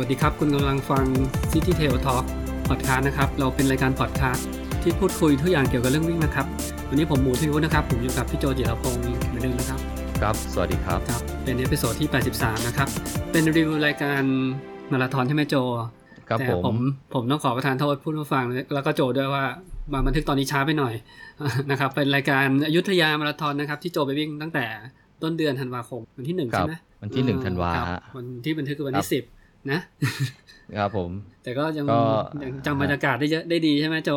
สวัสดีครับ คุณกำลังฟัง City Trail Talk Podcast นะครับ เราเป็นรายการพอดแคสต์ที่พูดคุยทุกอย่างเกี่ยวกับเรื่องวิ่งนะครับ วันนี้ผมหมูทิวนะครับ ผมอยู่กับพี่โจจิรพงศ์เหมือนเดิมนะครับ ครับ สวัสดีครับครับ เป็น episode ที่ 83 นะครับ เป็นรีวิวรายการมาราธอนใช่ไหมโจ ครับแต่ผผมมผมต้องขอประทานโทษผู้ฟัง แล้วก็โจด้วยว่ามาบันทึกตอนนี้ช้าไปหน่อยนะครับ เป็นรายการอยุธยามาราธอนนะครับที่โจไปวิ่งตั้งแต่ต้นเดือนธันวาคมวันที่หนึ่งครัใช่บไหมวันที่หนึ่งธันวาครับฮะวันที่บันทึกคือวันครัที่บสิบ นะครับผม แต่ก็ยังก็ยังจำบรรยากาศได้เยอะได้ดีใช่ไหมโจ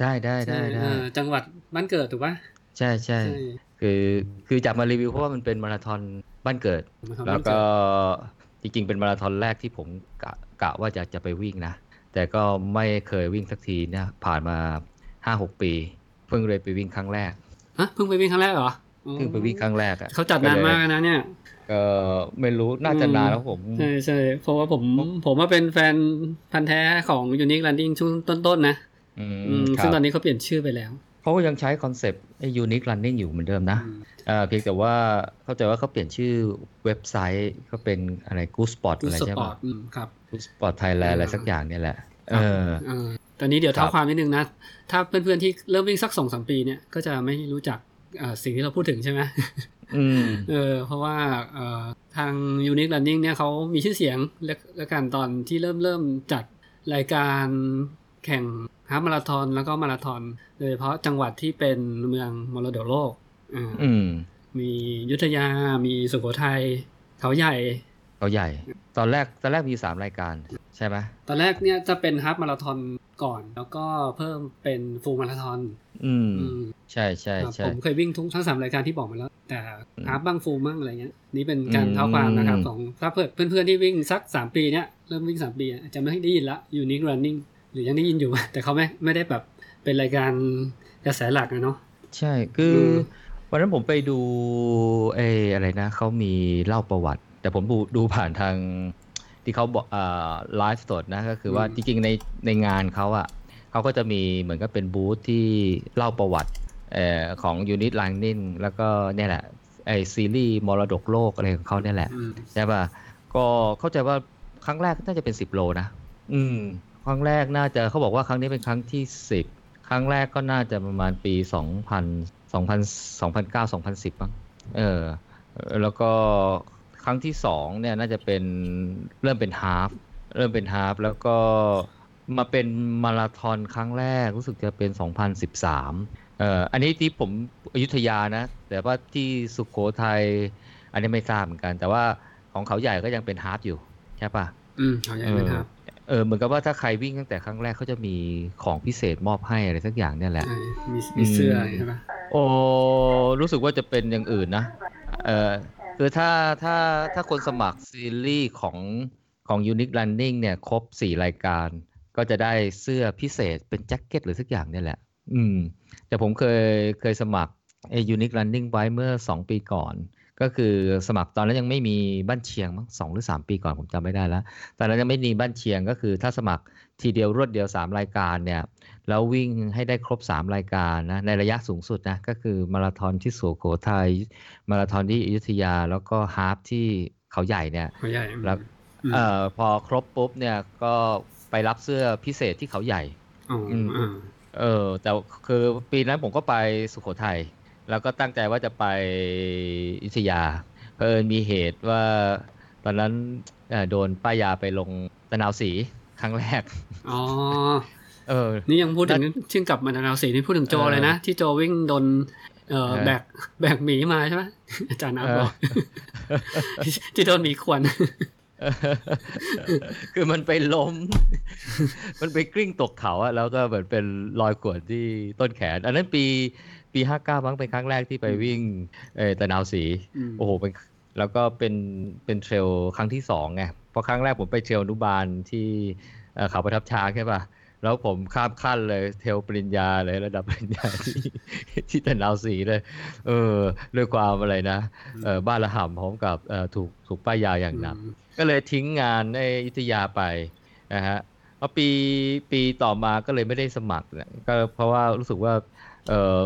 ได้ได้ได้เอได้อจังหวัดบ้านเกิดถูกปะใช่ใช่ใช่คือคือจับมารีวิวเพราะว่ามันเป็นมาราธอนบ้านเกิดมาทำแล้วบ้านก็เดจริงๆ เป็นมาราธอนแรกที่ผมกะกะว่าจะจะไปวิ่งนะ แต่ก็ไม่เคยวิ่งสักทีเนี่ยผ่านมาห้าหกปี เพิ่งเลยไปวิ่งครั้งแรกฮะเพิ่งไปวิ่งครั้งแรกเหรออ๋อเพิ่งไปวิ่งครั้งแรกอะเขาจัดนานมากนะเนี่ย ก็ไม่รู้น่าจะนานแล้วผม ใช่ใช่เพราะว่าผมผมว่าเป็นแฟนพันธ์แท้ของ Unique Running ช่วงต้นๆนะอืมอืมครัซึ่งบตอนนี้เขาเปลี่ยนชื่อไปแล้วเขาก็ยังใช้คอนเซปต์ไอ้ unique running อยู่เหมือนเดิมนะอืมอ่าเพียงแต่ว่าเข้าใจว่าเขาเปลี่ยนชื่อเว็บไซต์ก็เป็นอะไร Good Spot ดูอะไรสใช่ปอปะร์ตอืมครับ Good Sport Thailand อะไรอ่าสักอย่างเนี่ยแหละครัเอบอเออตอนนี้เดี๋ยวเท้าครับความนิดนึงนะ ถ้าเพื่อนๆที่เริ่มวิ่งสักสองสามปีเนี่ยก็จะไม่รู้จักเอ่อสิ่งที่เราพูดถึงใช่ไหมอืม เออเพราะว่าเอ่อทาง Unique Running เนี่ยเขามีชื่อเสียงและและกันตอนที่เริ่มเริ่มจัดรายการแข่งฮาล์ฟมาราธอนแล้วก็มาราธอนโดยเฉพาะจังหวัดที่เป็นเมืองมรดกโลกอ่าอืมมียุทธยา มีสุโขทัยเขาใหญ่ เขาใหญ่ ตอนแรกตอนแรกมีสามรายการใช่ไหมตอนแรกเนี่ยจะเป็นฮาล์ฟมาราธอนก่อน แล้วก็เพิ่มเป็นฟูลมาราธอนอืมอืมใช่ใช่ครับใช่ผมเคยวิ่งทุกทั้งสามรายการที่บอกมาแล้ว แต่อืมฮาร์ฟบ้างฟูลบ้างอะไรเงี้ย นี่เป็นการอืมเท้าความนะครับของถ้าเพื่อนเพื่อนๆที่วิ่งสักสามปีเนี้ยเริ่มวิ่งสามปีอะจะไม่ได้ยินละ Unique Running หรือยังได้ยินอยู่ แต่เขาไม่ไม่ได้แบบเป็นรายการกระแสหลักนะเนาะใช่คืออมวันนั้นผมไปดูเอออะไรนะเขามีเล่าประวัติ แต่ผมดูดูผ่านทางที่เขาบอกอ่าไลฟ์สดนะก็คือว่าจริงๆในในงานเขาอะเขาก็จะมีเหมือนกับเป็นบูธที่เล่าประวัติเอ่อของยูนิตลังนินแล้วก็เนี่ยแหละไอซีรีส์มรดกโลกอะไรของเขาเนี่ยแหละอืมใช่ป่ะก็เข้าใจว่าครั้งแรกน่าจะเป็น10โลนะอืม ครั้งแรกน่าจะเขาบอกว่าครั้งนี้เป็นครั้งที่10ครั้งแรกก็น่าจะประมาณปี2000 2000 2009 2010บ้างเออ แล้วก็ ครั้งที่สองเนี่ยน่าจะเป็นเริ่มเป็นฮาฟเริ่มเป็นฮาฟแล้วก็มาเป็นมาราธอนครั้งแรกรู้สึกจะเป็น 2013เอ่ออันนี้ที่ผมอยุธยานะ แต่ว่าที่สุขโขทัยอันนี้ไม่ทราบเหมือนกัน แต่ว่าของเขาใหญ่ก็ยังเป็นฮาฟอยู่ ใช่ปะอืมเขาใหญ่ไหมครับเออเหมือนกับว่าถ้าใครวิ่งตั้งแต่ครั้งแรกเขาจะมีของพิเศษมอบให้อะไรสักอย่างเนี่ยแหละใช่มีมีเสื้อใช่ปะโอ้รู้สึกว่าจะเป็นอย่างอื่นนะเออ คือถ้าถ้าถ้าคนสมัครซีรีส์ของของ Unique Running เนี่ย ครบ4รายการ ก็จะได้เสื้อพิเศษเป็นแจ็คเก็ตหรือสักอย่างเนี่ยแหละ อืม แต่ผมเคยเคยสมัครไอ้ Unique Running ไว้เมื่อ2ปีก่อน ก็คือสมัครตอนนั้นยังไม่มีบ้านเชียงมั้งสองหรือสามปีก่อนผมจำไม่ได้แล้วตอนนั้นยังไม่มีบ้านเชียงก็คือถ้าสมัครทีเดียวรวดเดียว3รายการเนี่ย แล้ววิ่งให้ได้ครบ 3 รายการนะในระยะสูงสุดนะก็คือมาราธอนที่สุโขทัยมาราธอนที่อยุธยา แล้วก็ฮาล์ฟที่เขาใหญ่เนี่ยเขาใหญ่อืมแล้วอืมเอ่อพอครบปุ๊บเนี่ยก็ไปรับเสื้อพิเศษที่เขาใหญ่อ๋อมอ่าเออแต่คือปีนั้นผมก็ไปสุโขทัยแล้วก็ตั้งใจว่าจะไปอยุธยา เพิ่นมีเหตุว่าตอนนั้นเอ่อโดนป้ายยาไปลงตะนาวสีครั้งแรก อ๋อ เออ นี่ยังพูดถึงชื่อกลับมาดาวสีนี่พูดถึงโจเออเลยนะ ที่โจวิ่งโดนเอ่อเออแบกแบกหมีมาใช่ไหมอาจารย์นับเออบอกที่โดนหมีขวนคือมันไปล้ม มันไปกลิ้งตกเขาอะแล้วก็เหมือนเป็นรอยข่วนที่ต้นแขน อันนั้นปีปีห้าเก้ามั้งเป็นครั้งแรกที่ไปวิ่งเออตะนาวสีอืมโอ้โหเป็นแล้วก็เป็นเป็น trail ครั้งที่สองไงเพราะครั้งแรกผมไป trail อนุบาลที่เอ่อเขาประทับช้างใช่ป่ะ แล้วผมข้ามขั้นเลย trail ปริญญาเลยระดับปริญญาที่ที่ตะนาวสีเลย เออด้วยความอะไรนะเออบ้าระห่ำพร้อมกับเอ่อถูกถูกป้ายยาอย่างหนักก็เลยทิ้งงานในอยุธยาไปนะฮะพอปีปีต่อมาก็เลยไม่ได้สมัครเนี่ยก็เพราะว่ารู้สึกว่าเออ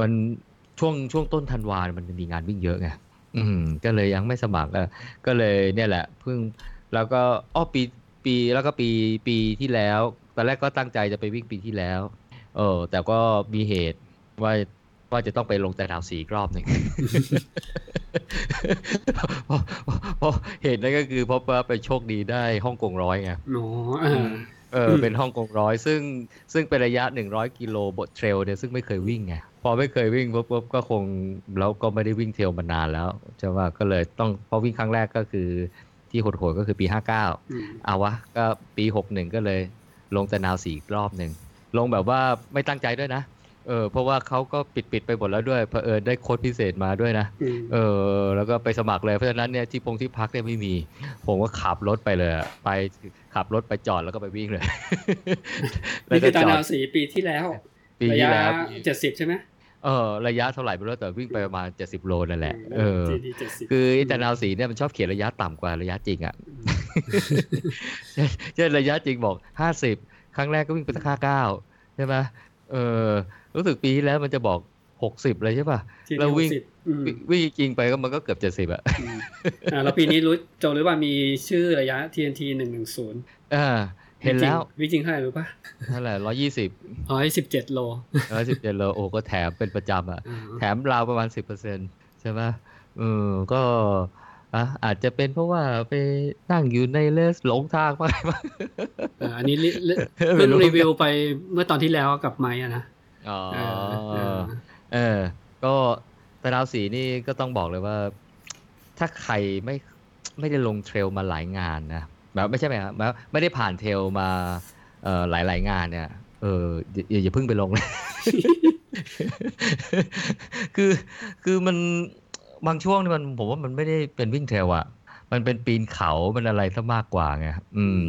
มันช่วงช่วงต้นธันวาเนี่ยมันมีงานวิ่งเยอะไงอืมก็เลยยังไม่สมัครเออก็เลยเนี่ยแหละเพิ่งแล้วก็อ้อปีปีแล้วก็ปีปีที่แล้ว ตอนแรกก็ตั้งใจจะไปวิ่งปีที่แล้ว เออ แต่ก็มีเหตุว่าว่าจะต้องไปลงแต่ดาวสีอีกรอบหนึ่งเพราะเพราะเหตุนั้นก็คือเพราะว่าไปโชคดีได้ฮ่องกงร้อยไงอ๋อเออเออเป็นฮ่องกงร้อยซึ่งซึ่งเป็นระยะ 100 กิโลบทเทรลเนี่ยซึ่งไม่เคยวิ่งไงพอไม่เคยวิ่งปุ๊บปุ๊บก็คงแล้วก็ไม่ได้วิ่งเทรลมานานแล้วใช่ว่าก็เลยต้องพอวิ่งครั้งแรกก็คือที่โหดๆก็คือปี 59อืมเอาวะ ก็ปี 61 ก็เลย ลงแต่นาวสีอีกรอบหนึ่งลงแบบว่าไม่ตั้งใจด้วยนะเออเพราะว่าเขาก็ปิดปิดๆไปหมดแล้วด้วยเผอิญได้โค้ดพิเศษมาด้วยนะอืมเออแล้วก็ไปสมัครเลยเพราะฉะนั้นเนี่ยที่พงที่พักเนี่ยไม่มี ผมก็ขับรถไปเลยอะไปขับรถไปจอดแล้วก็ไปวิ่งเลยนี่คือตาจนาอวดสีปีที่แล้วปีระที่ยะแล้วเจ็ดสิบใช่ไหม เออระยะเท่าไหร่ไม่รู้แต่วิ่งไปประมาณ70โลนั่นแหละเออจีดีเจ็ดสิบคือไอ้แต่นาวสีเนี่ยมันชอบเขียนระยะต่ำกว่าระยะจริงอะเช่นระยะจริงบอก50ครั้งแรกก็วิ่งไปสักห้าเก้าใช่ไหมเออรู้สึกปีที่แล้วมันจะบอก60เลยใช่ป่ะที่แล้ววิ่งหกสิบอืมวิ่งวิ่งจริงไปก็มันก็เกือบ70อะอืมอ่าแล้วปีนี้รู้โจรู้ว่ามีชื่อระยะ TNT หนึ่งหนึ่งศูนย์อ่า เห็นแล้ววิ่งจริงเท่าไหร่รู้ป่ะเท่าไหร่ร้อยยี่สิบร้อยสิบเจ็ดโลร้อยสิบเจ็ดโลโอ้ก็แถมเป็นประจำอะอ่าแถมราวประมาณสิบเปอร์เซ็นใช่ไหมเออก็อะอาจจะเป็นเพราะว่าไปนั่งอยู่ในเลสหลงทางไปมั้งอ่าอันนี้ลิลิไม่เพิ่งรู้รีวิวไปเมื่อตอนที่แล้วกับไม้อะนะอ๋อเออเออเออ ก็แต่ดาวสีนี่ก็ต้องบอกเลยว่า ถ้าใครไม่ไม่ได้ลงเทรลมาหลายงานนะ แบบไม่ใช่ไหมครับแบบไม่ได้ผ่านเทลมาเออหลายหลายๆงานเนี่ยเอออย่าอย่าเพิ่งไปลงเลยคือคือมันบางช่วงนี่มันผมว่ามันไม่ได้เป็นวิ่งเทลอะมันเป็นปีนเขามันอะไรซะมากกว่าไงอืม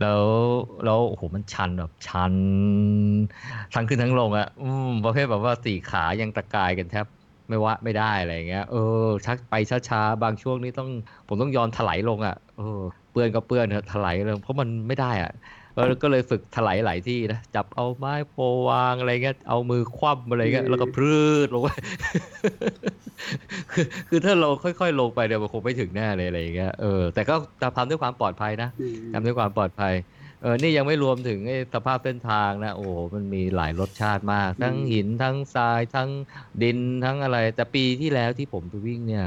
แล้วแล้วโอ้โหมันชันแบบชัน ทั้งขึ้นทั้งลงอะอืมประเภทแบบว่าสี่ขายังตะกายกันแทบไม่ว่าไม่ได้อะไรเงี้ย เออ ชักไปช้าๆ บางช่วงนี้ต้องผมต้องยอนถลายลงอะเออ เปื้อนก็เปื้อนเถอะถลายลงเพราะมันไม่ได้อะเออก็เลยฝึกถลายหลายที่นะจับเอาไม้โพวางอะไรเงี้ยเอามือคว่ำอะไรเงี้ยแล้วก็พรืดลงไปคือคือถ้าเราค่อยๆ ลงไปเดี๋ยวมันคงไม่ถึงแน่เลยอะไรอย่างเงี้ยเออแต่ก็ทำด้วยความปลอดภัยนะอืมทำด้วยความปลอดภัยเออนี่ยังไม่รวมถึงไอ้สภาพเส้นทางนะ โอ้โหมันมีหลายรสชาติมาก ทั้งหินทั้งทรายทั้งดินทั้งอะไร แต่ปีที่แล้วที่ผมไปวิ่งเนี่ย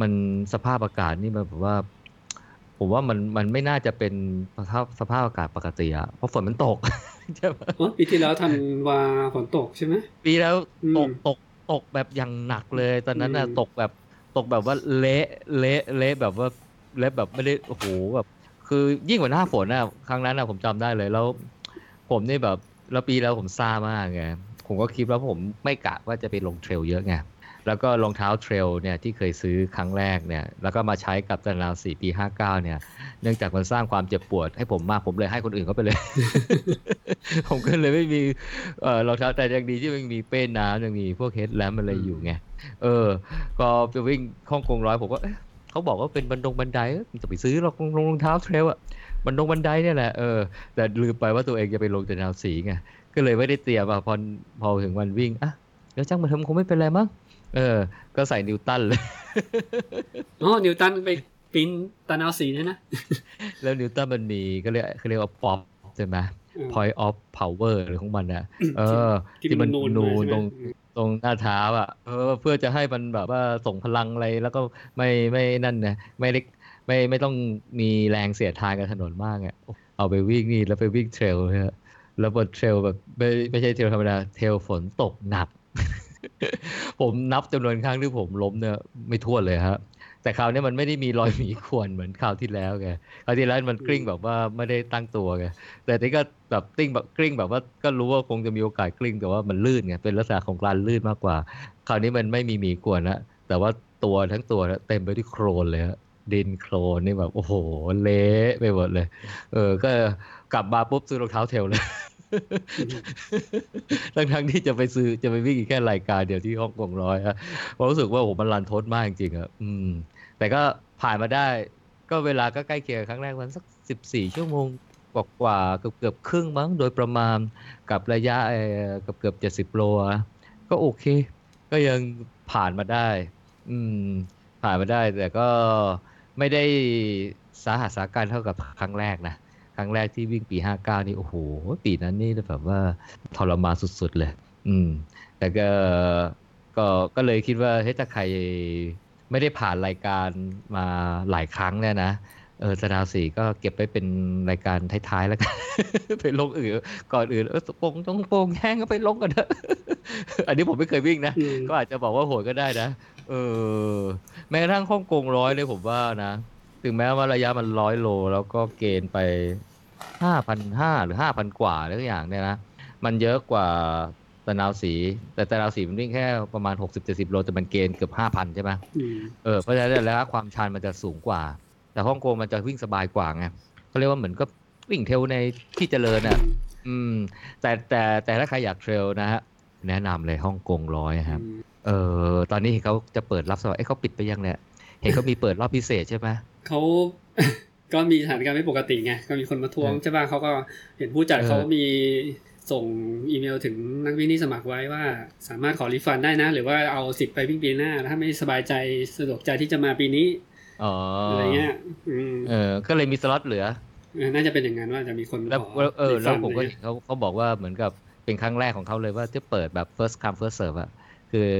มันสภาพอากาศนี่มันแบบว่า ผมว่ามันมันไม่น่าจะเป็นสภาพสภาพอากาศปกติอะเพราะฝนมันตกใช่ปะอ๋อปีที่แล้วธันวาฝนตกใช่ไหมปีแล้วอืมตกตกตกแบบอย่างหนักเลย ตอนนั้นน่ะอืมตกแบบตกแบบว่าเละเละเละแบบว่าเละแบบไม่ได้โอ้โหแบบคือยิ่งกว่าหน้าฝนน่ะครั้งนั้นน่ะผมจำได้เลยแล้ว ผมนี่แบบแล้วปีแล้วผมซ่ามากไงผมก็คิดว่าผมไม่กะว่าจะไปลงเทรลเยอะไง แล้วก็รองเท้าเทรลเนี่ยที่เคยซื้อครั้งแรกเนี่ยแล้วก็มาใช้กับตะนาวสี่ปีห้าเก้าเนี่ย เนื่องจากมันสร้างความเจ็บปวดให้ผมมากผมเลยให้คนอื่นเขาไปเลย ผมก็เลยไม่มีเออรองเท้าแต่ยังดีที่มันมีเป้นน้ำยังมีพวกเฮดแลมอะไรอยู่ไงเออ ก็ไปวิ่งฮ่องกงร้อยผมก็เอ๊ะเขาบอกว่าเป็นบันดงบันไดจะไปซื้อรองรองเท้าเทรลอะบันดงบันไดเนี่ยแหละเออแต่ลืมไปว่าตัวเองจะไปลงแต่แนวสีไงก็เลยไม่ได้เตรียมอะพอพอถึงวันวิ่งอะเดี๋ยวจ้างมาทำคงไม่เป็นไรมั้ง เออ ก็ใส่นิวตันเลยอ๋อนิวตันไปปีนตานาวสีเนี่ยนะ แล้วนิวตันมันมีก็เรียกเขาเรียกว่าป๊อปใช่ไหม point of power หรือของมันอะเออ ที่มันนูนนูนมาใช่ไหมตรงตรงหน้าเท้าอะเออเพื่อจะให้มันแบบว่าส่งพลังอะไรแล้วก็ไม่ไม่นั่นนะไม่ได้ไม่ไม่ต้องมีแรงเสียดทานกับถนนมากอะเอาไปวิ่งนี่แล้วไปวิ่งเทรลเลยอะแล้วบนเทรลแบบไม่ไม่ใช่เทรลธรรมดาเทรลฝนตกหนัก ผมนับจำนวนครั้งที่ผมล้มเนี่ยไม่ทั่วเลยครับแต่คราวนี้มันไม่ได้มีรอยหมีข่วนเหมือนคราวที่แล้วไงคราวที่แล้วมันกลิ้งแบบว่าไม่ได้ตั้งตัวไงแต่นี่ก็แบบติ้งแบบกลิ้งแบบว่าก็รู้ว่าคงจะมีโอกาสกลิ้งแต่ว่ามันลื่นไงเป็นลักษณะของการลื่นมากกว่า คราวนี้มันไม่มีหมีข่วนนะแต่ว่าตัวทั้งตัวเต็มไปด้วยโคลนเลยดินโคลนนี่แบบโอ้โหเละไปหมดเลย เออก็กลับมาปุ๊บซื้อรองเท้า trail เลย ทั้งทั้งที่จะไปซื้อจะไปวิ่งอีกแค่รายการเดียวที่ฮ่องกงร้อยฮะเพราะรู้สึกว่าโอ้มันรันทดมากจริงๆอะอืม แต่ก็ผ่านมาได้ ก็เวลาก็ใกล้เคียงครั้งแรกมันสักสิบสี่ชั่วโมงกว่าๆเกือบเกือบครึ่งมั้งโดยประมาณกับระยะเออเกือบเกือบเจ็ดสิบโลก็โอเค ก็ยังผ่านมาได้ อืม ผ่านมาได้แต่ก็ไม่ได้สาหัสสาการเท่ากับครั้งแรกนะ ครั้งแรกที่วิ่งปี 59 นี่โอ้โห ปีนั้นนี่แบบว่าทรมานสุดๆเลย อืม แต่ก็ก็ก็เลยคิดว่าเฮ้ยถ้าใครไม่ได้ผ่านรายการมาหลายครั้งเนี่ยนะเออสนามสีก็เก็บไปเป็นรายการท้ายๆแล้วกันไปลงอื่น ก่อนอื่นเออโป่งต้องโป่งแห้งก็ไปลงกันเถอะอันนี้ผมไม่เคยวิ่งนะอืมก็อาจจะบอกว่าโหดก็ได้นะ เออ แม้กระทั่งฮ่องกงร้อยเลยผมว่านะ ถึงแม้ว่าระยะมันร้อยโล แล้วก็เกณฑ์ไป ห้าพันห้าหรือห้าพันกว่าอะไรทุกอย่างเนี่ยนะ มันเยอะกว่าตะนาวสี แต่ตะนาวสีมันวิ่งแค่ประมาณ60-70โลแต่มันเกณฑ์เกือบ5,000ใช่ไหมอืมเออเพราะฉะนั้นแล้วความชันมันจะสูงกว่า แต่ฮ่องกงมันจะวิ่งสบายกว่าไงเขาเรียกว่าเหมือนก็วิ่งเทรลในที่เจริญอะ อืม แต่แต่แต่ถ้าใครอยากเทรลนะฮะแนะนำเลยฮ่องกงร้อยครับ เออตอนนี้เห็นเขาจะเปิดรับสมัครเอ้ยเขาปิดไปยังเนี่ย เห็นเขามีเปิดรอบพิเศษใช่ไหมเขา ก็มีสถานการณ์ไม่ปกติไงก็มีคนมาทวงเออใช่ป่ะเขาก็เห็นผู้จัดเออเขามีส่งอีเมลถึงนักวิ่งที่สมัครไว้ว่า สามารถขอ refund ได้นะ หรือว่าเอาสิทธิ์ไปวิ่งปีหน้า ถ้าไม่สบายใจสะดวกใจที่จะมาปีนี้อ๋ออะอะไรเงี้ยอืมเออ ก็เลยมีสล็อตเหลือเออน่าจะเป็นอย่างนั้นว่าจะมีคนแล้วขอเออแล้ว refund ผมก็อะไรเห็เงี้นยเขาเขาบอกว่าเหมือนกับเป็นครั้งแรกของเขาเลยว่าจะเปิดแบบ first come first serve อะคือ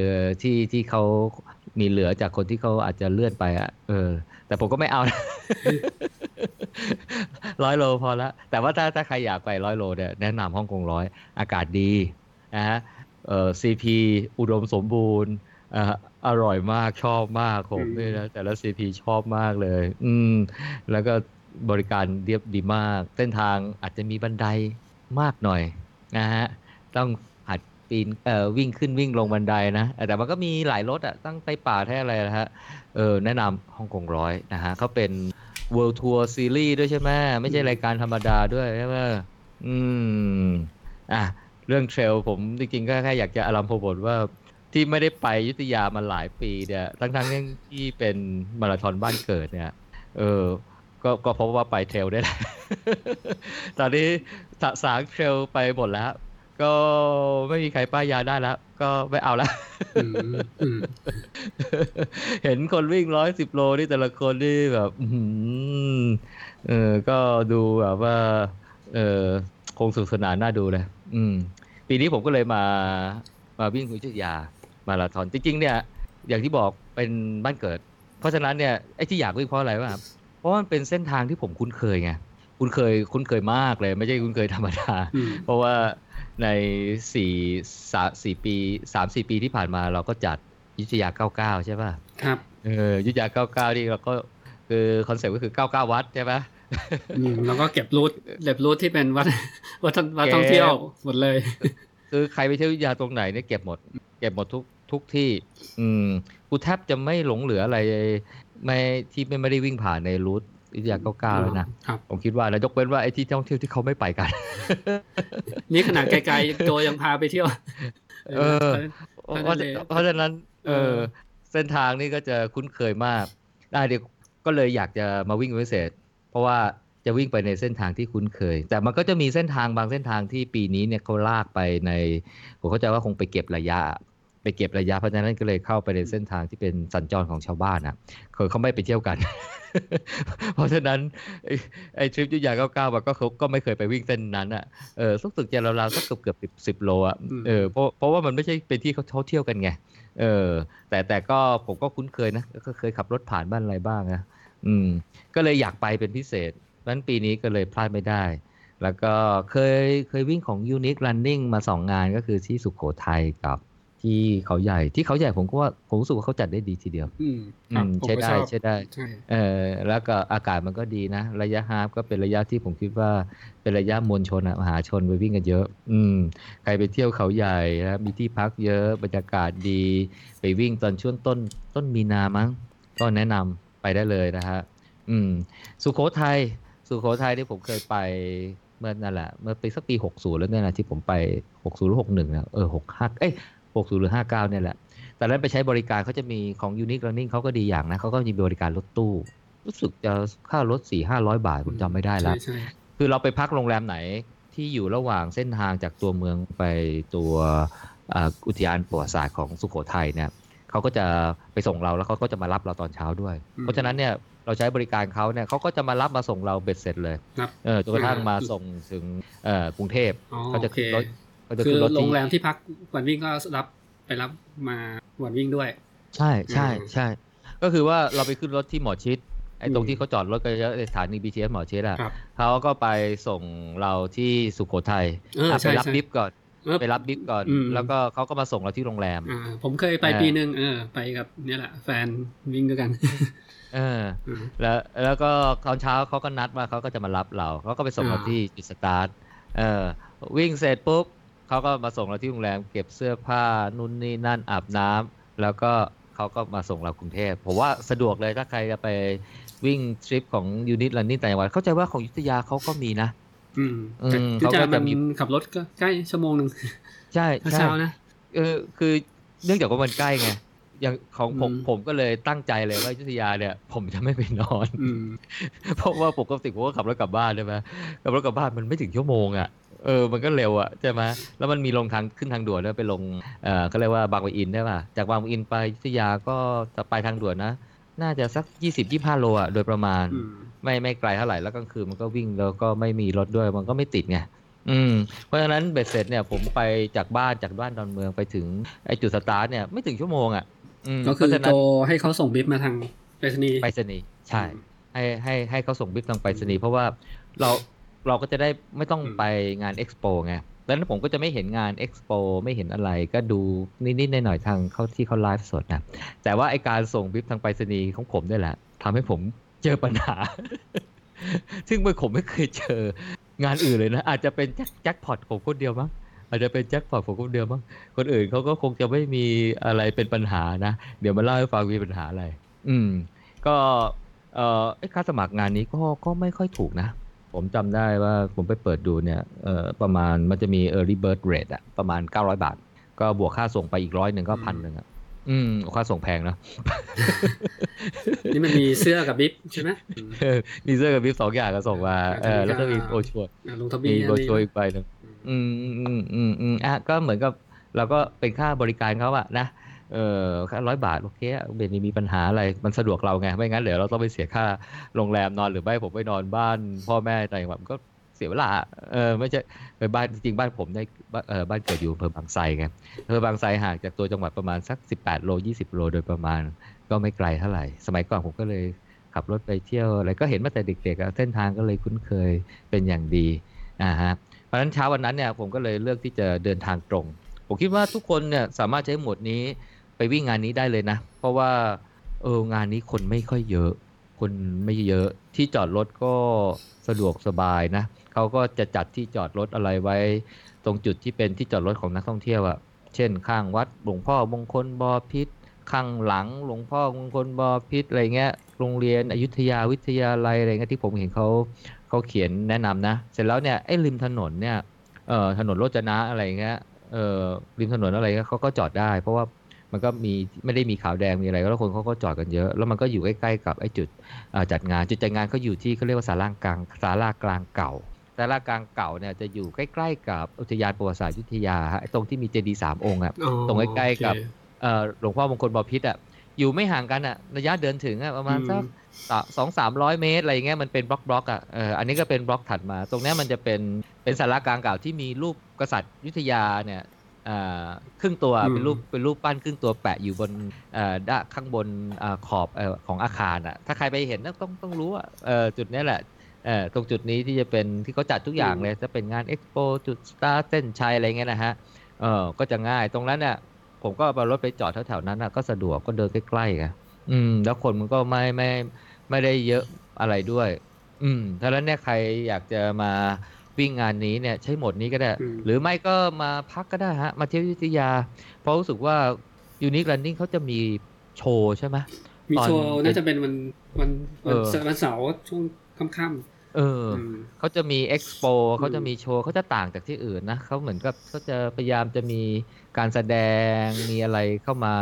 ที่ที่เขามีเหลือจากคนที่เขาอาจจะเลื่อนไปอะเออ แต่ผมก็ไม่เอานะร้อยโลพอละแต่ว่าถ้าถ้าใครอยากไปร้อยโลเนี่ยแนะนำฮ่องกงร้อยอากาศดีนะฮะเอ่อซีพีอุดมสมบูรณ์อ่าอร่อยมากชอบมากผมอืมนี่นะแต่ละซีพีชอบมากเลย อืม แล้วก็บริการเรียบดีมาก เส้นทางอาจจะมีบันไดมากหน่อยนะฮะต้องหัด ปีนเอ่อวิ่งขึ้นวิ่งลงบันไดนะ แต่มันก็มีหลายรถอะตั้งไต้ป่าแท้อะไรนะฮะเออแนะนำฮ่องกงร้อยนะฮะเขาเป็น World Tour Series ด้วยใช่ไหมไม่ใช่รายการธรรมดาด้วยใช่ไหมอืมอะเรื่องเทรลผมจริงๆก็แค่อยากจะอารัมโพบทว่าที่ไม่ได้ไปยุธยามาหลายปีเนี่ยทั้งๆที่เป็นมาราธอนบ้านเกิดเนี่ยเออก็ก็พราะว่าไปเทรลได้แหละตอนนี้สสางเทรลไปหมดแล้ว ก็ไม่มีใครป้ายยาได้แล้ว ก็ไม่เอาแล้วอืมอืมเห็นคนวิ่งร้อยสิบโลนี่แต่ละคนนี่แบบอื้อหือเออ ก็ดูแบบว่า เออคงสนุกสนานน่าดูเลย อืม ปีนี้ผมก็เลยมา มาวิ่งอยุธยา มาราธอนจริงๆเนี่ย อย่างที่บอกเป็นบ้านเกิด เพราะฉะนั้นเนี่ยไอ้ที่อยากวิ่งเพราะอะไรวะครับเพราะว่ามันเป็นเส้นทางที่ผมคุ้นเคยไงคุ้นเคยคุ้นเคยมากเลย ไม่ใช่คุ้นเคยธรรมดาอืมเพราะว่า ในสี่สาสี่ปีสามสี่ปีที่ผ่านมาเราก็จัดอยุธยาเก้าเก้าใช่ป่ะครับเอออยุธยาเก้าเก้านี่เราก็คือคอนเซ็ปต์ก็คือเก้าเก้าวัดใช่ปะอืมแล้วก็เก็บ route เก็บ route ที่เป็นวัดวัดท่องวัดเก็บท่องเที่ยวหมดเลย คือใครไปเที่ยวยุทธยาตรงไหนเนี่ยเก็บหมด เก็บหมดทุกทุกที่ อืมกูแทบจะไม่หลงเหลืออะไรไม่ที่ไม่ไม่ได้วิ่งผ่านในรูท ยุทธยาเก้าเก้าแล้วนะครับผมคิดว่านะยกเว้นว่าไอ้ที่ท่องเที่ยวที่เขาไม่ไปกัน นี่ขนาดไกลๆโจยังพาไปเที่ยว เออเพเพราะราะฉะนั้นเลยเพราะฉะนั้นเอเอออ เส้นทางนี่ก็จะคุ้นเคยมากได้เดี๋ยวก็เลยอยากจะมาวิ่งเป็นพิเศษ เพราะว่าจะวิ่งไปในเส้นทางที่คุ้นเคย แต่มันก็จะมีเส้นทางบางเส้นทางที่ปีนี้เนี่ยเขาลากไปใน ผมเข้าใจว่าคงไปเก็บระยะไป เก็บระยะเพราะฉะนั้นก็เลยเข้าไปในเส้นทางที่เป็นสัญจรของชาวบ้านอะเคยเขาไม่ไปเที่ยวกัน เพราะฉะนั้นไอ้ไอ้ทริปยุทธยาเก้าเก้ามันก็เขาก็ไม่เคยไปวิ่งเส้นนั้นอะเออสักตึกจะราวๆสักเกือบเกือบสิบสิบโลอะอืมเออเพราะเพราะว่ามันไม่ใช่เป็นที่เขาเขาเที่ยวกันไงเออ แต่แต่ก็ผมก็คุ้นเคยนะก็เคยขับรถผ่านบ้านอะไรบ้างนะอืม ก็เลยอยากไปเป็นพิเศษนั้นปีนี้ก็เลยพลาดไม่ได้ แล้วก็เคยเคยวิ่งของ Unique Running มาสองงานก็คือที่สุขโขทัยกับ ที่เขาใหญ่ที่เขาใหญ่ผมก็ว่าผมรู้สึกว่าเขาจัดได้ดีทีเดียว อืมอืครับมผมใช้ก็ได้ชอบใช้ได้ใช่เออแล้วก็อากาศมันก็ดีนะ ระยะฮาล์ฟก็เป็นระยะที่ผมคิดว่าเป็นระยะมวลชนอะมหาชนไปวิ่งกันเยอะ อืมใครไปเที่ยวเขาใหญ่นะมีที่พักเยอะบรรยากาศดี ไปวิ่งตอนช่วงต้นต้นมีนามั้ง ก็แนะนำไปได้เลยนะฮะอืม สุโขทัยสุโขทัยที่ผมเคยไปเมื่อนั่นแหละเมื่อปีสักปี 60 แล้วเนี่ยนะที่ผมไป 60หรือ61นะเออ65เอ้ย 60 หรือ 59 เนี่ยแหละ แต่นั้นไปใช้บริการเขาจะมีของ Unique Running เขาก็ดีอย่างนะเขาก็มีบริการรถตู้ รู้สึกจะค่ารถ 4 500 บาท ผมจำไม่ได้แล้วใช่ใช่คือเราไปพักโรงแรมไหนที่อยู่ระหว่างเส้นทางจากตัวเมืองไปตัวอ่าอุทยานประวัติศาสตร์ของสุโขทัยเนี่ยเขาก็จะไปส่งเราแล้วเขาก็จะมารับเราตอนเช้าด้วยอืมเพราะฉะนั้นเนี่ยเราใช้บริการเขาเนี่ยเขาก็จะมารับมาส่งเราเบ็ดเสร็จเลยครับเออจนกระทั่งอ่ามมาส่งถึงเอ่อกรุงเทพอ๋อเขาจะโอเครถเขาจะ คืขึ้อนรถโรที่งแรมที่พักวันวิ่งก็รับไปรับมาวันวิ่งด้วย ใช่ใช่อืมใช่ก็คือว่าเราไปขึ้นรถที่หมอชิดไอ้ตรงอืมที่เขาจอดรถก็เยอะสถานี BTS หมอชิตอะครับเขาก็ไปส่งเราที่สุโขทัยเอออะใช่ไปรับใช่ BIB ก่อนเออไปรับ BIB ก่อนอืมแล้วก็เขาก็มาส่งเราที่โรงแรมอ่าผมเคยไปเออปีหนึ่งเออ ไปกับเนี่ยแหละแฟนวิ่งด้วยกันเอออืมแล้วแล้วก็ตอนเช้าเขาก็นัดว่าเขาก็จะมารับเราเขาก็ไปส่งเราอ่าที่จุดสตาร์ทเออวิ่งเสร็จปุ๊บ เขาก็มาส่งเราที่โรงแรมเก็บเสื้อผ้านู่นนี่นั่นอาบน้ำแล้วก็เขาก็มาส่งเรากรุงเทพผมว่าสะดวกเลยถ้าใครจะไปวิ่งทริปของยูนิตลันนี่ต่างจังหวัดเข้าใจว่าของอยุธยาเขาก็มีนะ อืมอืมแต่เขาก็จะจะมันมีขับรถก็ใกล้ชั่วโมงหนึ่งใช่ถ้าใช่เช้านะเออคือเนื่องจากว่ามันใกล้ไงอย่างของผมอืมผมก็เลยตั้งใจเลยว่าอยุธยาเนี่ย ผมจะไม่ไปนอนอืมเพราะว่าปกติผมก็ขับรถกลับบ้านใช่ไหมขับรถกลับบ้านมันไม่ถึงชั่วโมงอะ เออ มันก็เร็วอะใช่ไหมแล้วมันมีลงทางขึ้นทางด่วนด้วยไปลง เออเขาเรียกว่าบางปะอินได้ป่ะ จากบางปะอินไปอยุธยาก็จะไปทางด่วนนะ น่าจะสัก20-25โลอะโดยประมาณอืมไม่ไม่ไกลเท่าไหร่ แล้วกลางคืนมันก็วิ่งแล้วก็ไม่มีรถด้วย มันก็ไม่ติดไง อืม เพราะฉะนั้นเบ็ดเสร็จเนี่ยผมไปจากบ้านจากบ้านดอนเมืองไปถึงไอจุดสตาร์ทเนี่ยไม่ถึงชั่วโมงอะอืมก็คือเพราะฉะนั้โทนรให้เขาส่งบิ๊บมาทางไปรษณีย์ไปรษณีย์ใช่ ให้ให้ให้เขาส่งบิ๊กทางไปรษณีย์เพราะว่าเรา เราก็จะได้ไม่ต้องอืมไปงานเอ็กซ์โปไงดังนั้นผมก็จะไม่เห็นงานเอ็กซ์โปไม่เห็นอะไรก็ดูนิดๆหน่อยๆทางเขาที่เขาไลฟ์สดนะ แต่ว่าไอการส่งบิ๊กทางไปรษณีย์ของผมนี่แหละทำให้ผมเจอปัญหา ซึ่งเมื่อผมไม่เคยเจองานอื่นเลยนะ อาจจะเป็นแจ็คแจ็คพอตผมคนเดียวมั้งอาจจะเป็นแจ็คพอตผมคนเดียวมั้งคนอื่นเขาก็คงจะไม่มีอะไรเป็นปัญหานะ เดี๋ยวมาเล่าให้ฟังมีปัญหาอะไร อืม ก็เอ่อไอ้ค่าสมัครงานนี้ก็ก็ไม่ค่อยถูกนะ ผมจำได้ว่าผมไปเปิดดูเนี่ยเอ่อประมาณมันจะมี early bird rate อะประมาณ 900 บาท ก็บวกค่าส่งไปอีกร้อยหนึ่งก็อืมพันหนึ่งอะอืมค่าส่งแพงนะนี่มันมีเสื้อกับบิ๊บใช่ไหมอืมมีเสื้อกับวิฟสองอย่างก็ส่งมาเออแล้วก็มีอ่าโอชัวร์อะลงทะเบีมียนโบรชัวร์อีกใบหนึ่งอืมอืมอืมอืมอืมอะก็เหมือนกับเราก็เป็นค่าบริการเขาอะนะ เออค่าร้อยบาทโอเคเบนมีปัญหาอะไรมันสะดวกเราไงไม่งั้นเดี๋ยวเราต้องไปเสียค่าโรงแรมนอนหรือไม่ผมไปนอนบ้าน พ่อแม่ต่างจังหวัดมันก็เสียเวลาเออไม่ใช่ไปบ้านจริงบ้านผมได้บ้านเออบ้านเกิดอยู่อำเภอบางไทรไงอำเภอบางไทรห่างจากตัวจังหวัดประมาณสัก 18 โล 20 โลโดยประมาณ ก็ไม่ไกลเท่าไหร่ สมัยก่อนผมก็เลยขับรถไปเที่ยวอะไรก็เห็นมาแต่เด็กๆเส้นทางก็เลยคุ้นเคยเป็นอย่างดีอ่าฮะเพราะฉะนั้นเช้าวันนั้นเนี่ยผมก็เลยเลือกที่จะเดินทางตรง ผมคิดว่าทุกคนเนี่ยสามารถใช้หมดนี้ ไปวิ่งงานนี้ได้เลยนะ เพราะว่าเอองานนี้คนไม่ค่อยเยอะ คนไม่เยอะที่จอดรถก็สะดวกสบายนะเขาก็จะจัดที่จอดรถอะไรไว้ ตรงจุดที่เป็นที่จอดรถของนักท่องเที่ยวอะเช่น ข้างวัดหลวงพ่อมงคลบอพิษข้างหลังหลวงพ่อมงคลบอพิษอะไรเงี้ยโรงเรียนอยุธยาวิทยาลัยอะไรเงี้ยที่ผมเห็นเขาเขาเขียนแนะนำนะ เสร็จแล้วเนี่ยไอ้ริมถนนเนี่ยเอ่อถนนโรจนะอะไรเงี้ยเอ่อริมถนนอะไรเงี้ยเขาก็จอดได้ เพราะว่า มันก็มีไม่ได้มีขาวแดงมีอะไรแล้วคนเขาก็จอดกันเยอะ แล้วมันก็อยู่ใกล้ๆกับไอ้จุดเอ่อจัดงานจุดจัดงานเขาอยู่ที่เขาเรียกว่าศาลากลางศาลากลางเก่าศาลากลางเก่าเนี่ยจะอยู่ใกล้ๆกับอุทยานประวัติศาสตร์อยุธยาฮะไอ้ตรงที่มีเจดีย์สามองค์อะอ๋อตรงใกล้ๆกับโอเคเอ่อหลวงพ่อมงคลบพิษอะอยู่ไม่ห่างกันอะระยะเดินถึงอะประมาณสักสองสามร้อยเมตรอะไรเงี้ยมันเป็นบล็อกบล็อกอะเอออันนี้ก็เป็นบล็อกถัดมา ตรงเนี้ยมันจะเป็นเป็นสารากลางเก่าที่มีรูปกษัตริย์อยุธยาเนี่ยอ่า ครึ่งตัวอืมเป็นรูปเป็นรูปปั้นครึ่งตัวแปะอยู่บนเอ่อด้านข้างบนอาขอบเอ่อของอาคารอะถ้าใครไปเห็นต้องต้องต้องรู้ว่าเออจุดเนี้ยแหละเออตรงจุดนี้ที่จะเป็นที่เขาจัดทุกอย่างเลยจะเป็นงานเอ็กซ์โปจุดสตาร์เส้นชัยอะไรเงี้ยนะฮะเออก็จะง่ายตรงนั้นเนี่ยผมก็เอารถไปจอดแถวๆนั้นน่ะก็สะดวกก็เดินใกล้ๆไงอืม แล้วคนมันก็ไม่ไม่ไม่ได้เยอะอะไรด้วย อืมถ้าแล้วเนี่ยใครอยากจะมา วิ่งงานนี้เนี่ยใช้โหมดนี้ก็ได้อืมหรือไม่ก็มาพักก็ได้ฮะ มาเที่ยวอยุธยา เพราะรู้สึกว่ายูนิค e ันนิ่งเขาจะมีโชว์ใช่ไหมมีตอนโชว์น่าจะเป็นวันวันวันเออวันเสาร์ช่วงค่ำเออๆออืมเขาจะมีเอ็กซ์โปเขาจะมีโชว์เขาจะต่างจากที่อื่นนะเขาเหมือนกับเขาจะพยายามจะมีการแสดงมีอะไรเข้ามา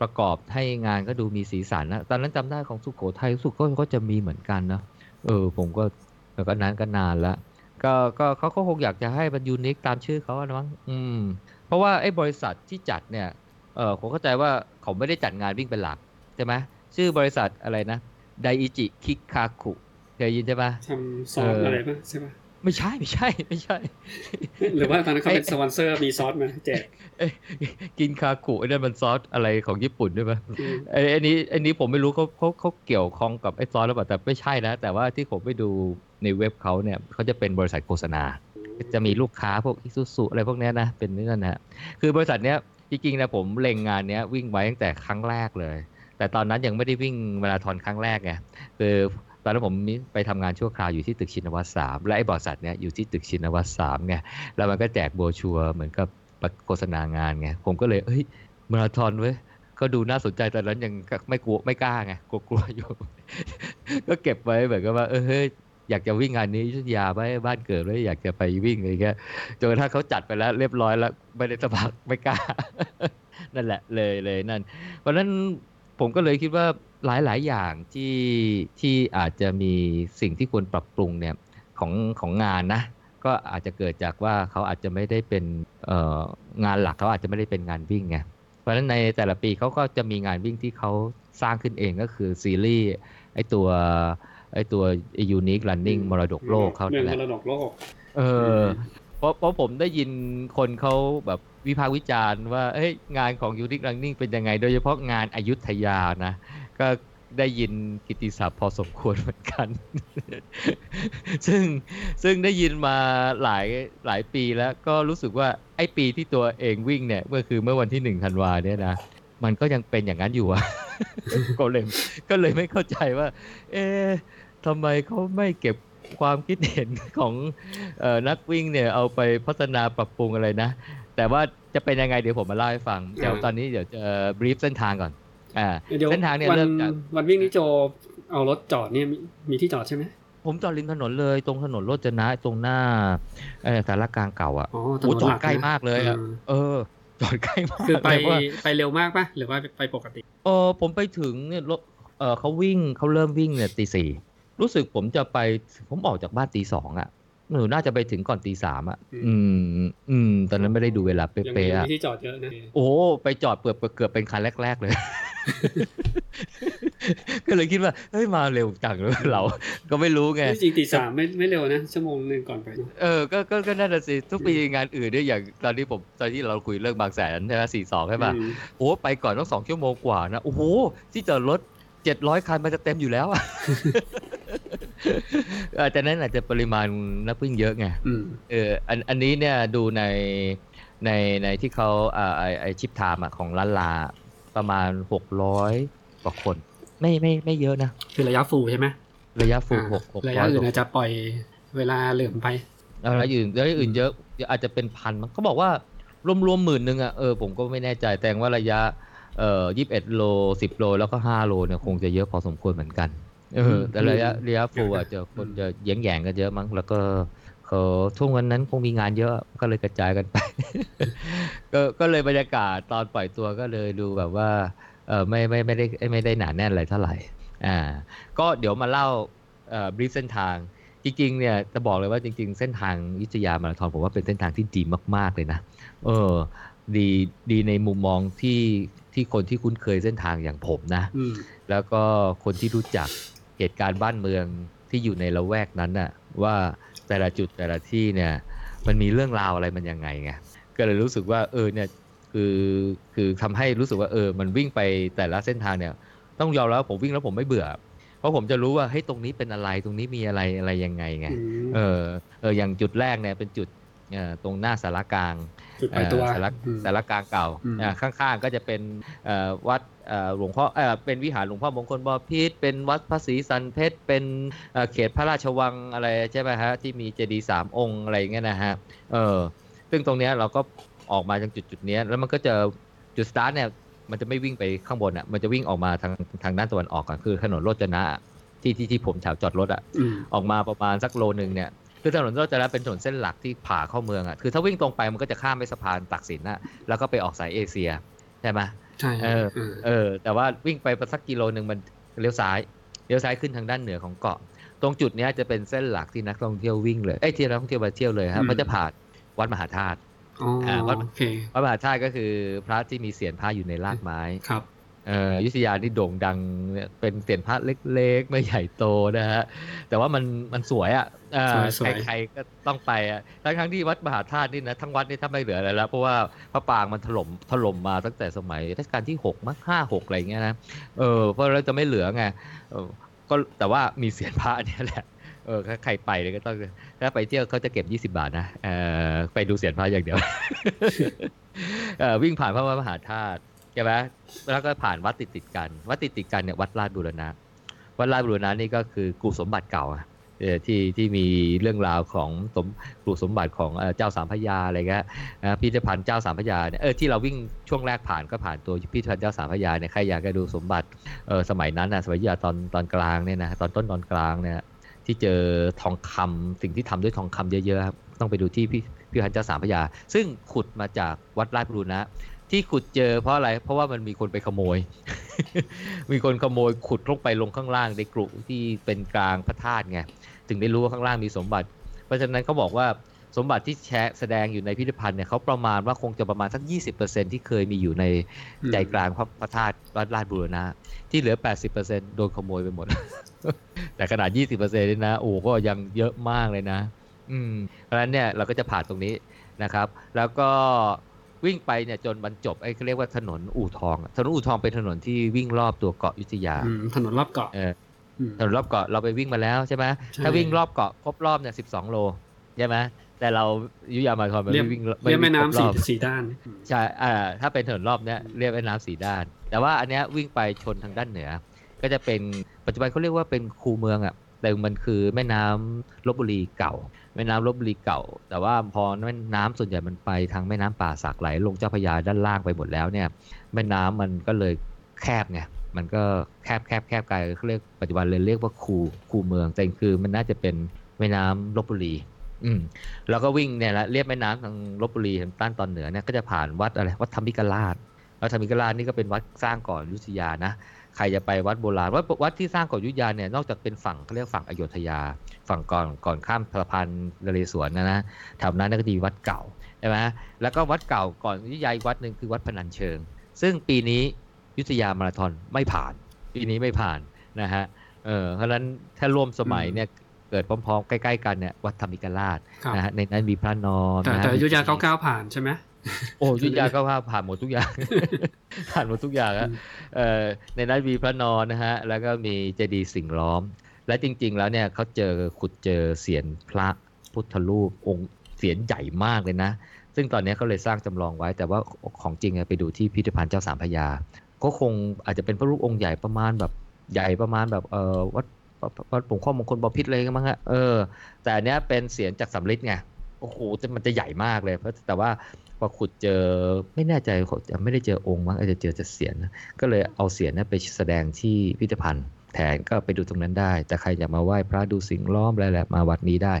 ประกอบให้งานก็ดูมีสีสันนะตอนนั้นจำได้ของสุโขทัยรู้สุกก็จะมีเหมือนกันนะเออ ผมก็แต่ก็นั้นก็นานแล้ว ก็ก็เขาก็คงอยากจะให้มันยูนิคตามชื่อเขาอะนะมั้งอืม เพราะว่าไอ้บริษัทที่จัดเนี่ย เออผมเข้าใจว่าเขาไม่ได้จัดงานวิ่งเป็นหลักใช่ไหมชื่อบริษัทอะไรนะไดอิจิคิคาคุเคยยินใช่ปะทำซอสอะไรป่ะใช่ป่ะไม่ใช่ไม่ใช่ไม่ใช่ หรือว่าตอนนั้นเขาเป็นสปอนเซอร์มีซอสมาแจกเอ้ยกินคาคุไอ้นั่นมันซอสอะไรของญี่ปุ่นด้วยปะอืมไอ้ไอ้นี้ไอ้นี้ผมไม่รู้เขาเขาเขาเกี่ยวข้องกับไอ้ซอสหรือเปล่าแต่ไม่ใช่นะ แต่ว่าที่ผมไปดู ในเว็บเขาเนี่ยเขาจะเป็นบริษัทโฆษณา จะมีลูกค้าพวกอิซูซุอะไรพวกนี้นะเป็นนี่นั่นนะคือบริษัทเนี้ยจริงๆนะผมเล็งงานเนี้ยวิ่งไว้ตั้งแต่ครั้งแรกเลย แต่ตอนนั้นยังไม่ได้วิ่งมาราธอนครั้งแรกไงคือตอนนั้นผมไปทำงานชั่วคราวอยู่ที่ตึกชินวัตรสามและไอ้บริษัทเนี้ยอยู่ที่ตึกชินวัตรสามไงแล้วมันก็แจกโบชัวเหมือนกับโฆษณางานไงผมก็เลยเอ้ยมาราธอนเว้ยก็ดูน่าสนใจตอนนั้นยังไม่กลัวไม่กล้าไงกลัวๆอยู่ ก็เก็บไว้เหมือนกับว่าเออเฮ้ย อยากจะวิ่งงานนี้ยุทธยาไปบ้านเกิดเลยอยากจะไปวิ่งอะไรเงี้ยจนกระทั่งเขาจัดไปแล้วเรียบร้อยแล้วไม่ได้สมัครไม่กล้า นั่นแหละเลยเลยนั่น เพราะฉะนั้นผมก็เลยคิดว่าหลาย ๆ อย่างที่ที่อาจจะมีสิ่งที่ควรปรับปรุงเนี่ยของของงานนะก็อาจจะเกิดจากว่าเขาอาจจะไม่ได้เป็นงานหลักเขาอาจจะไม่ได้เป็นงานวิ่งไงเพราะฉะนั้นในแต่ละปีเขาก็จะมีงานวิ่งที่เขาสร้างขึ้นเองก็คือซีรีส์ไอตัว ไอตัวยูนิค running มรดกโลกเขาเมือนั่งนแหละมรดกโลก เออ เพราะเพราะผมได้ยินคนเขาแบบวิพากษ์วิจารณ์ว่าเอ้ยงานของยูนิค running เป็นยังไง โดยเฉพาะงานอายุทยานะ ก็ได้ยินกิตติศัพท์พอสมควรเหมือนกัน ซึ่งซึ่งได้ยินมาหลายหลายปีแล้วก็รู้สึกว่าไอ้ปีที่ตัวเองวิ่งเนี่ยเมื่อคือเมื่อวันที่หนึ่งธันวาเนี่ยนะ มันก็ยังเป็นอย่างนั้นอยู่อะก็เลยก็เลยไม่เข้าใจว่า เอ๊ะทำไมเขาไม่เก็บความคิดเห็นของเออนักวิ่งเนี่ยเอาไปพัฒนาปรับปรุงอะไรนะ แต่ว่าจะเป็นยังไงเดี๋ยวผมมาเล่าให้ฟังเดี๋ยวตอนนี้เดี๋ยวจะบรีฟเส้นทางก่อนอ่าเดี๋ยวเส้นทางเนี่ยวันเริ่มจากวันวิ่งนี้โจเอารถจอดเนี่ยมีมีที่จอดใช่ไหมผมจอดริมถนนเลยตรงถนนโรจนะตรงหน้าเอ่อสารกลางเก่าอะอ๋อถโอ้นนจอหดลักใกล้นะมากเลยอะออเออ จอดใกล้มากคือไปแต่ว่าไปเร็วมากปะหรือว่าไปปกติเออผมไปถึงเนี่ยรถเออเขาวิ่งเขาเริ่มวิ่งเนี่ยตีสี่รู้สึกผมจะไปผมออกจากบ้านตีสองอะหนูน่าจะไปถึงก่อนตีสามอะ อือืมอืม ตอนนั้นไม่ได้ดูเวลาเป๊ยังะๆยังอะมีที่จอดเยอะนะ โอ้ ไปจอดเปิดเกือบเป็นคันแรก ๆ เลย ก็เลยคิดว่าเฮ้ยมาเร็วจังเลยเรา ก็ไม่รู้ไงจริงๆตีสามไม่ไม่เร็วนะชั่วโมงหนึ่งก่อนไปเออก็ก็ก็น่าจะสิทุกปีงานอื่นเนี่ยอย่างตอนที่ผมตอนที่เราคุยเรื่องบางแสนใช่ไหมสี่สองใช่ป่ะอืมโอ้ไปก่อนต้องสองชั่วโมงกว่านะโอ้โหที่จอดรถเจ็ดร้อยคันมันจะเต็มอยู่แล้วอะอาจจะนั้นอาจจะปริมาณนักวิ่งเยอะไงอืมเอออันอันนี้เนี่ยดูในในในที่เขาอ่าไอไอชิปไทม์อะของล้านลา ประมาณหกร้อยกว่าคน ไม่ไม่ไม่เยอะนะ คือระยะฟูลใช่ไหมระยะฟูลอ่าหกหกระร้ยะอยอื่นอาจจะปล่อยเวลาเหลื่อมไประยะอื่นระยะอื่นเยอะอาจจะเป็นพันมั้งเขาบอกว่ารวมรวมหมื่นหนึ่งอะเออผมก็ไม่แน่ใจแต่ว่าระยะเอ่อยี่สิบเอ็ดโลสิบโลแล้วก็ห้าโลเนี่ยคงจะเยอะพอสมควรเหมือนกันเออแต่ระยะระยะฟูลอาจจะคนจะแย่งแย่งๆกันเยอะมั้งแล้วก็ เขาช่วงวันนั้นคงมีงานเยอะก็เลยกระจายกันไป ก็ก็เลยบรรยากาศตอนปล่อยตัวก็เลยดูแบบว่าเออไม่ไม่ไม่ได้ไม่ได้หนาแน่นอะไรเท่าไหร่อ่าก็เดี๋ยวมาเล่าเอ่อบรีฟเส้นทางจริงๆเนี่ยจะบอกเลยว่าจริง ๆ เส้นทางอยุธยามาราธอนผมว่าเป็นเส้นทางที่ดีมาก ๆเลยนะเออดีดีในมุมมองที่ที่คนที่คุ้นเคยเส้นทางอย่างผมนะอืมแล้วก็คนที่รู้จักเหตุการณ์บ้านเมืองที่อยู่ในละแวกนั้นน่ะว่า แต่ละจุดแต่ละที่เนี่ยมันมีเรื่องราวอะไรมันยังไงไงก็เลยรู้สึกว่าเออเนี่ยคือคือทำให้รู้สึกว่าเออมันวิ่งไปแต่ละเส้นทางเนี่ยต้องยอมแล้วผมวิ่งแล้วผมไม่เบื่อ เพราะผมจะรู้ว่าเฮ้ยตรงนี้เป็นอะไรตรงนี้มีอะไรอะไรยังไงไงอืมเออเอออย่างจุดแรกเนี่ยเป็นจุดเอ่อ ตรงหน้าสารกลางจุดปล่อยตัวเอ่อสารอืมสารกลางเก่าอืมอ่าข้างๆก็จะเป็นเอ่อวัดเอ่อหลวงพ่อเอ่อเป็นวิหารหลวงพ่อมงคลบพิตรเป็นวัดพระศรีสันเพชรเป็นเอ่อเขตพระราชวังอะไรใช่ไหมฮะที่มีเจดีย์สามองค์อะไรอย่างเงี้ยนะฮะเออซึ่งตรงเนี้ยเราก็ออกมาจากจุดจุดๆเนี้ยแล้วมันก็จะจุดสตาร์ทเนี่ยมันจะไม่วิ่งไปข้างบนอะมันจะวิ่งออกมาทางทางด้านตะวันออกอะคือถนนโรจนะอะที่ที่ที่ผมแถวจอดรถอะอืมออกมาประมาณสักโลนึงเนี่ย คือถนนโรจนะเป็นถนนเส้นหลักที่ผ่าเข้าเมืองอะคือถ้าวิ่งตรงไปมันก็จะข้ามไปสะพานตักสินน่ะแล้วก็ไปออกสายเอเชียใช่ไหมใช่เออเออเออ แต่ว่าวิ่งไปสักกิโลหนึ่งมันเลี้ยวซ้ายเลี้ยวซ้ายขึ้นทางด้านเหนือของเกาะ ตรงจุดเนี้ยจะเป็นเส้นหลักที่นักท่องเที่ยววิ่งเลยเอ้ยที่นักท่องเที่ยวมาเที่ยวเลยครับมันจะผ่านวัดมหาธาตุอ๋ออ่าวัดโอเควัดมหาธาตุก็คือพระที่มีเสียนพระอยู่ในรากไม้ครับ เอ่ออยุธยานี่โด่งดังเนี่ยเป็นเสียนพระเล็กๆ ไม่ใหญ่โตนะฮะ แต่ว่ามันมันสวยอะเอ่อสวยๆใครๆก็ต้องไปอะทั้งทั้งๆที่วัดมหาธาตุนี่นะทั้งวัดนี่ถ้าไม่เหลืออะไรแล้ว เพราะว่าพระปรางมันถล่มถล่มมาตั้งแต่สมัยรัชกาลที่หกมั้งห้าหกอะไรเงี้ยนะเออเพราะเราจะไม่เหลือไงเออก็แต่ว่ามีเสียนพระเนี่ยแหละเออถ้าใครไปเนี่ยก็ต้องถ้าไปเที่ยวเขาจะเก็บ 20 บาทนะเออไปดูเสียนพระอย่างเดียวเออวิ่งผ่านพระมหาธาตุใช่ไหมแล้วก็ผ่านวัดติดติดกัน วัดติดติดกันเนี่ยวัดราชบูรณะ วัดราชบูรณะนี่ก็คือกรุสมบัติเก่าอะเออที่ที่มีเรื่องราวของสมกรุสมบัติของเจ้าสามพระยาอะไรเงี้ยพิพิธภัณฑ์เจ้าสามพระยาเนี่ยเออที่เราวิ่งช่วงแรกผ่านก็ผ่านตัวพิพิธภัณฑ์เจ้าสามพระยาเนี่ยใครอยากจะดูสมบัติเออสมัยนั้นนะสมัยอยุธยาตอนตอนกลางเนี่ยนะตอนต้นตอนกลางเนี่ยที่เจอทองคำสิ่งที่ทำด้วยทองคำเยอะๆครับต้องไปดูที่พิพิพิธภัณฑ์เจ้าสามพระยา ซึ่งขุดมาจากวัดราชบูรณะ ที่ขุดเจอเพราะอะไร เพราะว่ามันมีคนไปขโมย มีคนขโมยขุดลงไปลงข้างล่างในกรุที่เป็นกลางพระธาตุไง ถึงได้รู้ว่าข้างล่างมีสมบัติ เพราะฉะนั้นเขาบอกว่าสมบัติที่แชร์แสดงอยู่ในพิพิธภัณฑ์เนี่ยเขาประมาณว่าคงจะประมาณสัก 20%ที่เคยมีอยู่ในอืมใจกลางพระพระธาตุวัดราชบูรณะ ที่เหลือ 80%โดนขโมยไปหมด แต่ขนาด 20%นี่นะโอ้ก็ยังเยอะมากเลยนะ อืมเพราะฉะนั้นเนี่ยเราก็จะผ่านตรงนี้นะครับ แล้วก็ วิ่งไปเนี่ยจนบรรจบไอ้เขาเรียกว่าถนนอู่ทองอะถนนอู่ทองเป็นถนนที่วิ่งรอบตัวเกาะอยุธยาอืมถนนรอบเกาะเออมถนนรอบเกาะเราไปวิ่งมาแล้วใช่ไหมใช่ถ้าวิ่งรอบเกาะครบรอบเนี่ยสิบสองโลใช่ไหมแต่เราอยุธยามาราธอนมันเรียบไม่วิ่งเรียบแม่ครน้ำบรสี่อบสี่ด้านอืมใช่อ่าถ้าเป็นถนนรอบเนี้ยเรียกแม่น้ำสีด้าน แต่ว่าอันเนี้ยวิ่งไปชนทางด้านเหนือ ก็จะเป็นปัจจุบันเขาเรียกว่าเป็นคูเมืองอะแต่มันคือแม่น้ำลบบุรีเก่า แม่น้ำลบบุรีเก่า แต่ว่าพอแม่น้ำส่วนใหญ่มันไปทางแม่น้ำป่าสักไหลลงเจ้าพระยาด้านล่างไปหมดแล้วเนี่ยแม่น้ำมันก็เลยแคบไงมันก็แคบแคบแคบกลายเขาเรียกปัจจุบันเลยเรียกว่าคูคูเมืองแต่จริงๆคือมันน่าจะเป็นแม่น้ำลบบุรี อืมแล้วก็วิ่งเนี่ยละเรียบแม่น้ำทางลบบุรีทางด้านตอนเหนือเนี่ยก็จะผ่านวัดอะไรวัดธรรมิกราชวัดธรรมิกราชนี่ก็เป็นวัดสร้างก่อนยุธยานะใครจะไปวัดโบราณวัดวัดที่สร้างก่อนยุธยาเนี่ยนอกจากเป็นฝั่งเขาเรียกฝั่งอโยธยา ฝั่งก่อนก่อนข้ามสะพานนเรศวรนะนะแถวนั้นก็จะมีวัดเก่าใช่ไหมแล้วก็วัดเก่าก่อนอยุธยาอีกวัดหนึ่งคือวัดพนัญเชิง ซึ่งปีนี้อยุธยามาราธอนไม่ผ่าน ปีนี้ไม่ผ่านนะฮะเออเพราะฉะนั้นถ้าร่วมสมัยเนี่ยเกิดพร้อมๆ ใกล้ๆ กันเนี่ยวัดธรรมิกราชครับนะฮะในนั้นมีพระนอนแต่นะฮะแต่อยุธยามีเก้าเก้าผ่านใช่ไหมโอ้อยุธยาก็ว่าผ่านหมดทุกอย่าง ผ่านหมดทุกอย่างอะอืมเอ่อในนั้นมีพระนอนนะฮะแล้วก็มีเจดีย์สิ่งล้อม และจริง ๆ แล้วเนี่ยเขาเจอขุดเจอเสียนพระพุทธรูปองค์เสียนใหญ่มากเลยนะ ซึ่งตอนนี้เขาเลยสร้างจำลองไว้ แต่ว่าของจริงไปดูที่พิพิธภัณฑ์เจ้าสามพระยา ก็คงอาจจะเป็นพระรูปองค์ใหญ่ประมาณแบบใหญ่ประมาณแบบเออวัดวัดวัดผงข้อมงคลบพิตรเลยกันมั้งฮะเออ แต่อันเนี้ยเป็นเสียนจากสำริดไงโอ้โหมันจะใหญ่มากเลยเพราะแต่ว่าพอขุดเจอไม่แน่ใจไม่ได้เจอองค์มั้งอาจจะเจอแต่เสียนก็เลยเอาเสียนนั้นไปแสดงที่พิพิธภัณฑ์ แทนก็ไปดูตรงนั้นได้ แต่ใครอยากมาไหว้พระดูสิ่งล้อมอะไรแหละมาวัดนี้ได้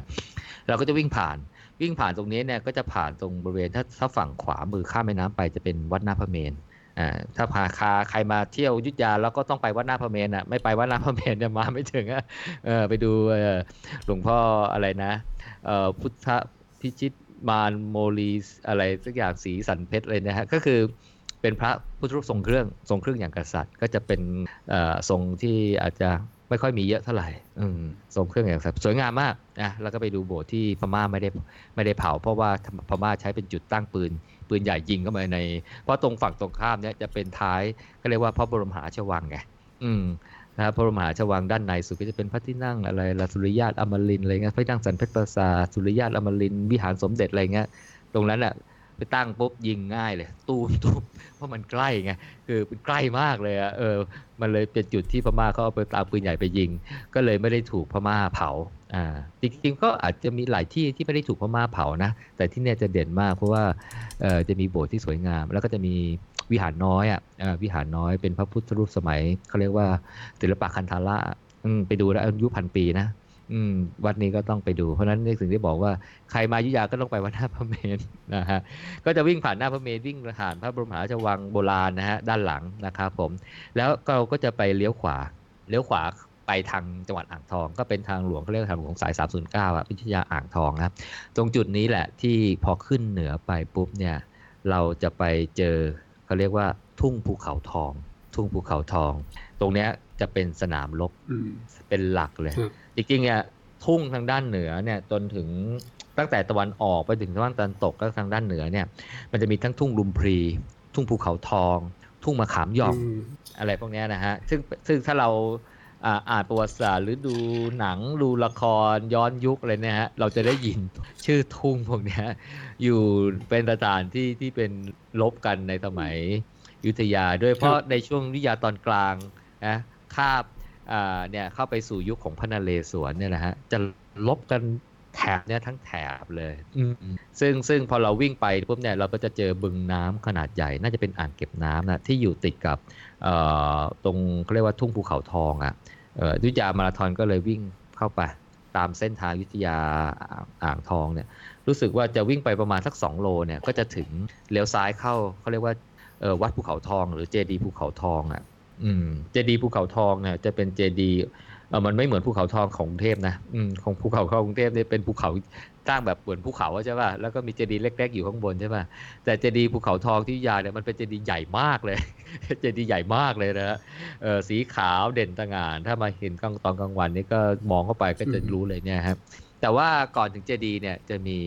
เราก็จะวิ่งผ่าน วิ่งผ่านตรงนี้เนี่ยก็จะผ่านตรงบริเวณถ้าถ้าฝั่งขวามือข้ามแม่น้ำไปจะเป็นวัดหน้าพระเมรุอ่าถ้าพาคาใครมาเที่ยวยุทธยาแล้วก็ต้องไปวัดหน้าพระเมรุอะไม่ไปวัดหน้าพระเมรุเนี่ยมาไม่ถึงอะเออไปดูหลวงพ่ออะไรนะเอ่อพุทธพิชิตมารโมลีอะไรสักอย่างสีสันเพชรเลยนะฮะก็คือ เป็นพระพุทธรูปทรงเครื่องทรงเครื่องอย่างกษัตริย์ ก็จะเป็นทรงที่อาจจะไม่ค่อยมีเยอะเท่าไหร่ทรงเครื่องอย่างกษัตริย์สวยงามมากนะแล้วก็ไปดูโบสถ์ที่พม่าไม่ได้ไม่ได้เผา เพราะว่าพม่าใช้เป็นจุดตั้งปืนปืนใหญ่ยิงเข้ามาใน เพราะตรงฝั่งตรงข้ามเนี่ยจะเป็นท้ายก็เรียกว่าพระบรมหาราชวังไงอืมนะครับพระบรมหาราชวังด้านในสุดก็จะเป็นพระที่นั่งอะไรละสุริยาตอมรินอะไรเงี้ยพระที่นั่งสันเพชรปราสาสุริยาตอมรินวิหารสมเด็จอะไรเงี้ยตรงนั้นแหละ ไปตั้งปุ๊บยิงง่ายเลย ตูมตูมเพราะมันใกล้ไงคือใกล้มากเลยอะเออ มันเลยเป็นจุดที่พม่าเขาเอาไปตามปืนใหญ่ไปยิง ก็เลยไม่ได้ถูกพม่าเผาอ่าจริงๆก็อาจจะมีหลายที่ที่ไม่ได้ถูกพม่าเผานะ แต่ที่เนี่ยจะเด่นมากเพราะว่าเออจะมีโบสถ์ที่สวยงาม แล้วก็จะมีวิหารน้อยอะอ่าวิหารน้อยเป็นพระพุทธรูปสมัยเขาเรียกว่าศิลปะคันธาระไปดูแล้วอายุพันปีนะ อืม วัดนี้ก็ต้องไปดู เพราะนั้นในสิ่งที่บอกว่าใครมายุยาก็ต้องไปวัดหน้าพระเมรุนะฮะก็จะวิ่งผ่านหน้าพระเมรุวิ่งผ่านพระบรมมหาราชวังโบราณนะฮะด้านหลังนะครับผม แล้วเราก็จะไปเลี้ยวขวาเลี้ยวขวาไปทางจังหวัดอ่างทอง ก็เป็นทางหลวงเขาเรียกทางหลวงสาย 309อะวิทยาอ่างทองนะครับตรงจุดนี้แหละที่พอขึ้นเหนือไปปุ๊บเนี่ย เราจะไปเจอเขาเรียกว่าทุ่งภูเขาทอง ทุ่งภูเขาทอง ตรงเนี้ย จะเป็นสนามรบอืมเป็นหลักเลยครับจริงๆเนี่ยทุ่งทางด้านเหนือเนี่ยจนถึงตั้งแต่ตะวันออกไปถึงตะวันตะวันตกแล้วทางด้านเหนือเนี่ย มันจะมีทั้งทุ่งลุมพรี ทุ่งภูเขาทอง ทุ่งมะขามหย่อมอืมอะไรพวกเนี้ยนะฮะซึ่งซึ่งถ้าเราอ่าอ่านประวัติศาสตร์หรือดูหนังดูละครย้อนยุคอะไรเนี่ยฮะเราจะได้ยินชื่อทุ่งพวกเนี้ยอยู่เป็นสถานที่ที่เป็นลบกันในสมัยอยุธยาด้วยเพราะในช่วงอยุธยาตอนกลางนะ คาบอ่าเนี่ยเข้าไปสู่ยุคของพระนเรศวรเนี่ยนะฮะจะลบกันแถบเนี่ยทั้งแถบเลยอืมซึ่งซึ่งพอเราวิ่งไปปุ๊บเนี่ยเราก็จะเจอบึงน้ำขนาดใหญ่ น่าจะเป็นอ่างเก็บน้ำนะที่อยู่ติดกับเอ่อตรงเขาเรียกว่าทุ่งภูเขาทองอะ่ะเอ่ออยุธยามาราธอนก็เลยวิ่งเข้าไปตามเส้นทางอยุธยาอ่างอ่างทองเนี่ยรู้สึกว่าจะวิ่งไปประมาณสัก 2 โลเนี่ยก็จะถึงเลี้ยวซ้ายเข้าเขาเรียกว่าเอ่อวัดภูเขาทอง หรือเจดีภูเขาทองอะ่ะ อืมเจดีภูเขาทองเนี่ยจะเป็นเจดีเออมันไม่เหมือนภูเขาทองของกรุงเทพนะอืมของภูเขาทองกรุงเทพเนี่ยเป็นภูเขาสร้างแบบเหมือนภูเขาใช่ป่ะแล้วก็มีเจดีย์เล็ก ๆ อยู่ข้างบนใช่ป่ะแต่เจดีย์ภูเขาทองที่ยาเนี่ยมันเป็นเจดีย์ใหญ่มากเลย เจดีย์ใหญ่มากเลยนะฮะเออสีขาวเด่นตระงานถ้ามาเห็นกลางตอนกลางวันนี่ก็มองเข้าไปก็จะรู้เลยเนี่ยครับแต่ว่าก่อนถึงเจดีย์เนี่ยจะมี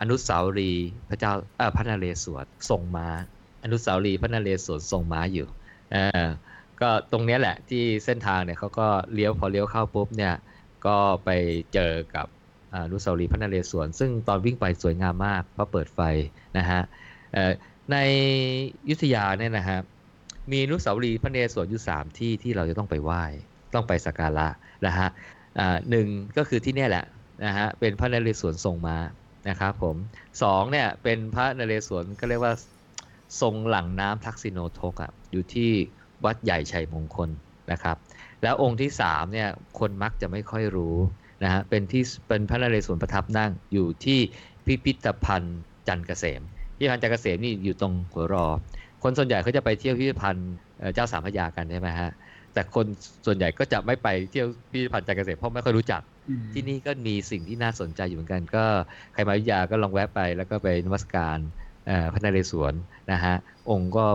อนุสาวรีย์พระเจ้าเออพระนเรศวรทรงม้า อนุสาวรีย์พระนเรศวรทรงม้าอยู่เออ ก็ตรงนี้แหละที่เส้นทางเนี่ยเขาก็เลี้ยวพอเลี้ยวเข้าปุ๊บเนี่ยก็ไปเจอกับอนุสาวรีย์พระนเรศวรซึ่งตอนวิ่งไปสวยงามมากเพราะเปิดไฟนะฮะในยุธยาเนี่ยนะฮะมีอนุสาวรีย์พระนเรศวรอยู่สามที่ที่เราจะต้องไปไหว้ต้องไปสักการะนะฮะหนึ่งก็คือที่นี่แหละนะฮะเป็นพระนเรศวรทรงมานะครับผมสองเนี่ยเป็นพระนเรศวรก็เรียกว่าทรงหลังน้ำทักษิโนทกอะอยู่ที่ วัดใหญ่ชัยมงคลนะครับ แล้วองค์ที่สามเนี่ยคนมักจะไม่ค่อยรู้นะฮะเป็นที่เป็นพระนเรศวรประทับนั่งอยู่ที่พิพิธภัณฑ์จันทร์เกษมพิพิธภัณฑ์จันทร์เกษมนี่อยู่ตรงหัวรอ คนส่วนใหญ่เขาจะไปเที่ยวพิพิธภัณฑ์เอ่อเจ้าสามพระยากันใช่ไหมฮะแต่คนส่วนใหญ่ก็จะไม่ไปเที่ยวพิพิธภัณฑ์จันทร์เกษมเพราะไม่ค่อยรู้จักอืมที่นี่ก็มีสิ่งที่น่าสนใจอยู่เหมือนกัน ก็ใครมาอยุธยาก็ลองแวะไปแล้วก็ไปนมัสการเอ่อพระนเรศวรนะฮะองค์ก็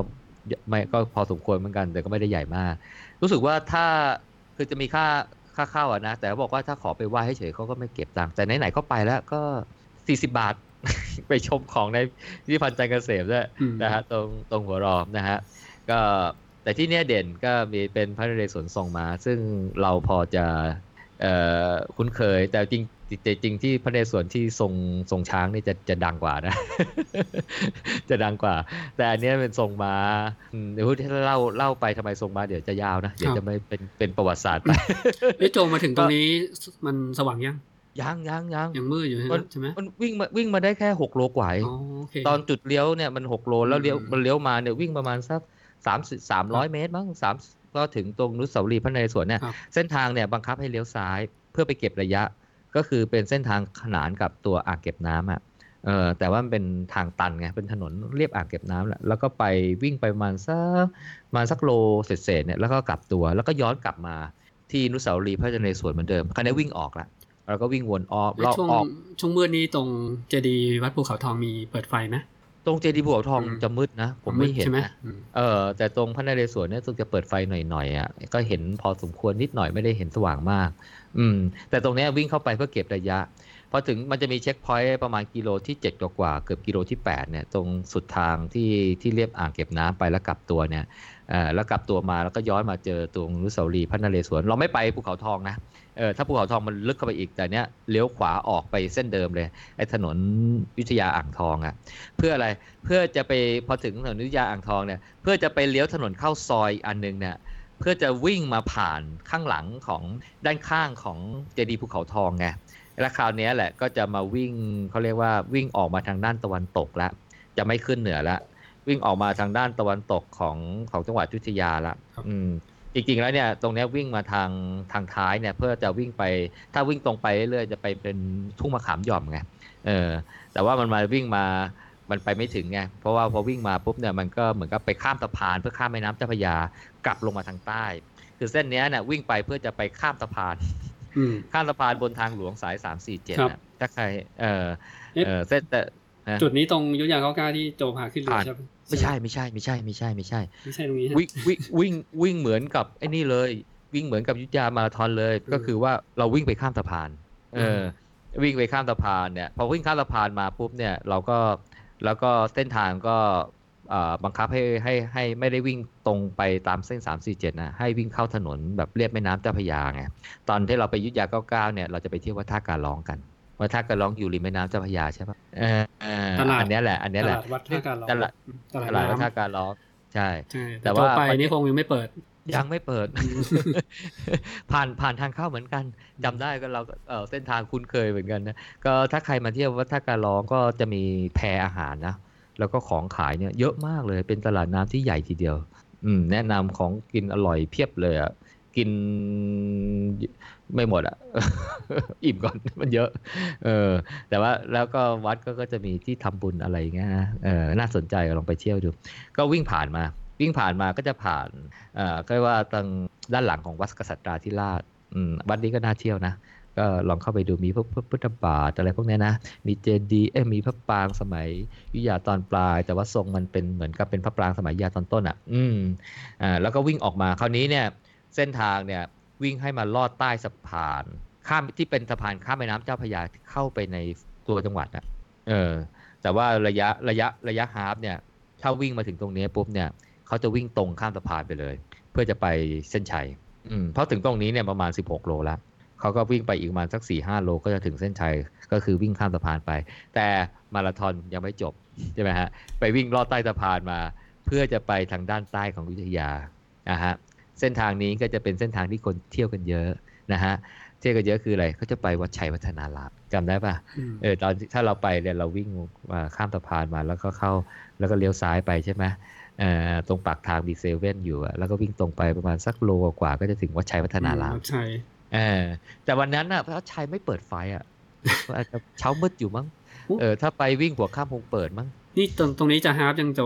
ไม่ก็พอสมควรเหมือนกัน แต่ก็ไม่ได้ใหญ่มาก รู้สึกว่าถ้าคือจะมีค่าค่าเข้าอะนะ แต่เขาบอกว่าถ้าขอไปไหว้ให้เฉยเขาก็ไม่เก็บตังค์แต่ไหนๆก็ไปแล้วก็ 40 บาท ไปชมของในพิพิธภัณฑ์จันทร์เกษมด้วยอืมนะฮะตรงตรงหัวรอมนะฮะก็แต่ที่เนี้ยเด่นก็มีเป็นพระนเรศวรทรงมา ซึ่งเราพอจะเอ่อคุ้นเคย แต่จริง แต่จริงที่พระนเรศวรที่ทรงทรงช้างนี่จะจะดังกว่านะ จะดังกว่า แต่อันเนี้ยเป็นทรงม้าอืมเดี๋ยวถ้าเล่าเล่าไปทำไมทรงม้าเดี๋ยวจะยาวนะเดี๋ยวจะไม่เป็นเป็นประวัติศาสตร์ไปเอ๊ะโจมาถึงตรงนี้มันสว่างยังยังยังยังยังมืดอยู่ใช่ไหมมันใช่ไหมมันวิ่งมาวิ่งมาได้แค่หกโลกว่าเองอ๋อโอเคตอนจุดเลี้ยวเนี่ยมันหกโลแล้วเลี้ยวอืมมันเลี้ยวมาเนี่ยวิ่งประมาณสักสามสามร้อยเมตรมั้งสามก็ถึงตรงอนุสาวรีย์พระนเรศวรเนี่ยครับเส้นทางเนี่ยบังคับให้เลี้ยวซ้ายเพื่อไปเก็บระยะ ก็คือเป็นเส้นทางขนานกับตัวอ่างเก็บน้ำอะเออแต่ว่ามันเป็นทางตันไงเป็นถนนเรียบอ่างเก็บน้ำแหละแล้วก็ไปวิ่งไปประมาณสักประมาณสักโลเศษๆเนี่ยแล้วก็กลับตัวแล้วก็ย้อนกลับมาที่นุสาวรีย์พระนทรศวนเหมือนเดิมคันนี้วิ่งออกละแล้วก็วิ่งวนออกรอบออกช่วงมืดนี้ตรงเจดีย์วัดภูเขาทองมีเปิดไฟไหม ตรงเจดีย์ภูเขาทองอืม จะมืดนะ ผมไม่เห็นใช่ไหมนะอืมเออแต่ตรงพระนเรศวรเนี่ยตรงจะเปิดไฟหน่อยๆอะก็เห็นพอสมควรนิดหน่อยไม่ได้เห็นสว่างมาก อืม แต่ตรงเนี้ยวิ่งเข้าไปเพื่อเก็บระยะพอถึงมันจะมีเช็คพอยต์ประมาณกิโลที่7กว่าๆเกือบกิโลที่ 8 เนี่ย ตรงสุดทางที่ที่เรียบอ่างเก็บน้ำไปแล้วกลับตัวเนี่ยเออแล้วกลับตัวมาแล้วก็ย้อนมาเจอตรงอนุสาวรีย์พระนเรศวรเราไม่ไปภูเขาทองนะ เออถ้าภูเขาทองมันลึกเข้าไปอีกแต่เนี้ยเลี้ยวขวาออกไปเส้นเดิมเลยไอ้ถนนวิทยาอ่างทองอะ เพื่ออะไรเพื่อจะไปพอถึงถนนวิทยาอ่างทองเนี่ย เพื่อจะไปเลี้ยวถนนเข้าซอยอันหนึงเนี่ยเพื่อจะวิ่งมาผ่านข้างหลังของด้านข้างของเจดีย์ภูเขาทองไงแล้วคราวเนี้ยแหละก็จะมาวิ่งเขาเรียกว่าวิ่งออกมาทางด้านตะวันตกแล้วจะไม่ขึ้นเหนือแล้ววิ่งออกมาทางด้านตะวันตกของของจังหวัดอยุธยาละครับอืม จริงๆแล้วเนี่ยตรงเนี้ยวิ่งมาทางทางท้ายเนี่ยเพื่อจะวิ่งไปถ้าวิ่งตรงไปเรื่อยๆจะไปเป็นทุ่งมะขามหย่อมไงเออแต่ว่ามันมาวิ่งมามันไปไม่ถึงไงเพราะว่าพอวิ่งมาปุ๊บเนี่ยมันก็เหมือนกับไปข้ามสะพานเพื่อข้ามแม่น้ำเจ้าพระยากลับลงมาทางใต้ คือเส้นเนี้ยเนี่ยวิ่งไปเพื่อจะไปข้ามสะพานอืมข้ามสะพานบนทางหลวงสายสามสี่เจ็ดครับนะถ้าใครเออเอ๊ะเออเส้นแต่นะ จุดนี้ตรงยุทธยาเก้าเก้าที่โจพาขึ้นเรือผ่านใช่ไหมไม่ใช่ไม่ใช่ไม่ใช่ไม่ใช่ไม่ใช่ไม่ใช่ตรงนี้ฮะวิ่งวิ่งวิ่งวิ่งเหมือนกับไอ้นี่เลย วิ่งเหมือนกับยุทธยามาราธอนเลยอืมก็คือว่าเราวิ่งไปข้ามสะพาน เออ วิ่งไปข้ามสะพานเนี่ยพอวิ่งข้ามสะพานมาปุ๊บเนี่ยเราก็แล้วก็เส้นทางก็เอ่อบังคับให้ให้ให้ไม่ได้วิ่งตรงไปตามเส้น 347 นะให้วิ่งเข้าถนนแบบเรียบแม่น้ำเจ้าพระยาไงตอนที่เราไปอยุทธยา 99 เนี่ยเราจะไปเที่ยววัดท่าการร้องกัน วัดท่าการร้องอยู่ริมแม่น้ำเจ้าพระยาใช่ปะเออเออตลาดอันเนี้ยแหละ อันตเนี้ยแหละลาดวัดท่าการร้องตลาดตลาดตลาดวัดท่าน้ำการร้องใช่ใช่แต่แต่ว่าว่าไปนี่คงยังไม่เปิด ยังไม่เปิด ผ่านผ่านทางเข้าเหมือนกันจำได้ก็เราเออเส้นทางคุ้นเคยเหมือนกันนะก็ถ้าใครมาเที่ยววัดท่าการร้องก็จะมีแพรอาหารนะแล้วก็ของขายเนี่ยเยอะมากเลยเป็นตลาดน้ำที่ใหญ่ทีเดียว อืม แนะนำของกินอร่อยเพียบเลยอะกิน ไม่หมดอะ อิ่มก่อนมันเยอะ เออ แต่ว่าแล้วก็วัดก็ก็จะมีที่ทำบุญอะไรเงี้ยนะเออน่าสนใจลองไปเที่ยวดู ก็วิ่งผ่านมา วิ่งผ่านมาก็จะผ่านเอ่อก็ว่าทางด้านหลังของวัดกษัตราธิราชอืมวัดนี้ก็น่าเที่ยวนะก็ลองเข้าไปดูมีพระพุทธบาทอะไรพวกนี้นะ มีเจดีย์เอ้มีพระปรางสมัยยุยาตอนปลาย แต่ว่าทรงมันเป็นเหมือนกับเป็นพระปรางสมัยยุยาตอนต้นอะ อืมอ่าแล้วก็วิ่งออกมาคราวนี้เนี่ย เส้นทางเนี่ย วิ่งให้มาลอดใต้สะพาน ข้ามที่เป็นสะพานข้ามแม่น้ำเจ้าพระยาเข้าไปในตัวจังหวัดอะเออ แต่ว่าระยะระยะระยะฮาล์ฟเนี่ย ถ้าวิ่งมาถึงตรงนี้ปุ๊บเนี่ยเขาจะวิ่งตรงข้ามสะพานไปเลย เพื่อจะไปเส้นชัย อืมเพราะถึงตรงนี้เนี่ยประมาณ 16 โลแล้วเขาก็วิ่งไปอีกประมาณสัก4 5โลก็จะถึงเส้นชัย ก็คือวิ่งข้ามสะพานไป แต่มาราธอนยังไม่จบใช่ไหมฮะ ไปวิ่งลอดใต้สะพานมา เพื่อจะไปทางด้านใต้ของอยุธยานะฮะ เส้นทางนี้ก็จะเป็นเส้นทางที่คนเที่ยวกันเยอะนะฮะเที่ยวกันเยอะคืออะไรเขาจะไปวัดชัยวัฒนารามจำได้ปะอืมเออตอนที่ถ้าเราไปเนี่ยเราวิ่งมาข้ามสะพานมาแล้วก็เข้าแล้วก็เลี้ยวซ้ายไปใช่ไหมเอ่อตรงปากทางมีเซเว่นอยู่อะแล้วก็วิ่งตรงไปประมาณสักโลกว่าๆก็จะถึงวัดชัยวัฒนารามใช่เออแต่วันนั้นน่ะพระชัยไม่เปิดไฟอะอาจจะเช้ามืดอยู่มั้งเออถ้าไปวิ่งหัวข้ามคงเปิดมั้งนี่ตรงตรงนี้จะฮาร์ปยังโจ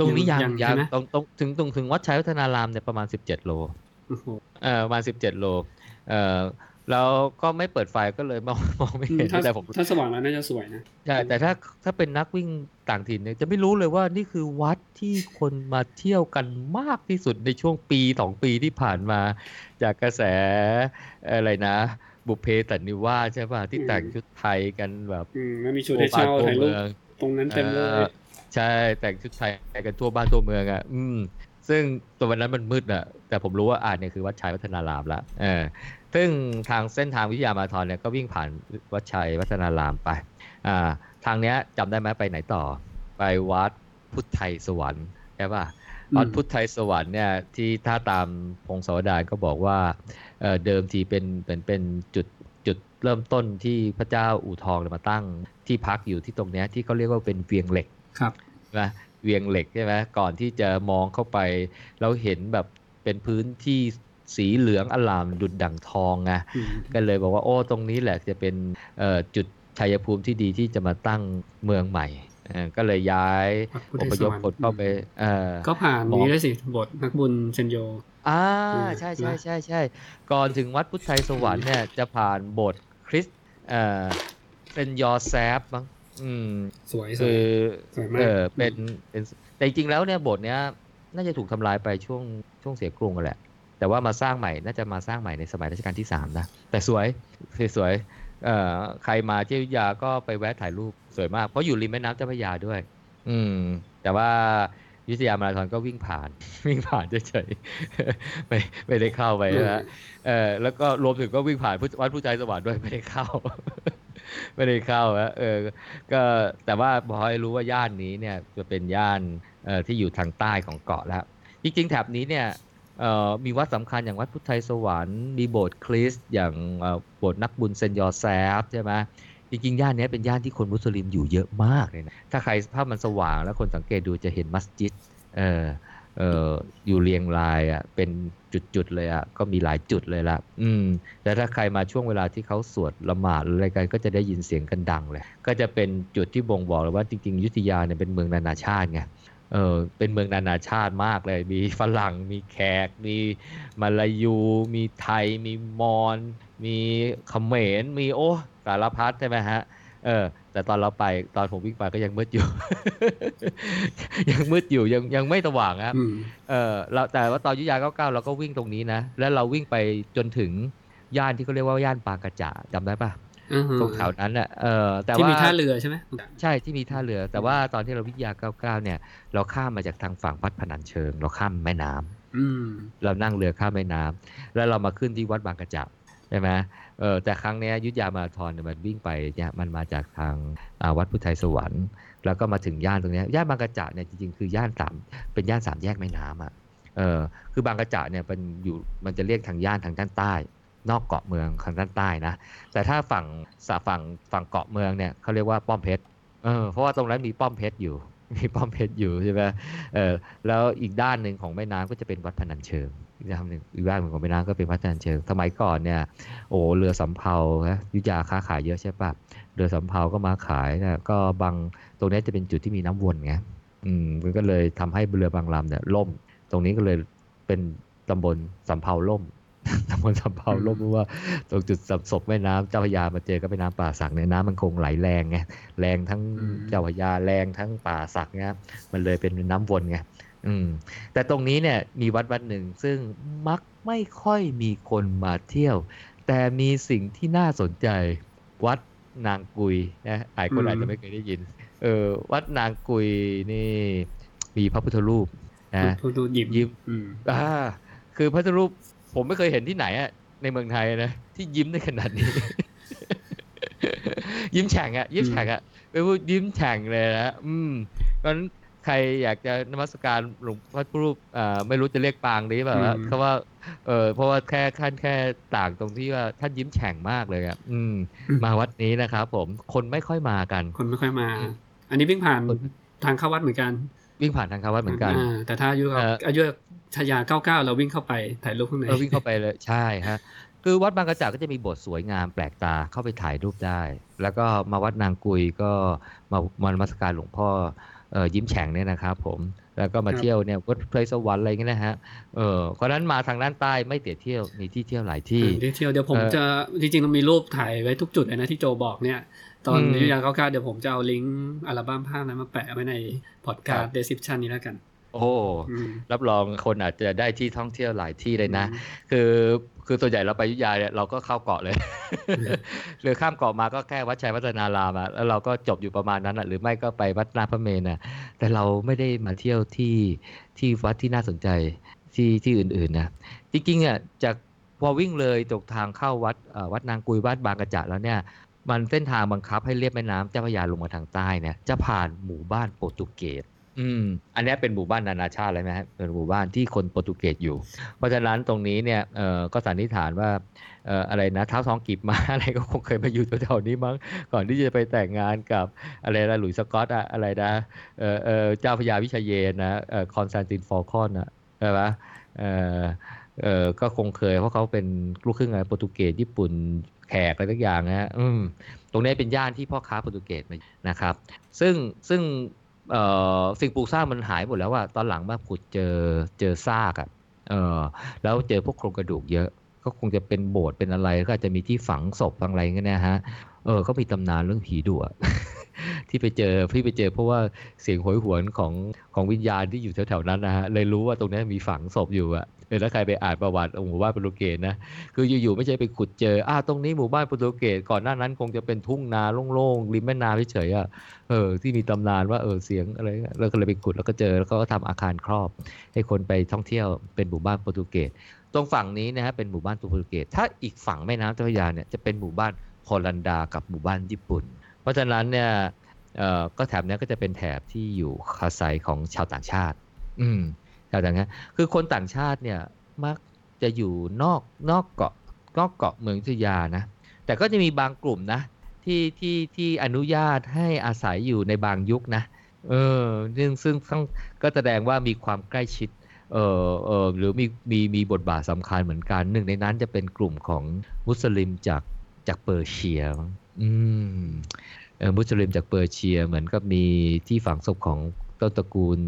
ตรงนี้ยัยังงยังยังใช่ไหมตรงตรงถึงตรงถึงวัดชัยวัฒนารามเนี่ยประมาณ17โลโอ้โหเออประมาณ17โลเออแล้วก็ไม่เปิดไฟก็เลยมองมองไม่อืมเห็นถ้าแต่ผมถ้าสว่างแล้วน่าจะสวยนะใช่แต่ถ้าถ้าเป็นนักวิ่งต่างถิ่นเนี่ยจะไม่รู้เลยว่านี่คือวัดที่คนมาเที่ยวกันมากที่สุดในช่วงปีสองปีที่ผ่านมา จากกระแสอะไรนะ บุพเพสันนิวาสใช่ป่ะที่แต่งชุดไทยกันแบบอืมแล้วมีชุดให้เช่าทั่วบ้นถ่ายรูทั่วปเมืองตรงนั้นเต็มเลเอยอ ใช่แต่งชุดไทยกันทั่วบ้านทั่วเมืองอะอืมซึ่งตัววันนั้นมันมืดอะแต่ผมรู้ว่าอ่าเนี่ยคือวัดชัยวัฒนารามละเออซึ่งทางเส้นทางวิทยามาราธอนเนี่ยก็วิ่งผ่านวัดชัยวัฒนารามไปอ่าทางเนี้ยจำได้ไหมไปไหนต่อ ไปวัดพุทธไทยสวรรค์ใช่ป่ะอืมวัดพุทธไทยสวรรค์เนี่ยที่ถ้าตามพงศาวดารก็บอกว่าเอ่อเดิมทีเป็นเป็นเป็นจุดจุดเริ่มต้นที่พระเจ้าอู่ทองเนี่ยมาตั้งที่พักอยู่ที่ตรงเนี้ยที่เขาเรียกว่าเป็นเวียงเหล็ก ครับนะเวียงเหล็กใช่ไหมก่อนที่จะมองเข้าไปแล้วเห็นแบบเป็นพื้นที่สีเหลืองอลามดุดดั่งทองไงอืมก็เลยบอกว่าโอ้ตรงนี้แหละจะเป็นเอ่อจุดชัยภูมิที่ดีที่จะมาตั้งเมืองใหม่เอ่อก็เลยย้ายวัดพุทอธพสยวพรรค์คนเข้าไปเอ่อก็ผ่านมองนี้ด้วยสิบทนักบุญเซนโยอ่าอืมใช่ใช่นะใช่ใช่ก่อนถึงวัดพุทธไทยสวรรค์เนี่ยจะผ่านโบสถ์คริสต์เอ่อเป็นยอแซฟมั้ง อืมสวยสวคืยอสวยมากเออเป็นเป็นแต่จริงๆแล้วเนี่ยโบสถ์เนี้ย น่าจะถูกทำลายไปช่วงช่วงเสียกรุงกันแหละ แต่ว่ามาสร้างใหม่น่าจะมาสร้างใหม่ในสมัยรัชกาลที่สามนะแต่สวยสวยเอ่อใครมาที่อยุธยาก็ไปแวะถ่ายรูปสวยมาก เพราะอยู่ริมแม่น้ำเจ้าพระยาด้วย อืม แต่ว่าอยุธยามาราธอนก็วิ่งผ่าน วิ่งผ่านเฉยๆไม่ไม่ได้เข้าไปนะฮะเออแล้วก็รวมถึงก็วิ่งผ่านพุทธวัดผู้ใจสวรรค์ด้วยไม่ได้เข้า ไม่ได้เข้าฮะเออ ก็แต่ว่าพอให้รู้ว่าย่านนี้เนี่ยจะเป็นย่านเอ่อที่อยู่ทางใต้ของเกาะแล้ว จริงๆแถบนี้เนี่ยเอ่อมีวัดสำคัญอย่างวัดพุทธไทยสวรรค์มีโบสถ์คริสต์อย่างโบสถ์นักบุญเซนยอร์แซฟใช่ไหมจริงๆย่านนี้เป็นย่านที่คนมุสลิมอยู่เยอะมากเลยนะถ้าใครภาพมันสว่างแล้วคนสังเกตดูจะเห็นมัสยิดเออ เอออยู่เรียงรายอะเป็นจุดๆเลยอะก็มีหลายจุดเลยละอืมแต่ถ้าใครมาช่วงเวลาที่เขาสวดละหมาดอะไรกันก็จะได้ยินเสียงกันดังเลย ก็จะเป็นจุดที่บ่งบอกเลยว่าจริงๆ ยุธยาเนี่ยเป็นเมืองนานาชาติไงเออเป็นเมืองนานาชาติมากเลย มีฝรั่ง มีแขก มีมาลายู มีไทย มีมอญ มีเขมร มีโอ้สารพัดใช่ไหมฮะ เออ แต่ตอนเราไปตอนผมวิ่งไปก็ยังมืดอยู่ ยังมืดอยู่ยังยังไม่สว่างครับอืมเออเราแต่ว่าตอนอยุธยาเก้าเราก็วิ่งตรงนี้นะ แล้วเราวิ่งไปจนถึงย่านที่เขาเรียกว่าย่านปากระจาจำได้ปะอือฮึตรงแถวนั้นน่ะเออแต่ที่ว่ามีท่าเรือใช่ไหมใช่ที่มีท่าเรือ แต่ว่าตอนที่เราวิทยา99เนี่ย เราข้ามมาจากทางฝั่งวัดพนัญเชิง เราข้ามแม่น้ำอืมเรานั่งเรือข้ามแม่น้ำแล้วเรามาขึ้นที่วัดบางกระจับใช่ไหม เออแต่ครั้งนี้ยุทธยามาราธอนเนี่ยมันวิ่งไปเนี่ยมันมาจากทางาวัดพุทธไทยสวรรค์ แล้วก็มาถึงย่านตรงนี้ย่านบางกระจัเนี่ยจริงๆคือย่านสามเป็นย่านสามแยกแม่น้ำอะเออคือบางกระจัเนี่ยเป็นอยู่มันจะเรียกทางย่านทางด้านใต้ นอกเกาะเมืองทางด้านใต้นะแต่ถ้าฝั่งสาฝั่งฝั่งเกาะเมืองเนี่ยเขาเรียกว่าป้อมเพชรเออเพราะว่าตรงนั้นมีป้อมเพชรอยู่มีป้อมเพชรอยู่ใช่ไหมเออแล้วอีกด้านหนึ่งของแม่น้ำก็จะเป็นวัดพนัญเชิง อีกด้านหนึ่งอีกด้านหนึ่งของแม่น้ำก็เป็นวัดพนัญเชิง สมัยก่อนเนี่ย โอ้เรือสำเภานะอยุธยาค้าขายเยอะใช่ปะเรือสำเภาก็มาขายนะก็บางตรงนี้จะเป็นจุดที่มีน้ำวนไงอืมมันก็เลยทำให้เรือบางลำเนี่ยล่ม ตรงนี้ก็เลยเป็นตำบลสำเภาล่มตำบลสำเภาล่มเพราะว่าตรงจุดสับศพแม่น้ำเจ้าพระยามาเจอกับแม่น้ำป่าสักเนี่ยน้ำมันคงไหลแรงไงแรงทั้งอืมเจ้าพระยาแรงทั้งป่าสักเนี่ยมันเลยเป็นน้ำวนไง อืมแต่ตรงนี้เนี่ยมีวัดวัดหนึ่งซึ่งมักไม่ค่อยมีคนมาเที่ยว แต่มีสิ่งที่น่าสนใจวัดนางกุยนะหลายคนอืมอาจจะไม่เคยได้ยิน เออ วัดนางกุยนี่ มีพระพุทธรูปนะพูดดูหยิบยิ้มอืมอ่าคือพระพุทธรูป ผมไม่เคยเห็นที่ไหนอะในเมืองไทยนะที่ยิ้มได้ขนาดนี้ ยิ้มแฉ่งอะยิ้มแฉ่งอะไปพูดยิ้มแฉ่งเลยนะอืมเพราะฉะนั้น ใครอยากจะนมัสการหลวงพระพุทธรูปอ่าไม่รู้จะเรียกปางดีแบบว่าอืมเพราะว่าเออเพราะว่าแค่ขั้นแค่ต่างตรงที่ว่าท่านยิ้มแฉ่งมากเลยอะอืม มาวัดนี้นะครับผมคนไม่ค่อยมากัน คนไม่ค่อยมาอืมอันนี้วิ่งผ่านคนทางเข้าวัดเหมือนกัน วิ่งผ่านทางเข้าวัดเหมือนกันาแต่ถ้าอายุเอ่ออายุชายาเก้าเก้าเราวิ่งเข้าไปถ่ายรูปข้างในเออวิ่งเข้าไปเลยใช่ฮะคือวัดบางกระจากก็จะมีโบสถ์สวยงามแปลกตาเข้าไปถ่ายรูปได้ แล้วก็มาวัดนางกุยก็มามานมัสการหลวงพ่อเออ ยิ้มแฉ่งเนี่ยนะครับผมแล้วก็มาเที่ยวเนี่ยวัดเพลสวรรค์อะไรเงี้ยนะฮะเออเพราะฉะนั้นมาทางด้านใต้ไม่เตียเที่ยวมีที่เที่ยวหลายที่อืมที่เที่ยวเดี๋ยวผมเอ่อจะจริงๆเรามีรูปถ่ายไว้ทุกจุดเลยนะที่โจบอกเนี่ย ตอนอืมอายุยาเก้าเก้าเดี๋ยวผมจะเอาลิงก์อัลบั้มภาพนั้นมาแปะไว้ในพอดการ์ครัดบเดซิปชันนี้แล้วกัน โอ้อืมรับรองคนอาจจะได้ที่ท่องเที่ยวหลายที่เลยนะ คือคือส่วนใหญ่เราไปอยุธยาเนี่ยเราก็เข้าเกาะเลยหรือข้ามเกาะมาก็แค่วัดชัยวัฒนารามอะแล้วเราก็จบอยู่ประมาณนั้นอะหรือไม่ก็ไปวัดนาพระเมรุนะแต่เราไม่ได้มาเที่ยวที่ที่วัดที่น่าสนใจที่ที่อื่นๆนะจริงๆอะจากพอวิ่งเลยตกทางเข้าวัดเอ่อวัดนางกุยวัดบางกระจะแล้วเนี่ยมันเส้นทางบังคับให้เลียบแม่น้ำเจ้าพระยาลงมาทางใต้เนี่ยจะผ่านหมู่บ้านโปรตุเกส อืม อันนี้เป็นหมู่บ้านนานาชาติเลยไหมฮะเป็นหมู่บ้านที่คนโปรตุเกสอยู่ เพราะฉะนั้นตรงนี้เนี่ยเอ่อก็สันนิษฐานว่าเอ่ออะไรนะท้าวทองกีบม้าอะไรก็คงเคยมาอยู่แถวๆนี้มั้งก่อนที่จะไปแต่งงานกับอะไรนะหลุยส์สกอตอะอะไรนะเออเออเจ้าพระยาวิชาเยนทร์นะเออคอนสแตนตินฟอลคอนอะใช่ปะเออเออก็คงเคยเพราะเขาเป็นลูกครึ่งอะไรโปรตุเกสญี่ปุ่นแขกอะไรทุกอย่างนะอืมตรงนี้เป็นย่านที่พ่อค้าโปรตุเกสมานะครับ ซึ่งซึ่ง สิ่งปลูกสร้างมันหายหมดแล้วว่าตอนหลังมาขุดเจอเจอซากอะเออแล้วเจอพวกโครงกระดูกเยอะ ก็คงจะเป็นโบสถ์เป็นอะไรก็จะมีที่ฝังศพอะไรเงี้ยนะฮะเออก็มีตำนานเรื่องผีดุอะ ที่ไปเจอพี่ไปเจอเพราะว่าเสียงโหยหวนของของวิญญาณที่อยู่แถวๆนั้นนะฮะเลยรู้ว่าตรงนี้มีฝังศพอยู่อะเออถ้าใครไปอ่านประวัติหมู่บ้านโปรตุเกสนะคืออยู่ๆไม่ใช่ไปขุดเจออ่าตรงนี้หมู่บ้านโปรตุเกสก่อนหน้านั้นคงจะเป็นทุ่งนาโล่งๆริมแม่น้ำเฉยๆอะเออที่มีตำนานว่าเออเสียงอะไรเงี้ยเราก็เลยไปขุดแล้วก็เจอแล้วก็ทำอาคารครอบ ให้คนไปท่องเที่ยวเป็นหมู่บ้านโปรตุเกสตรงฝั่งนี้นะฮะเป็นหมู่บ้านโปรตุเกสถ้าอีกฝั่งแม่น้ำเจ้าพระยาเนี่ยจะเป็นหมู่บ้านฮอลันดากับหมู่บ้านญี่ปุ่น เพราะฉะนั้นเนี่ย ก็แถบเนี้ยก็จะเป็นแถบที่อยู่อาศัยของชาวต่างชาติ อืมชาวต่างชาติคือคนต่างชาติเนี่ยมักจะอยู่นอกนอกเกาะนอกเกาะเมืองอยุธยานะ แต่ก็จะมีบางกลุ่มนะที่ที่ที่อนุญาตให้อาศัยอยู่ในบางยุคนะ เออซึ่งซึ่งซึ่งก็แสดงว่ามีความใกล้ชิด เออเออหรือมีมีมีบทบาทสำคัญเหมือนกัน หนึ่งในนั้นจะเป็นกลุ่มของมุสลิมจากจากเปอร์เซียมั้งอืมเออ มุสลิมจากเปอร์เซียเหมือนกับมีที่ฝังศพของต้นตระกูล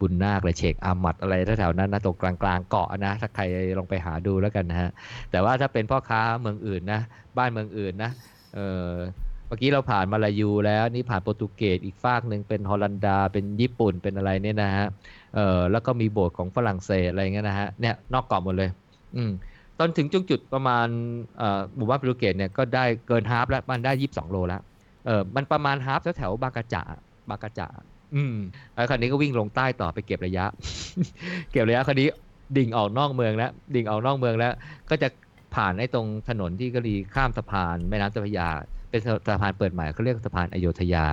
บุญนาคเลยเชกอามัดอะไรแถวๆนั้นนะตรงกลางๆเกาะนะถ้าใครลองไปหาดูแล้วกันนะฮะแต่ว่าถ้าเป็นพ่อค้าเมืองอื่นนะบ้านเมืองอื่นนะเออเมื่อกี้เราผ่านมาลายูแล้วนี่ผ่านโปรตุเกสอีกฝากหนึ่งเป็นฮอลันดา เป็นญี่ปุ่นเป็นอะไรเนี่ยนะฮะเออแล้วก็มีโบสถ์ของฝรั่งเศสอะไรเงี้ยนะฮะเนี่ยนอกเกาะหมดเลย อืมตอนถึงจุดจุดประมาณเอ่อหมู่บ้านโปรตุเกสเนี่ยก็ได้เกิน half แล้วมันได้ยี่สิบสองโลแล้ว เออมันประมาณ half แถวๆบางกระจะบางกระจะอืมแล้วคราวนี้ก็วิ่งลงใต้ต่อไปเก็บระยะ เก็บระยะคราวนี้ดิ่งออกนอกเมืองแล้วดิ่งออกนอกเมืองแล้ว ก็จะผ่านไอ้ตรงถนนที่กะลีข้ามสะพานแม่น้ำเจ้าพระยา เป็นสะพานเปิดใหม่เขาเรียกสะพานอโยธยา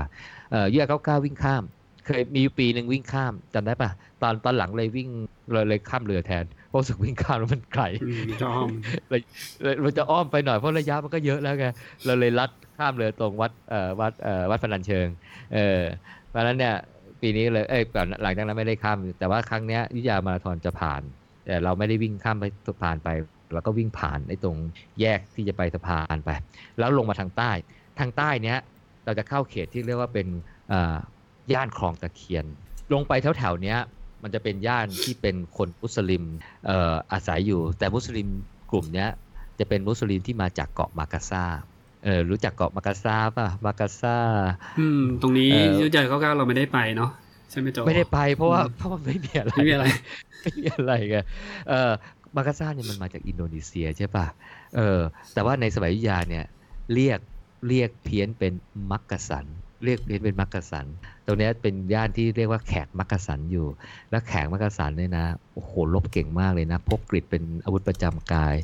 เอ่อแยกเก้าเก้าวิ่งข้าม เคยมีปีหนึ่งวิ่งข้ามจำได้ปะตอนตอนหลังเลยวิ่งเลยเลยข้ามเรือแทน เพราะรู้สึกวิ่งข้ามแล้วมันไกลอืมจะอ้อมเลยเราจะอ้อมไปหน่อยเพราะระยะมันก็เยอะแล้วไงเราเลยลัดข้ามเรือตรงวัดเอ่อวัดเอ่อวัดพนัญเชิงเออเพราะฉะนั้นเนี่ยปีนี้เลยเอ้ยก่อนหลังจากนั้นไม่ได้ข้าม แต่ว่าครั้งเนี้ยยุธยามาราธอนจะผ่าน แต่เราไม่ได้วิ่งข้ามไปสะพานไปเราก็วิ่งผ่านไอ้ตรงแยกที่จะไปสะพานไป แล้วลงมาทางใต้ ทางใต้เนี้ยเราจะเข้าเขตที่เรียกว่าเป็นเอ่อย่านคลองตะเคียน ลงไปแถวแถวๆเนี้ย มันจะเป็นย่านที่เป็นคนมุสลิมเอ่ออาศัยอยู่ แต่มุสลิมกลุ่มเนี้ยจะเป็นมุสลิมที่มาจากเกาะมากาซาเออรู้จักเกาะมากาซาป่ะมากาซาอืม ตรงนี้เอ่อยุทธยาเก้าเก้าเราไม่ได้ไปเนาะใช่ไหมโจไม่ได้ไปเพราะว่าอืมเพราะว่าไม่มีอะไรไม่มีอะไรไม่มีอะไรไงเออมากาซาเนี่ยมันมาจากอินโดนีเซียใช่ป่ะเออแต่ว่าในสมัยอยุธยาเนี่ยเรียกเรียกเพี้ยนเป็นมักกะสัน เรียกเพี้ยนเป็นมักกะสัน ตรงนี้เป็นย่านที่เรียกว่าแขกมักกะสันอยู่ แล้วแขกมักกะสันเนี่ยนะโอ้โหลบเก่งมากเลยนะ พกกริดเป็นอาวุธประจำกาย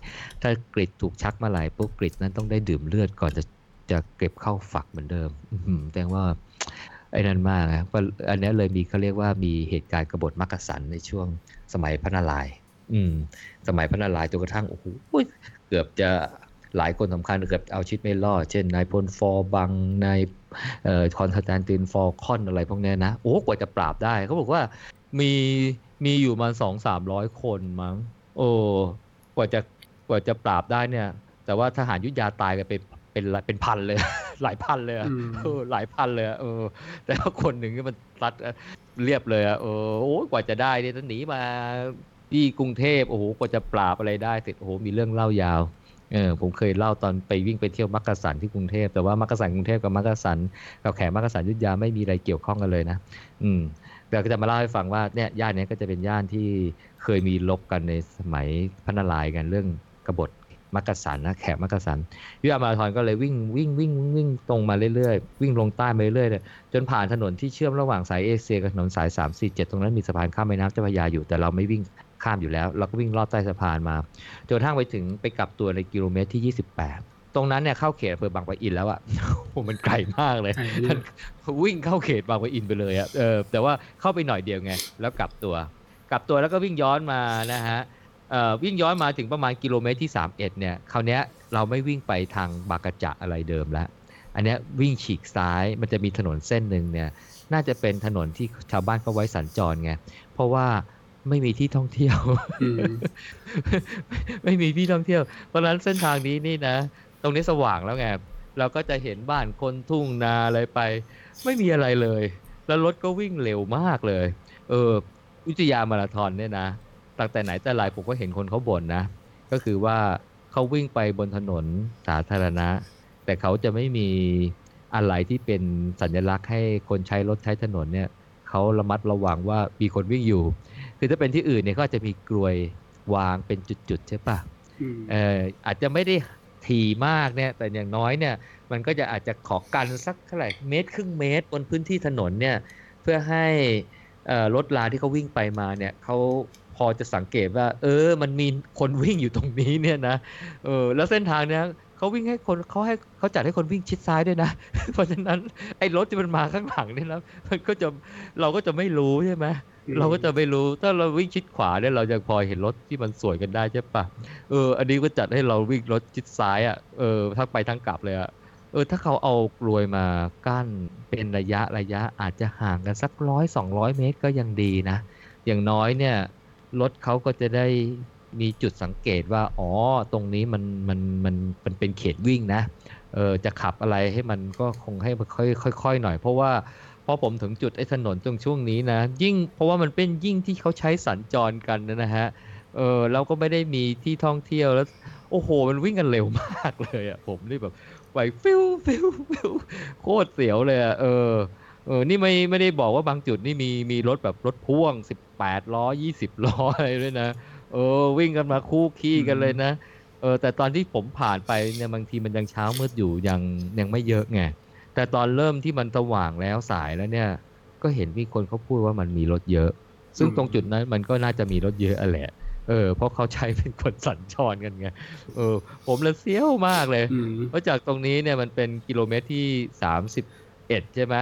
ถ้ากริดถูกชักมาไหลปุ๊บกริดนั้นต้องได้ดื่มเลือดก่อนจะจะเก็บเข้าฝักเหมือนเดิมอืแสดงว่าไอ้นั่นมากนะก็อันนี้เลยมีเขาเรียกว่ามีเหตุการณ์กบฏมักกะสันในช่วงสมัยพระนารายณ์สมัยพระนารายณ์จนกระทั่งโอ้โหเกือบจะ หลายคนสำคัญเกือบเอาชีวิตไม่รอด เช่นนายพลฟอร์บังนายเอ่อคอนสแตนตินฟอลคอนอะไรพวกเนี้ยนะ โอ้กว่าจะปราบได้เขาบอกว่ามีมีอยู่มาสองสามร้อยคนมั้งโอ้กว่าจะกว่าจะปราบได้เนี่ย แต่ว่าทหารอยุธยาตายกันเป็นเป็นเป็นพันเลย หลายพันเลยอะอืมเออหลายพันเลยอะเออ แต่ว่าคนหนึ่งนี่มันรัดเรียบเลยอะเออโอ้ยกว่าจะได้เนี่ยต้องหนีมาที่กรุงเทพโอ้โหกว่าจะปราบอะไรได้เสร็จโอ้โหมีเรื่องเล่ายาว เออผมเคยเล่าตอนไปวิ่งไปเที่ยวมักกะสันที่กรุงเทพแต่ว่ามักกะสันกรุงเทพกับมักกะสันกับแขกมักกะสันยุทธยาไม่มีอะไรเกี่ยวข้องกันเลยนะ อืมแต่ก็จะมาเล่าให้ฟังว่าเนี่ยย่านนี้ก็จะเป็นย่านที่เคยมีลบกันในสมัยพระนารายณ์กันเรื่องกบฏมักกะสันนะแขกมักกะสันยุทธยามาราธอนก็เลยวิ่งวิ่งวิ่งวิ่งตรงมาเรื่อยๆวิ่งลงใต้มาเรื่อยๆเลยจนผ่านถนนที่เชื่อมระหว่างสายเอเชียกับถนนสาย3 4 7ตรงนั้นมีสะพานข้ามแม่น้ำเจ้าพระยาอยู่แต่เราไม่วิ่ง ข้ามอยู่แล้ว เราก็วิ่งลอดใต้สะพานมาจนกระทั่งไปถึงไปกลับตัวในกิโลเมตรที่ 28 ตรงนั้นเนี่ยเข้าเขตอำเภอบางปะอินแล้วอะโอ้โหมันไกลมากเลยวิ่งเข้าเขตบางปะอินไปเลยอะเออแต่ว่าเข้าไปหน่อยเดียวไง แล้วกลับตัว กลับตัวแล้วก็วิ่งย้อนมานะฮะเอ่อวิ่งย้อนมาถึงประมาณกิโลเมตรที่ 31 เนี่ยคราวนี้เราไม่วิ่งไปทางบากระจะอะไรเดิมแล้ว อันนี้วิ่งฉีกซ้ายมันจะมีถนนเส้นหนึ่งเนี่ยน่าจะเป็นถนนที่ชาวบ้านเขาไว้สัญจรไง เพราะว่า ไม่มีที่ท่องเที่ยวอืมไม่มีที่ท่องเที่ยว เพราะฉะนั้นเส้นทางนี้นี่นะ ตรงนี้สว่างแล้วไงเราก็จะเห็นบ้านคนทุ่งนาอะไรไป ไม่มีอะไรเลย แล้วรถก็วิ่งเร็วมากเลย เอออุทยามาราธอนเนี่ยนะตั้งแต่ไหนแต่ไรผมก็เห็นคนเขาบ่นนะ ก็คือว่าเขาวิ่งไปบนถนนสาธารณะ แต่เขาจะไม่มีอะไรที่เป็นสัญลักษณ์ให้คนใช้รถใช้ถนนเนี่ยเขาระมัดระวังว่ามีคนวิ่งอยู่ คือถ้าเป็นที่อื่นเนี่ยก็จะมีกลวยวางเป็นจุดๆใช่ปะอืมเอ่ออาจจะไม่ได้ถี่มากเนี่ยแต่อย่างน้อยเนี่ยมันก็จะอาจจะขอกันสักเท่าไหร่เมตรครึ่งเมตรบนพื้นที่ถนนเนี่ยเพื่อให้เอ่อรถลาที่เขาวิ่งไปมาเนี่ยเขาพอจะสังเกตว่า เออ มันมีคนวิ่งอยู่ตรงนี้เนี่ยนะเออแล้วเส้นทางเนี่ย เขาวิ่งให้คนเขาให้เขาจัดให้คนวิ่งชิดซ้ายด้วยนะ เพราะฉะนั้นไอ้รถที่มันมาข้างหลังเนี่ยนะมันก็จะเราก็จะไม่รู้ใช่ไหมเราก็จะไม่รู้ถ้าเราวิ่งชิดขวาเนี่ยเราจะพอเห็นรถที่มันสวยกันได้ใช่ปะเออ อันนี้ก็จัดให้เราวิ่งรถชิดซ้ายอะเออทั้งไปทั้งกลับเลยอะเออถ้าเขาเอากลวยมากั้นเป็นระยะระยะอาจจะห่างกันสักร้อยสองร้อยเมตรก็ยังดีนะ อย่างน้อยเนี่ยรถเขาก็จะได้ มีจุดสังเกตว่า อ๋อ ตรงนี้มันมันมันมันเป็นเขตวิ่งนะ เออจะขับอะไรให้มันก็คงให้มันค่อยค่อยๆหน่อย เพราะว่าพอผมถึงจุดไอ้ถนนตรงช่วงนี้นะ ยิ่งเพราะว่ามันเป็นยิ่งที่เขาใช้สัญจรกันนะฮะ เออเราก็ไม่ได้มีที่ท่องเที่ยวแล้ว โอ้โห มันวิ่งกันเร็วมากเลยอะผมนี่แบบไปฟิวฟิวฟิวโคตรเสียวเลยอะเออเออ นี่ไม่ไม่ได้บอกว่าบางจุดนี่มีมีรถแบบรถพ่วง 18ล้อ 20ล้ออะไรด้วยนะ เออ วิ่งกันมาคู่ขี้กันเลยนะ เออ แต่ตอนที่ผมผ่านไปเนี่ยบางทีมันยังเช้ามืดอยู่ยังยังไม่เยอะไง แต่ตอนเริ่มที่มันสว่างแล้วสายแล้วเนี่ย ก็เห็นมีคนเขาพูดว่ามันมีรถเยอะ ซึ่งตรงจุดนั้นมันก็น่าจะมีรถเยอะอะแหละเออเพราะเขาใช้เป็นคนสัญจรกันไงเออ ผมเลยเสี้ยวมากเลยอืมเพราะจากตรงนี้เนี่ยมันเป็นกิโลเมตรที่สามสิบเอ็ดใช่ไหม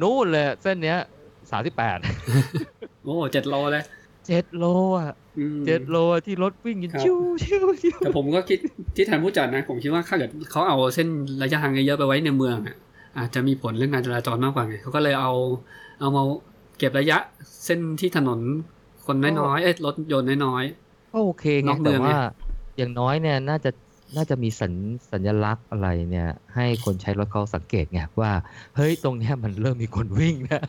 นู่นเลยเส้นเนี้ยสามสิบแปดโอ้เจ็ดโลเลย เจ็ดโลอะอืมเจ็ดโลอะที่รถวิ่งกันครับชิวชิวชิวแต่ผมก็คิดที่แทนผู้จัดนะ ผมคิดว่าถ้าเกิดเขาเอาเส้นระยะทางเยอะๆไปไว้ในเมืองอะอาจจะมีผลเรื่องการจราจรมากกว่าไงเขาก็เลยเอาเอามาเก็บระยะเส้นที่ถนนคนน้อยๆเอ้ยรถยนต์น้อย ก็โอเคไงนอกเมืแต่องไงว่า อย่างน้อยเนี่ยน่าจะ น่าจะมีสัญสัญลักษณ์อะไรเนี่ย ให้คนใช้รถเขาสังเกตไงว่า เฮ้ยตรงเนี้ยมันเริ่มมีคนวิ่งนะ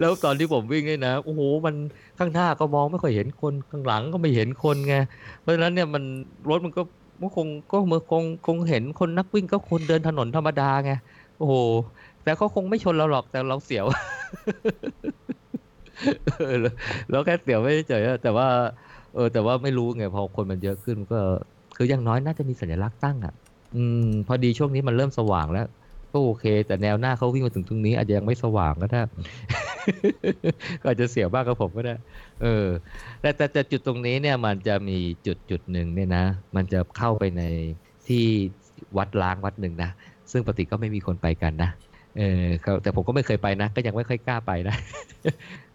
แล้วตอนที่ผมวิ่งเนี่ยนะโอ้โหมันข้างหน้าก็มองไม่ค่อยเห็นคนข้างหลังก็ไม่เห็นคนไงเพราะฉะนั้นเนี่ยมันรถมันก็มันคงก็มันคงคงเห็นคนนักวิ่งก็คนเดินถนนธรรมดาไงโอ้โหแต่เขาคงไม่ชนเราหรอกแต่เราเสียวแล้วแค่เสียวไม่เฉยแต่ว่า เออ แต่ว่าไม่รู้ไงพอคนมันเยอะขึ้นก็ คืออย่างน้อยน่าจะมีสัญลักษณ์ตั้งอะ อืม พอดีช่วงนี้มันเริ่มสว่างแล้ว ก็โอเค แต่แนวหน้าเขาวิ่งมาถึงตรงนี้ อาจจะยังไม่สว่างก็ได้ก็อาจจะเสียบ้างกับผมก็ได้ เออ แต่แต่จุดตรงนี้เนี่ย มันจะมีจุดจุดหนึ่งเนี่ยนะ มันจะเข้าไปในที่วัดล้างวัดหนึ่งนะ ซึ่งปกติก็ไม่มีคนไปกันนะ เออแต่ผมก็ไม่เคยไปนะ ก็ยังไม่ค่อยกล้าไปนะ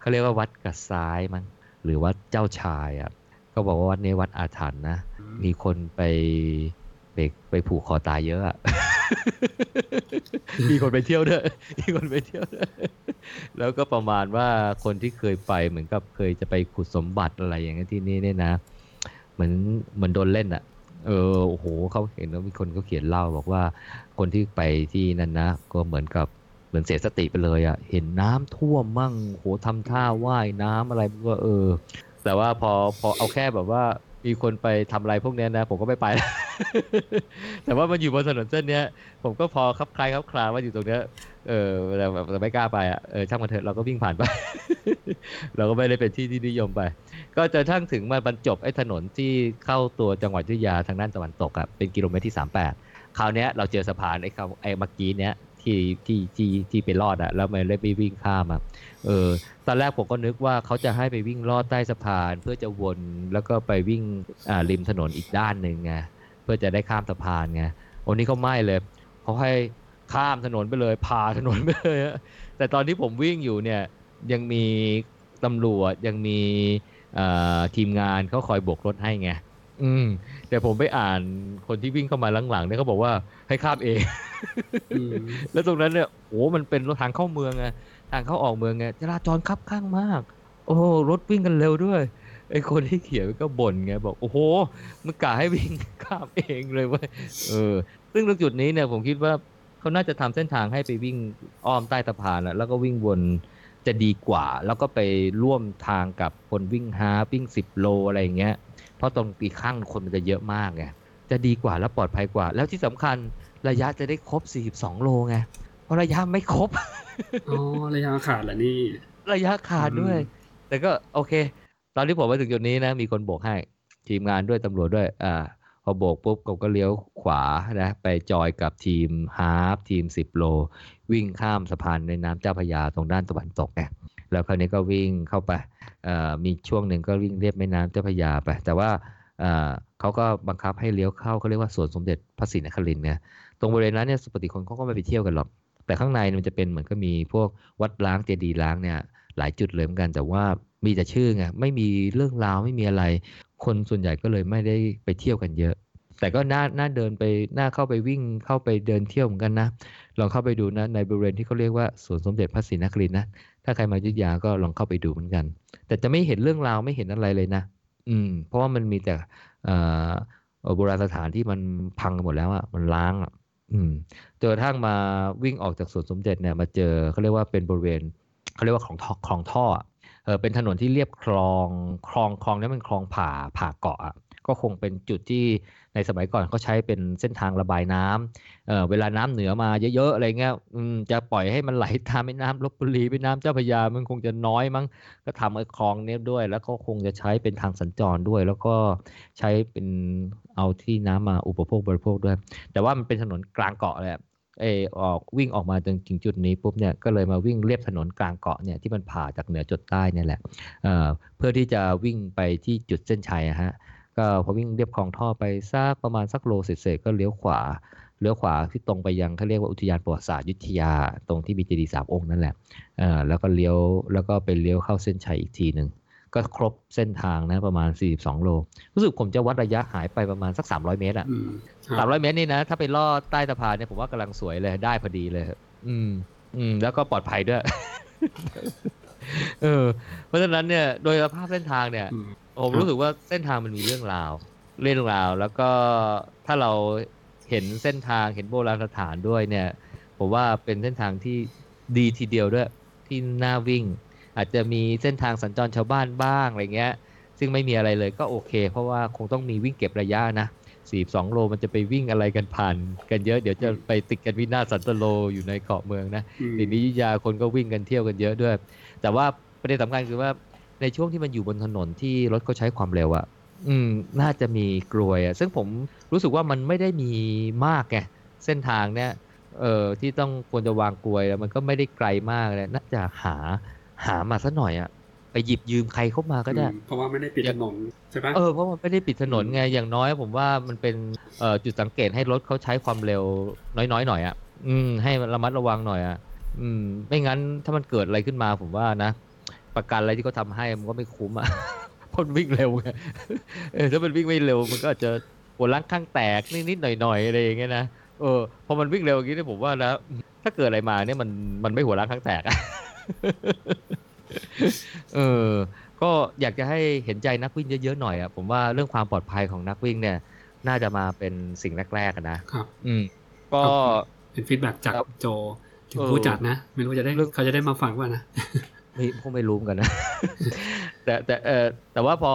เขาเรียกว่าวัดกระซ้ายมั้ง หรือวัดเจ้าชายอะ ก็บอกว่าวัดนี้วัดอาถรรพ์นะๆมีคนไปไปไปผูกคอตายเยอะอะมีคนไปเที่ยวด้วยมีคนไปเที่ยวด้วยแล้วก็ประมาณว่าคนที่เคยไปเหมือนกับเคยจะไปขุดสมบัติอะไรอย่างเงี้ยที่นี่เนี่ยนะ เหมือนเหมือนโดนเล่นอะเออโอ้โหเขาเห็นแล้วมีคนเขาเขียนเล่าบอกว่า คนที่ไปที่นั่นนะ ก็เหมือนกับเหมือนเสียสติไปเลยอะเห็นน้ำท่วมมั่งโหทำท่าว่ายน้ำอะไรก็เออ แต่ว่าพอพอเอาแค่แบบว่ามีคนไปทำอะไรพวกนี้นะ ผมก็ไม่ไปแล้วแต่ว่ามันอยู่บนถนนเส้นนี้ผมก็พอคับคลายคับคลาว่าอยู่ตรงเนี้ยเออแต่แบบไม่กล้าไปอะเออช่างมันเถอะเราก็วิ่งผ่านไป เราก็ไม่ได้เป็นที่ที่นิยมไป ก็จะทั้งถึงมาบรรจบไอ้ถนนที่เข้าตัวจังหวัดยุธยาทางด้านตะวันตกอะเป็นกิโลเมตรที่ 38 คราวนี้เราเจอสะพานไอ้เขาไอ้เมื่อกี้เนี้ยที่ที่ที่ที่ไปรอดอะแล้วมันเลยไปวิ่งข้ามอะ เออตอนแรกผมก็นึกว่าเขาจะให้ไปวิ่งลอดใต้สะพาน เพื่อจะวนแล้วก็ไปวิ่งอ่าริมถนนอีกด้านหนึ่งไงเพื่อจะได้ข้ามสะพานไงวันนี้เขาไม่เลยเขาให้ข้ามถนนไปเลยผ่าถนนไปเลยอะแต่ตอนที่ผมวิ่งอยู่เนี่ยยังมีตำรวจยังมีอ่าทีมงานเขาคอยโบกรถให้ไงอืมแต่ผมไปอ่านคนที่วิ่งเข้ามาหลังๆเนี่ยเขาบอกว่าให้ข้ามเองอืมแล้วตรงนั้นเนี่ยโอ้มันเป็นรถทางเข้าเมืองไง ทางเข้าออกเมืองไงจราจรคับข้างมาก โอ้รถวิ่งกันเร็วด้วยไอคนที่เขียนก็บ่นไงบอกโอ้โหมันกะให้วิ่งข้ามเองเลยเว้ยเออ ซึ่งตรงจุดนี้เนี่ยผมคิดว่าเขาน่าจะทำเส้นทางให้ไปวิ่งอ้อมใต้สะพานแล้วก็วิ่งวนจะดีกว่า แล้วก็ไปร่วมทางกับคนวิ่งฮาวิ่งสิบโลอะไรอย่างเงี้ย เพราะตรงอีกข้างคนมันจะเยอะมากไงจะดีกว่าและปลอดภัยกว่า แล้วที่สำคัญระยะจะได้ครบ 42 โลไงเพราะระยะไม่ครบ อ๋อระยะขาดเหรอนี่ ระยะขาดด้วยอืมแต่ก็โอเค ตอนที่ผมมาถึงจุดนี้นะ มีคนโบกให้ ทีมงานด้วยตำรวจด้วย อ่า พอโบกปุ๊บผมก็เลี้ยวขวานะ ไปจอยกับทีมฮาล์ฟทีม10โล วิ่งข้ามสะพานในน้ำเจ้าพระยาตรงด้านตะวันตกไงแล้วคราวนี้ก็วิ่งเข้าไปเอ่อมีช่วงหนึ่งก็วิ่งเรียบแม่น้ำเจ้าพระยาไป แต่ว่าเอ่อเขาก็บังคับให้เลี้ยวเข้าเขาเรียกว่าสวนสมเด็จพระศรีนครินทร์เนี่ยตรงบริเวณนั้นเนี่ยปกติคนเขาก็ไม่ไปเที่ยวกันหรอก แต่ข้างในมันจะเป็นเหมือนก็มีพวกวัดล้างเจดีย์ล้างเนี่ยหลายจุดเลยเหมือนกันแต่ว่ามีแต่ชื่อไงไม่มีเรื่องราวไม่มีอะไร คนส่วนใหญ่ก็เลยไม่ได้ไปเที่ยวกันเยอะ แต่ก็น่าน่าเดินไปน่าเข้าไปวิ่งเข้าไปเดินเที่ยวเหมือนกันนะลองเข้าไปดูนะในบริเวณที่เขาเรียกว่าสวนสมเด็จพระศรีนครินทร์นะถ้าใครมายุธยาก็ลองเข้าไปดูเหมือนกัน แต่จะไม่เห็นเรื่องราวไม่เห็นอะไรเลยนะ อืม เพราะว่ามันมีแต่โบราณสถานที่มันพังหมดแล้วอะมันล้างอะ อืมจนกระทั่งมาวิ่งออกจากสวนสมเด็จเนี่ยมาเจอเขาเรียกว่าเป็นบริเวณเขาเรียกว่าของท่อคลองท่อเออเป็นถนนที่เรียบคลองคลองคลองนี้เป็นคลองผ่าผ่าเกาะอะก็คงเป็นจุดที่ ในสมัยก่อนเขาใช้เป็นเส้นทางระบายน้ำเเวลาน้ำเหนือมาเยอะๆอะไรเงี้ยจะปล่อยให้มันไหลตามแม่น้ำลบบุรีแม่น้ำเจ้าพระยามันคงจะน้อยมั้งก็ทำไอ้คลองเนี้ยด้วย แล้วก็คงจะใช้เป็นทางสัญจรด้วย แล้วก็ใช้เป็นเอาที่น้ำมาอุปโภคบริโภคด้วย แต่ว่ามันเป็นถนนกลางเกาะเลยอะเออออกวิ่งออกมาจนถึงจุดนี้ปุ๊บเนี่ยก็เลยมาวิ่งเลียบถนนกลางเกาะเนี่ยที่มันผ่าจากเหนือจดใต้เนี่ยแหละเอ่อเพื่อที่จะวิ่งไปที่จุดเส้นชัยฮะ ก็พอวิ่งเรียบคลองท่อไปสักประมาณสักโลเศษๆก็เลี้ยวขวาเลี้ยวขวาที่ตรงไปยังเขาเรียกว่าอุทยานประวัติศาสตร์อยุทธยา ตรงที่มีเจดีย์สามองค์นั่นแหละเอ่อแล้วก็เลี้ยวแล้วก็ไปเลี้ยวเข้าเส้นชัยอีกทีหนึ่งก็ครบเส้นทางนะประมาณ 42 โล รู้สึกผมจะวัดระยะหายไปประมาณสัก 300 เมตรอะอืมคสารัมบร้อยเมตรนี่นะ ถ้าไปลอดใต้สะพานเนี่ยผมว่ากำลังสวยเลยได้พอดีเลยครับอืม อืม แล้วก็ปลอดภัยด้วย เออ เพราะฉะนั้นเนี่ยโดยสภาพเส้นทางเนี่ยอืมผมครับรู้สึกว่าเส้นทางมันมีเรื่องราวเรื่องราว แล้วก็ถ้าเราเห็นเส้นทางเห็นโบราณสถานด้วยเนี่ย ผมว่าเป็นเส้นทางที่ดีทีเดียวด้วยที่น่าวิ่ง อาจจะมีเส้นทางสัญจรชาวบ้านบ้างอะไรเงี้ย ซึ่งไม่มีอะไรเลยก็โอเค เพราะว่าคงต้องมีวิ่งเก็บระยะนะ42โลมันจะไปวิ่งอะไรกันผ่านกันเยอะเดี๋ยวจะไปติดกันวินาศสันตโลอยู่ในเกาะเมืองนะอืมทีนี้อยุธยาคนก็วิ่งกันเที่ยวกันเยอะด้วย แต่ว่าประเด็นสำคัญคือว่าในช่วงที่มันอยู่บนถนนที่รถเขาใช้ความเร็วอะอืม น่าจะมีกลวยอะซึ่งผมรู้สึกว่ามันไม่ได้มีมากไงเส้นทางเนี่ยเอ่อที่ต้องควรจะวางกลวยอะมันก็ไม่ได้ไกลมากเลยน่าจะหาหามาสักหน่อยอะไปหยิบยืมใครเข้ามาก็ได้อืมเพราะว่าไม่ได้ปิดถนนใช่ปะเออเพราะมันไม่ได้ปิดถนนไงอย่างน้อย ผมว่ามันเป็นเอ่อจุดสังเกตให้รถเขาใช้ความเร็วน้อยๆหน่อยอะ อืมให้ระมัดระวังหน่อยอะ อืม ไม่งั้นถ้ามันเกิดอะไรขึ้นมาผมว่านะ ประกันอะไรที่เขาทำให้มันก็ไม่คุ้มอะเพราะมันวิ่งเร็วไงเออถ้ามันวิ่งไม่เร็วมันก็อาจจะหัวล้างข้างแตกนิดๆหน่อยๆอะไรอย่างเงี้ยนะเออพอมันวิ่งเร็วอย่างนี้เนี่ยผมว่านะถ้าเกิดอะไรมาเนี่ยมันมันไม่หัวล้างข้างแตกอะเออ ก็อยากจะให้เห็นใจนักวิ่งเยอะๆหน่อยอะผมว่าเรื่องความปลอดภัยของนักวิ่งเนี่ย น่าจะมาเป็นสิ่งแรกๆอะนะครับ อืม ก็เป็นฟีดแบ็กจากครับโจ ถึงเออผู้จัดนะ ไม่รู้จะได้เรื่องเขาจะได้มาฟังว่านะไม่คงไม่รู้เหมือนกันนะ แต่แต่เออแต่ว่าพอ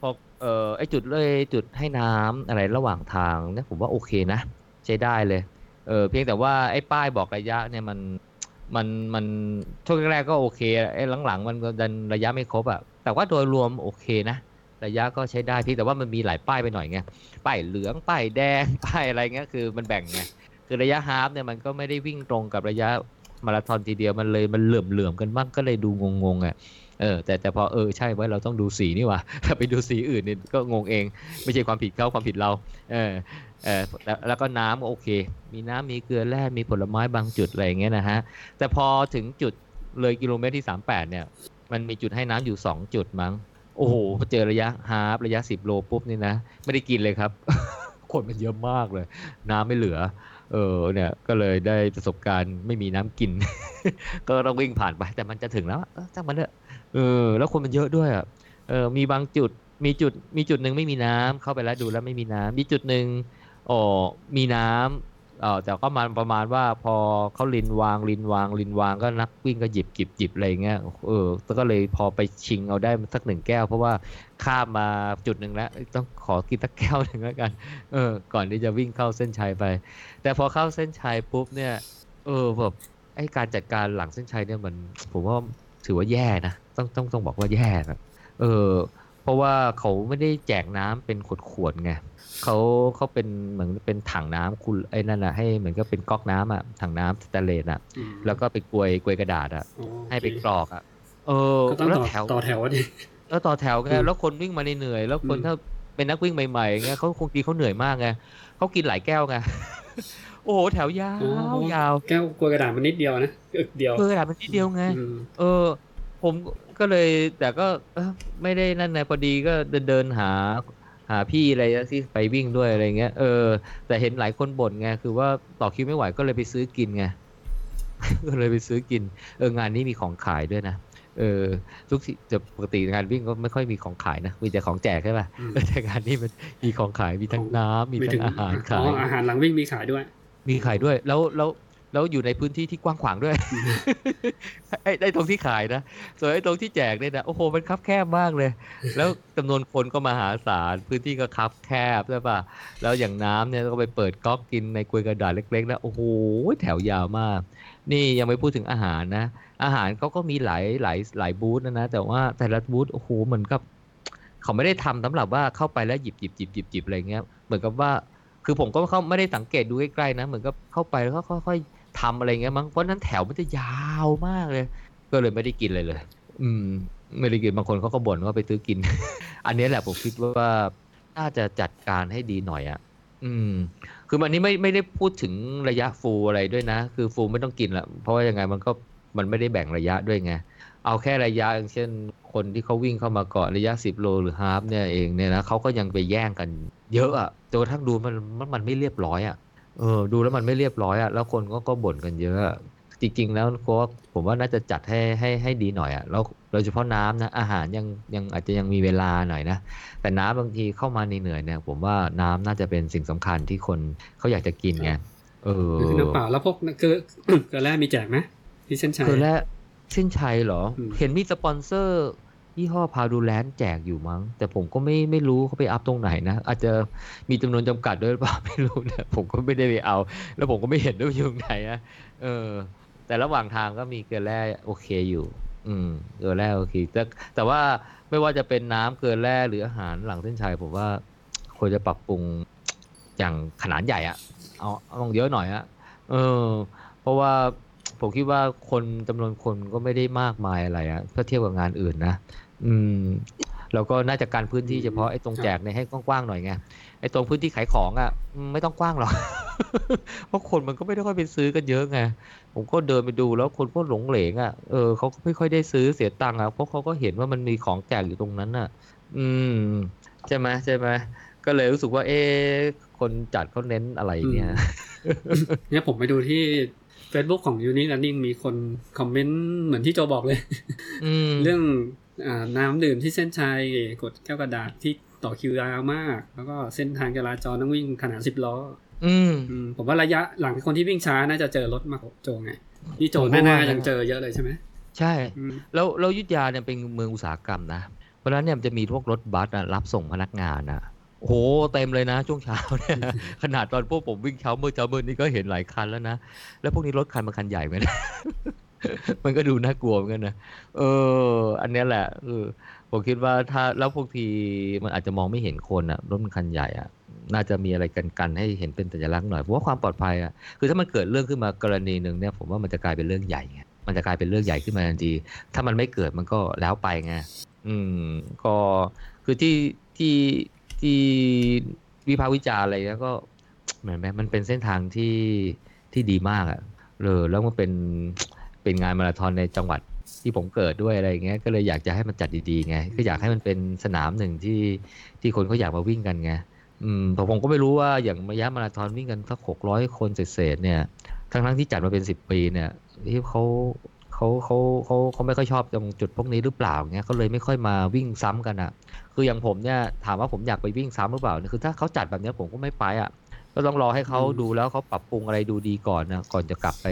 พอเออไอจุดเลยจุดให้น้ำอะไรระหว่างทางเนี่ยผมว่าโอเคนะ ใช้ได้เลยเออเพียงแต่ว่าไอ้ป้ายบอกระยะเนี่ยมันมันมันช่วงแรกๆก็โอเคไอ้หลังๆ มันก็ดันระยะไม่ครบอะแต่ว่าโดยรวมโอเคนะ ระยะก็ใช้ได้เพียงแต่ว่ามันมีหลายป้ายไปหน่อยไงป้ายเหลืองป้ายแดงป้ายอะไรเงี้ยคือมันแบ่งไง คือระยะฮาฟเนี่ยมันก็ไม่ได้วิ่งตรงกับระยะมาราธอนทีเดียวมันเลยมันเหลื่อมเหลื่อมๆกันบ้างก็เลยดูงงๆอะเออแต่แต่พอเออใช่ไว้เราต้องดูสีนี่ว่าถ้าไปดูสีอื่นเนี่ยก็งงเอง ไม่ใช่ความผิดเขาความผิดเรา เออเออแล้วแล้วก็น้ำก็โอเค มีน้ำมีเกลือแร่มีผลไม้บางจุดอะไรอย่างเงี้ยนะฮะแต่พอถึงจุดเลยกิโลเมตรที่ 38 เนี่ย มันมีจุดให้น้ำอยู่ 2 จุดมั้ง โอ้โหพอเจอระยะฮาล์ฟระยะ 10 โลปุ๊บนี่นะ ไม่ได้กินเลยครับ คนมันเยอะมากเลย น้ำไม่เหลือ เออเนี่ยก็เลยได้ประสบการณ์ไม่มีน้ำกิน ก็ต้องวิ่งผ่านไป แต่มันจะถึงแล้วเออจ้างมันเถอะเออ แล้วคนมันเยอะด้วยอะเออมีบางจุดมีจุดมีจุดหนึ่งไม่มีน้ำเข้าไปแล้วดูแล้วไม่มีน้ำมีจุดหนึ่งอ๋อมีน้ำ เออแต่ก็มาประมาณว่าพอเขาลินวางลินวางลินวางก็นักวิ่งก็หยิบจิบจิบอะไรเงี้ยเออก็เลยพอไปชิงเอาได้สักหนึ่งแก้ว เพราะว่าข้ามมาจุดหนึ่งแล้ว ต้องขอกินสักแก้วหนึ่งแล้วกันเออก่อนที่จะวิ่งเข้าเส้นชัยไป แต่พอเข้าเส้นชัยปุ๊บเนี่ยเออแบบไอ้การจัดการหลังเส้นชัยเนี่ยมันผมว่าถือว่าแย่นะต้องต้องต้องบอกว่าแย่นะเออ ราะว่าเขาไม่ได้แจกน้ำเป็นขวดๆไงเขาเขาเป็นเหมือนเป็นถังน้ำคุณไอ้นั่นน่ะให้เหมือนก็เป็นก๊อกน้ำอะถังน้ำสแตนเลสอะอืมแล้วก็ไปกลวยกลวยกระดาษอะอ๋อให้ไปกรอกอะ เออก็ต้องแล้วต่อแถวต่อแถวดิแล้วต่อแถวไงอืมแล้วคนวิ่งมาเหนื่อยๆแล้วคนอืมถ้าเป็นนักวิ่งใหม่ๆเงี้ยเขาคงทีเขาเหนื่อยมากไงเขากินหลายแก้วไงโอ้โหแถวยาอ๋อวยาวแก้วกลวยกระดาษมันนิดเดียวนะอึกเดียวกลวยกระดาษมันนิดเดียวไงอืมเออ ผม ก็เลยแต่ก็เอ้อไม่ได้นั่นนะพอดีก็เดินเดินหา หาพี่อะไรที่ไปวิ่งด้วยอะไรเงี้ยเออแต่เห็นหลายคนบ่นไงคือว่าต่อคิวไม่ไหวก็เลยไปซื้อกินไง ก็เลยไปซื้อกิน เอองานนี้มีของขายด้วยนะเออทุกที่จะปกติงานวิ่งก็ไม่ค่อยมีของขายนะมีแต่ของแจกใช่ป่ะอืม แต่งานนี้มันมีของขายมีทั้งน้ำมีไม่ทั้ถึงงอาหารอ๋ขาอยอาหารหลังวิ่งมีขายด้วยมมีขายด้วยแล้วแล้ว แล้วอยู่ในพื้นที่ที่กว้างขวางด้วยไอ้ไอ้ตรงที่ขายนะ ส่วนไอ้ตรงที่แจกเนี่ยนะโอ้โหมันคับแคบมากเลย แล้วจำนวนคนก็มหาศาลพื้นที่ก็คับแคบใช่ป่ะแล้วอย่างน้ำเนี่ยก็ไปเปิดก๊อกกินในกลวยกระดาษเล็กๆนะโอ้โหแถวยาวมาก นี่ยังไม่พูดถึงอาหารนะ อาหารเขาก็มีหลายหลายหลายบูธนะนะแต่ว่าแต่ละบูธโอ้โหเหมือนกับเขาไม่ได้ทำสำหรับว่าเข้าไปแล้วหยิบหยิบหยิบหยิบหยิบอะไรเงี้ยเหมือนกับว่าคือผมก็เข้าไม่ได้สังเกตดูใกล้ๆนะ เหมือนกับเข้าไปแล้วก็ค่อยๆ ทำอะไรเงี้ยมั้งเพราะนั้นแถวมันจะยาวมากเลย ก็เลยไม่ได้กินเลยเลย อืม ไม่ได้กินบางคนเขาก็บ่นว่าไปซื้อกิน อันนี้แหละผมคิดว่าน่าจะจัดการให้ดีหน่อยอะ่ะ อืม คือมันนี้ไม่ไม่ได้พูดถึงระยะฟูอะไรด้วยนะ คือฟูไม่ต้องกินละเพราะว่ายังไงมันก็มันไม่ได้แบ่งระยะด้วยไง เอาแค่ระยะอย่างเช่น คนที่เขาวิ่งเข้ามาเกาะระยะ 10 โลหรือฮาฟเนี่ยเองเนี่ยนะเขาก็ยังไปแย่งกันเยอะอะจนกระทั่งดูมันมันมันไม่เรียบร้อยอะ เออดูแล้วมันไม่เรียบร้อยอะแล้วคนก็ก็บ่นกันเยอะอะจริง ๆ แล้วโค้ชผมว่าน่าจะจัดให้ให้ให้ดีหน่อยอะแล้วโดยเฉพาะน้ำนะอาหารยังยังอาจจะยังมีเวลาหน่อยนะ แต่น้ำบางทีเข้ามาเหนื่อยๆเนี่ย ผมว่าน้ำน่าจะเป็นสิ่งสำคัญที่คนเขาอยากจะกินไงเออคือน้ำเปล่าแล้วพวกเกลือเกลือแร่มีแจกไหมที่เส้นชัยคือแรกเส้นชัยเหรออืมเห็นมีสปอนเซอร์ ยี่ห้อพาดูแลนแจกอยู่มั้ง แต่ผมก็ไม่ไม่รู้เขาไปอัพตรงไหนนะ อาจจะมีจำนวนจำกัดด้วยหรือเปล่าไม่รู้นะผมก็ไม่ได้ไปเอา แล้วผมก็ไม่เห็นด้วยอยู่ตรงไหนนะเออ แต่ระหว่างทางก็มีเกลือแร่โอเคอยู่ อืมเกลือแร่โอเคแต่แต่ว่าไม่ว่าจะเป็นน้ำเกลือแร่หรืออาหารหลังเส้นชัยผมว่าควรจะปรับปรุงอย่างขนาดใหญ่อะเอาเอาลงเยอะหน่อยอะเออ เพราะว่า ผมคิดว่าคนจำนวนคนก็ไม่ได้มากมายอะไรอะถ้าเทียบกับงานอื่นนะอืมแล้วก็น่าจะการพื้นที่เฉพาะไอ้ตรงแจกเนี่ยให้กว้างๆหน่อยไงไอ้ตรงพื้นที่ขายของอะ่ะอืมไม่ต้องกว้างหรอกเพราะคนมันก็ไม่ได้ค่อยไปซื้อกันเยอะไงผมก็เดินไปดูแล้วคนก็หลงเหลงอะ่ะเออเขาก็ไม่ค่อยได้ซื้อเสียตังค์อะเพราะเขาก็เห็นว่ามันมีของแจกอยู่ตรงนั้นอะ อืมใช่ไหมใช่ไหมก็เลยรู้สึกว่า เอ๊ะคนจัดเขาเน้นอะไรเนี่ยเนี่ยผมไปดูที่ Facebook ของ Unique Running มีคนคอมเมนต์เหมือนที่โจบอกเลยอืมเรื่องอาน้ำดื่มที่เส้นชัยกดแก้วกระดาษที่ต่อคิวยาวมาก แล้วก็เส้นทางจราจรต้องวิ่งขนาดสิบล้อ อืมอืมผมว่าระยะหลังคนที่วิ่งช้าน่าจะเจอรถมากกว่าโจไงนี่โจผมก็แน่ว่าๆยังเจอเยอะเลยใช่ไหมใช่อืมแล้วแล้วอยุทธยาเนี่ยเป็นเมืองอุตสาหกรรมนะ เพราะฉะนั้นเนี่ยมันจะมีพวกรถบัสอะรับส่งพนักงานอะ โอ้โหเต็มเลยนะ ช่วงเช้าเนี่ยขนาดตอนพวกผมวิ่งเช้าเมืดเช้าเมืดนี่ก็เห็นหลายคันแล้วนะ แล้วพวกนี้รถคันมันคันใหญ่ไหมนะมันก็ดูน่ากลัวเหมือนกันนะเออ อันนี้แหละเออผมคิดว่าถ้าแล้วพวกทีมันอาจจะมองไม่เห็นคนอะรถมันคันใหญ่อะน่าจะมีอะไรกันกันให้เห็นเป็นสัญลักษณ์หน่อยเพราะว่าความปลอดภัยอะคือถ้ามันเกิดเรื่องขึ้นมากรณีหนึ่งเนี่ยผมว่ามันจะกลายเป็นเรื่องใหญ่ไงมันจะกลายเป็นเรื่องใหญ่ขึ้นมาทันทีถ้ามันไม่เกิดมันก็แล้วไปไงอืม ก็คือที่ที่ ที่วิพากษ์วิจารณ์อะไรแล้วก็เหมือนไหมมันเป็นเส้นทางที่ที่ดีมากอะเออแล้วมันเป็นเป็นงานมาราธอนในจังหวัดที่ผมเกิดด้วยอะไรเงี้ยก็เลยอยากจะให้มันจัดดีๆไงก็อยากให้มันเป็นสนามหนึ่งที่ที่คนเขาอยากมาวิ่งกันไงอืมแต่ผมก็ไม่รู้ว่าอย่างระยะมาราธอนวิ่งกันสักหกร้อยคนเศษเนี่ยทั้งทั้งๆที่จัดมาเป็นสิบปีเนี่ยที่เขา เขาเขาเขาเขาไม่ค่อยชอบตรงจุดพวกนี้หรือเปล่าเงี้ยเขาเลยไม่ค่อยมาวิ่งซ้ำกันอะคืออย่างผมเนี่ยถามว่าผมอยากไปวิ่งซ้ำหรือเปล่าคือถ้าเขาจัดแบบเนี้ยผมก็ไม่ไปอะก็ต้องรอให้เขาอืมดูแล้วเขาปรับปรุงอะไรดูดีก่อนนะก่อนจะกลับไป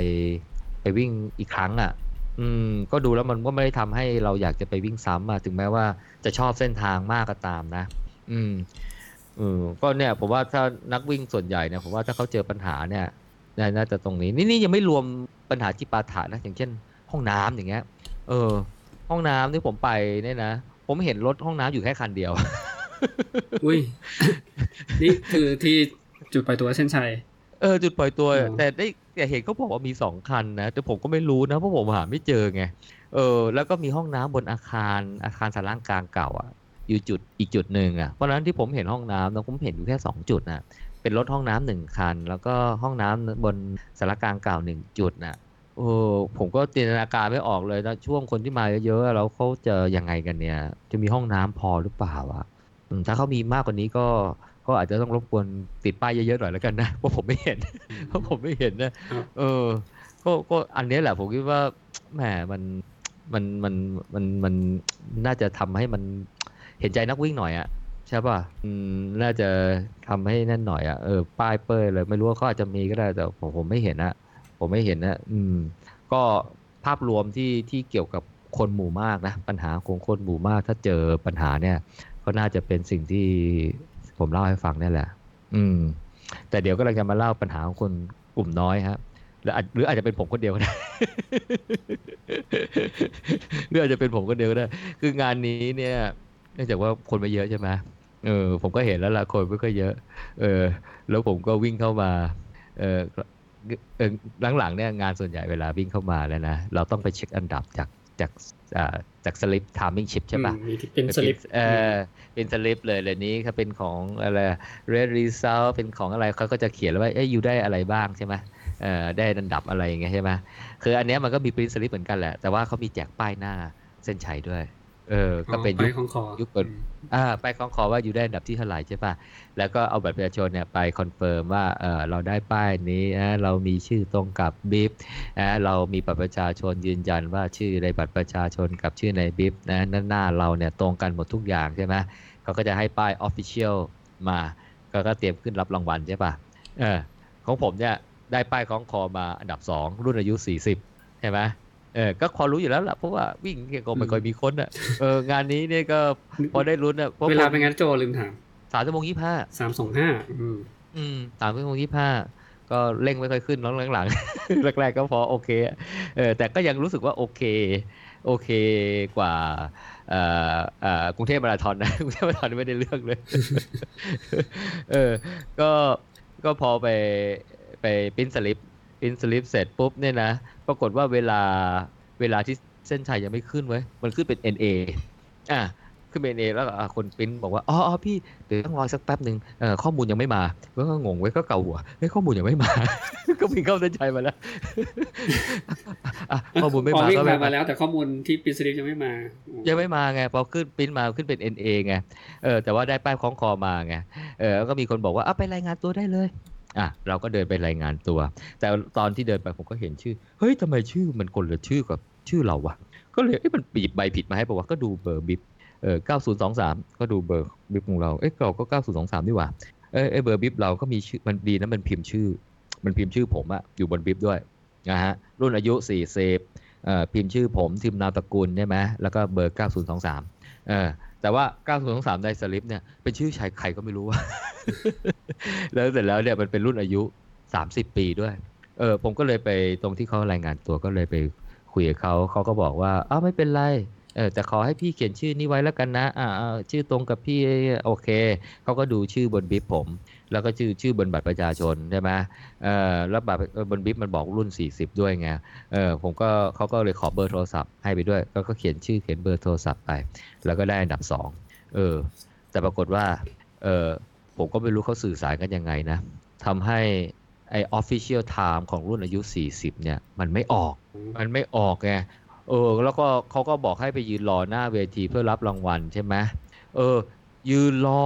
ไปวิ่งอีกครั้งอะอืม ก็ดูแล้วมันก็ไม่ได้ทำให้เราอยากจะไปวิ่งซ้ำอะถึงแม้ว่าจะชอบเส้นทางมากก็ตามนะ อืมเออก็เนี่ยผมว่าถ้านักวิ่งส่วนใหญ่เนี่ยผมว่าถ้าเขาเจอปัญหาเนี่ยน่าน่าจะตรงนี้ นี่นี่ยังไม่รวมปัญหาจิปาถะนะอย่างเช่น ห้องน้ำอย่างเงี้ย เออ ห้องน้ำที่ผมไปเนี่ยนะผมเห็นรถห้องน้ำอยู่แค่คันเดียว อุ้ย นี่คือที่จุดปล่อยตัวเส้นชัย เออ จุดปล่อยตัวอ๋อแต่ได้แต่เห็นเขาบอกว่ามีสองคันนะ แต่ผมก็ไม่รู้นะเพราะผมหาไม่เจอไง เออ แล้วก็มีห้องน้ำบนอาคารอาคารสาร่างกลางเก่าอะ อยู่จุดอีกจุดหนึ่งอะ เพราะฉะนั้นที่ผมเห็นห้องน้ำนะผมเห็นอยู่แค่สองจุดนะ เป็นรถห้องน้ำหนึ่งคัน แล้วก็ห้องน้ำบนสารกลางเก่าหนึ่งจุดนะ โอ้ผมก็จินตนาการไม่ออกเลยนะช่วงคนที่มาเยอะๆแล้วเขาจะยังไงกันเนี่ย จะมีห้องน้ำพอหรือเปล่าอะอืมถ้าเขามีมากกว่านี้ก็ก็อาจจะต้องรบกวนติดป้ายเยอะๆหน่อยแล้วกันนะเพราะผมไม่เห็นเพราะผมไม่เห็นนะครับเออ ก็ก็อันเนี้ยแหละ ผมคิดว่าแหมมันมันมันมันมันน่าจะทำให้มันเห็นใจนักวิ่งหน่อยอะใช่ป่ะอืมน่าจะทำให้นั่นหน่อยอะเออป้ายเป้ยเลยไม่รู้ว่าเขาอาจจะมีก็ได้แต่ผมผมไม่เห็นนะ ผมไม่เห็นนะอืม ก็ภาพรวมที่ที่เกี่ยวกับคนหมู่มากนะ ปัญหาของคนหมู่มาก ถ้าเจอปัญหาเนี่ย ก็น่าจะเป็นสิ่งที่ผมเล่าให้ฟังนี่แหละ อืม แต่เดี๋ยวก็เราจะมาเล่าปัญหาของคนกลุ่มน้อยครับหรืออาจหรืออาจจะเป็นผมคนเดียวก็ได้หรืออาจจะเป็นผมคนเดียวก็ได้ คืองานนี้เนี่ยเนื่องจากว่าคนไม่เยอะใช่ไหมเออ ผมก็เห็นแล้วล่ะคนไม่ค่อยเยอะ เออ แล้วผมก็วิ่งเข้ามา เออ เออหลังๆเนี่ยงานส่วนใหญ่เวลาวิ่งเข้ามาแล้วนะ เราต้องไปเช็คอันดับจากจากอ่าจากสลิป timing chip ใช่ปะอืมมีที่เป็นสลิปเออเป็นสลิปเลยเลยวนี้ถ้าเป็นของอะไร Race Result เป็นของอะไรเขาก็จะเขียนไว้เอ้ยอยู่ได้อะไรบ้างใช่ไหมเออได้อันดับอะไรอย่างเงี้ยใช่ไหมคืออันเนี้ยมันก็มีปริ้นสลิปเหมือนกันแหละ แต่ว่าเขามีแจกป้ายหน้าเส้นชัยด้วย เออ ก็เป็นไปยุคของคอยุคเปิดอ่าไปคล้องคอว่าอยู่ได้อันดับที่เท่าไหร่ใช่ป่ะ แล้วก็เอาบัตรประชาชนเนี่ยไป confirm ว่าเออเราได้ป้ายนี้นะเรามีชื่อตรงกับ bib นะเรามีบัตรประชาชนยืนยันว่าชื่อในบัตรประชาชนกับชื่อใน bib นะนั่นหน้าเราเนี่ยตรงกันหมดทุกอย่างใช่ไหมเขาก็จะให้ป้าย officialมาก็ก็เตรียมขึ้นรับรางวัลใช่ป่ะเออของผมเนี่ยได้ป้ายคล้องคอมาอันดับ 2 รุ่นอายุ 40ใช่ไหม เออก็พอรู้อยู่แล้วล่ะเพราะว่าวิ่งเนี่ยก็ไม่ค่อยมีคนอะเอองานนี้เนี่ยก็พอได้ลุ้นอะเพราะเวคลานเป็นงานโจลืมถามสามชั่วโมงยี่ห้าสามสองห้าอืมอืมสามชั่วโมงยี่ห้าก็เร่งไม่ค่อยขึ้นน้องหลังๆแรกๆก็พอโอเคอะเออแต่ก็ยังรู้สึกว่าโอเค โอเคกว่าเอ่อเอ่อกรุงเทพมาราธอนนะกรุงเทพมาราธอนไม่ได้เรื่องเลยเออก็ก็พอไปไปปริ้นสลิปปริ้นสลิปเสร็จปุ๊บเนี่ยนะ ปรากฏว่าเวลาเวลาที่เส้นชัยยังไม่ขึ้นไว้ยมันขึ้นเป็น NA อะขึ้นเป็น NA แล้วก็อะคนปริ้นบอกว่าอ๋ออ๋อพี่เดี๋ยวต้องรอสักแป๊บหนึ่งเอ่อข้อมูลยังไม่มาก็งงไว้ยก็เกาหัวเฮ้ยข้อมูลยังไม่มา ก็มีเข้าเส้นชัยมาแล้วอะข้อมูลไม่พอมาวิ่งก็ผ่าไม่นมามาแล้ว แต่ข้อมูลที่ปินสลิปยังไม่มาอืมยังไม่มาไงพอขึ้นปริ้นมาขึ้นเป็น NA ไงเออแต่ว่าได้ป้ายคล้องคอมาไงเออแล้วก็มีคนบอกว่าเอาไปรายงานตัวได้เลย อะเราก็เดินไปรายงานตัว แต่ตอนที่เดินไปผมก็เห็นชื่อ เฮ้ยทำไมชื่อมันคนละชื่อกับชื่อเราวะ ก็เลยเอ้ยมันปีบใบผิดมาให้ป่าวะก็ดูเบอร์บิบเออ9023ก็ดูเบอร์บิบของเรา เอ้ยเราก็9023นี่หว่าเอ้ยเอ้ยเบอร์บิบเราก็มีชื่อมันดีนะมันพิมพ์ชื่อ มันพิมพ์ชื่อผมอะอยู่บนบิบด้วยนะฮะรุ่นอายุ40เอ่อพิมพ์ชื่อผมทิมนามตระกูลใช่ไหมแล้วก็เบอร์9023เออ แต่ว่า9023ในสลิปเนี่ยเป็นชื่อชายใครก็ไม่รู้ว่า แล้วเสร็จแล้วเนี่ยมันเป็นรุ่นอายุ 30 ปีด้วย เออผมก็เลยไปตรงที่เขารายงานตัวก็เลยไปคุยกับเขาเขาก็บอกว่าอ้าวไม่เป็นไรเออแต่ขอให้พี่เขียนชื่อนี้ไว้แล้วกันนะ อ่าอ่าชื่อตรงกับพี่โอเค เขาก็ดูชื่อบนบิบผม แล้วก็ชื่อชื่อบนบัตรประชาชนใช่ไหมเออแล้วบัตรเออบนบิบมันบอกรุ่น 40 ด้วยไง เออผมก็เขาก็เลยขอเบอร์โทรศัพท์ให้ไปด้วย ก็ก็เขียนชื่อเขียนเบอร์โทรศัพท์ไป แล้วก็ได้อันดับสองเออ แต่ปรากฏว่า เออผมก็ไม่รู้เขาสื่อสารกันยังไงนะทำให้ไอ้ official time ของรุ่นอายุ 40 เนี่ย มันไม่ออก มันไม่ออกไง เออ แล้วก็เขาก็บอกให้ไปยืนรอหน้าเวทีเพื่อรับรางวัลใช่ไหมเออ ยืนรอ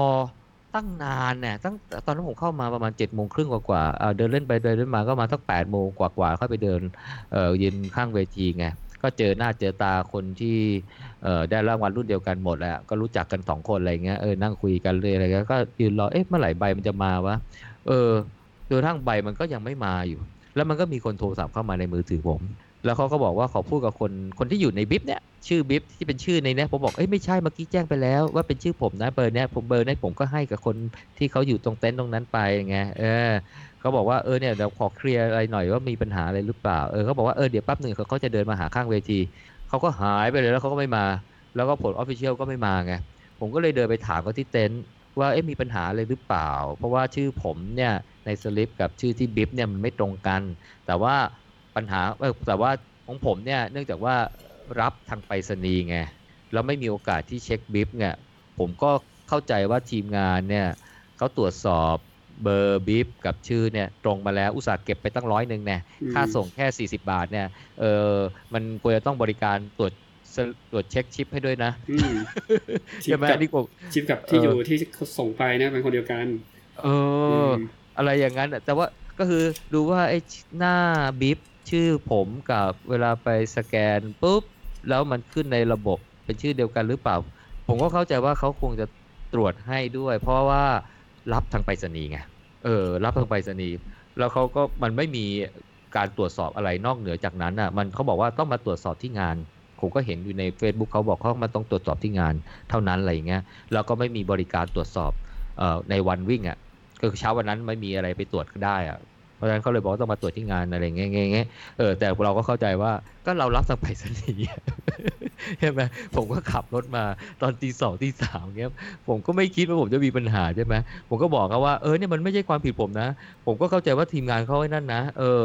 ตั้งนานเนี่ยตั้งตอนนั้นผมเข้ามาประมาณ7จ็ดโมงครึ่งกว่าๆเดินเล่นไปเดินเล่นมาก็มาตั้งแปดโมงกว่าๆเข้าไปเดินเอ่อยืนข้างเวทีไงก็เจอหน้าเจอตาคนที่เอ่อได้รางวัลรุ่นเดียวกันหมดแหละก็รู้จักกันสองคนอะไรเงี้ยเออนั่งคุยกันเลยอะไรเงี้ยก็ยืนรอเอ๊ะเมื่อไหร่ใบมันจะมาวะเออจนทั่งใบมันก็ยังไม่มาอยู่ แล้วมันก็มีคนโทรศัพท์เข้ามาในมือถือผม แล้วเขาก็บอกว่าขอพูดกับคนคนที่อยู่ใน bib เนี่ยชื่อ bib ที่เป็นชื่อในเนี้ยผมบอกเอ้ยไม่ใช่เมื่อกี้แจ้งไปแล้วว่าเป็นชื่อผมนะเบอร์เนี้ยผมเบอร์เนี้ยผมก็ให้กับคนที่เขาอยู่ตรงเต็นท์ตรงนั้นไปไงเออเขาบอกว่าเออเนี่ยเดี๋ยวขอ clear อะไรหน่อยว่ามีปัญหาอะไรหรือเปล่าเออเขาบอกว่าเออเดี๋ยวแป๊บหนึ่งเขาจะเดินมาหาข้างเวทีเขาก็หายไปเลยแล้วเขาก็ไม่มา แล้วก็ผล official ก็ไม่มาไงผมก็เลยเดินไปถามเขาที่เต็นท์ว่าเอ๊ะมีปัญหาอะไรหรือเปล่า เพราะว่าชื่อผมเนี่ยในสลิปกับชื่อที่ bib เนี่ยมันไม่ตรงกัน แต่ว่า ปัญหาเออแต่ว่าของผมเนี่ยเนื่องจากว่ารับทางไปรษณีย์ไงแล้วไม่มีโอกาสที่เช็ค bib เนี่ยผมก็เข้าใจว่าทีมงานเนี่ยเขาตรวจสอบเบอร์ bib กับชื่อเนี่ยตรงมาแล้วอุตส่าห์เก็บไปตั้งร้อยหนึ่งเนี่ยอืมค่าส่งแค่ 40 บาทเนี่ยเออมันควรจะต้องบริการตรวจสตรวจเช็คชิปให้ด้วยนะอืมชิปใช่ไหมกับนี่ผมชิปกับที่เออออยู่ที่เขาส่งไปนะเป็นคนเดียวกัน เออออะไรอย่างนั้นอะแต่ว่าก็คือดูว่าไอ้หน้าบิฟ ชื่อผมกับเวลาไปสแกนปุ๊บแล้วมันขึ้นในระบบเป็นชื่อเดียวกันหรือเปล่า ผมก็เข้าใจว่าเขาคงจะตรวจให้ด้วย เพราะว่ารับทางไปรษณีย์ไงเออ รับทางไปรษณีย์แล้วเขาก็มันไม่มีการตรวจสอบอะไรนอกเหนือจากนั้นอะ มันเขาบอกว่าต้องมาตรวจสอบที่งาน ผมก็เห็นอยู่ใน Facebook เขาบอกเขามาต้องตรวจสอบที่งาน เท่านั้นอะไรเงี้ยแล้วก็ไม่มีบริการตรวจสอบเอ่อในวันวิ่งอะก็คือเช้าวันนั้นไม่มีอะไรไปตรวจก็ได้อะ ราะฉะนั้นเขาเลยบอกว่าต้องมาตรวจที่งานอะไรเงี้ยเงี้ยเออแต่เราก็เข้าใจว่าก็เรารับทางไปสนีใช่ไหมผมก็ขับรถมาตอนตีสองตีสามเงี้ยผมก็ไม่คิดว่าผมจะมีปัญหาใช่ไหมผมก็บอกเขาว่าเออเนี่ยมันไม่ใช่ความผิดผมนะ ผมก็เข้าใจว่าทีมงานเขาไอ้นั่นนะเออ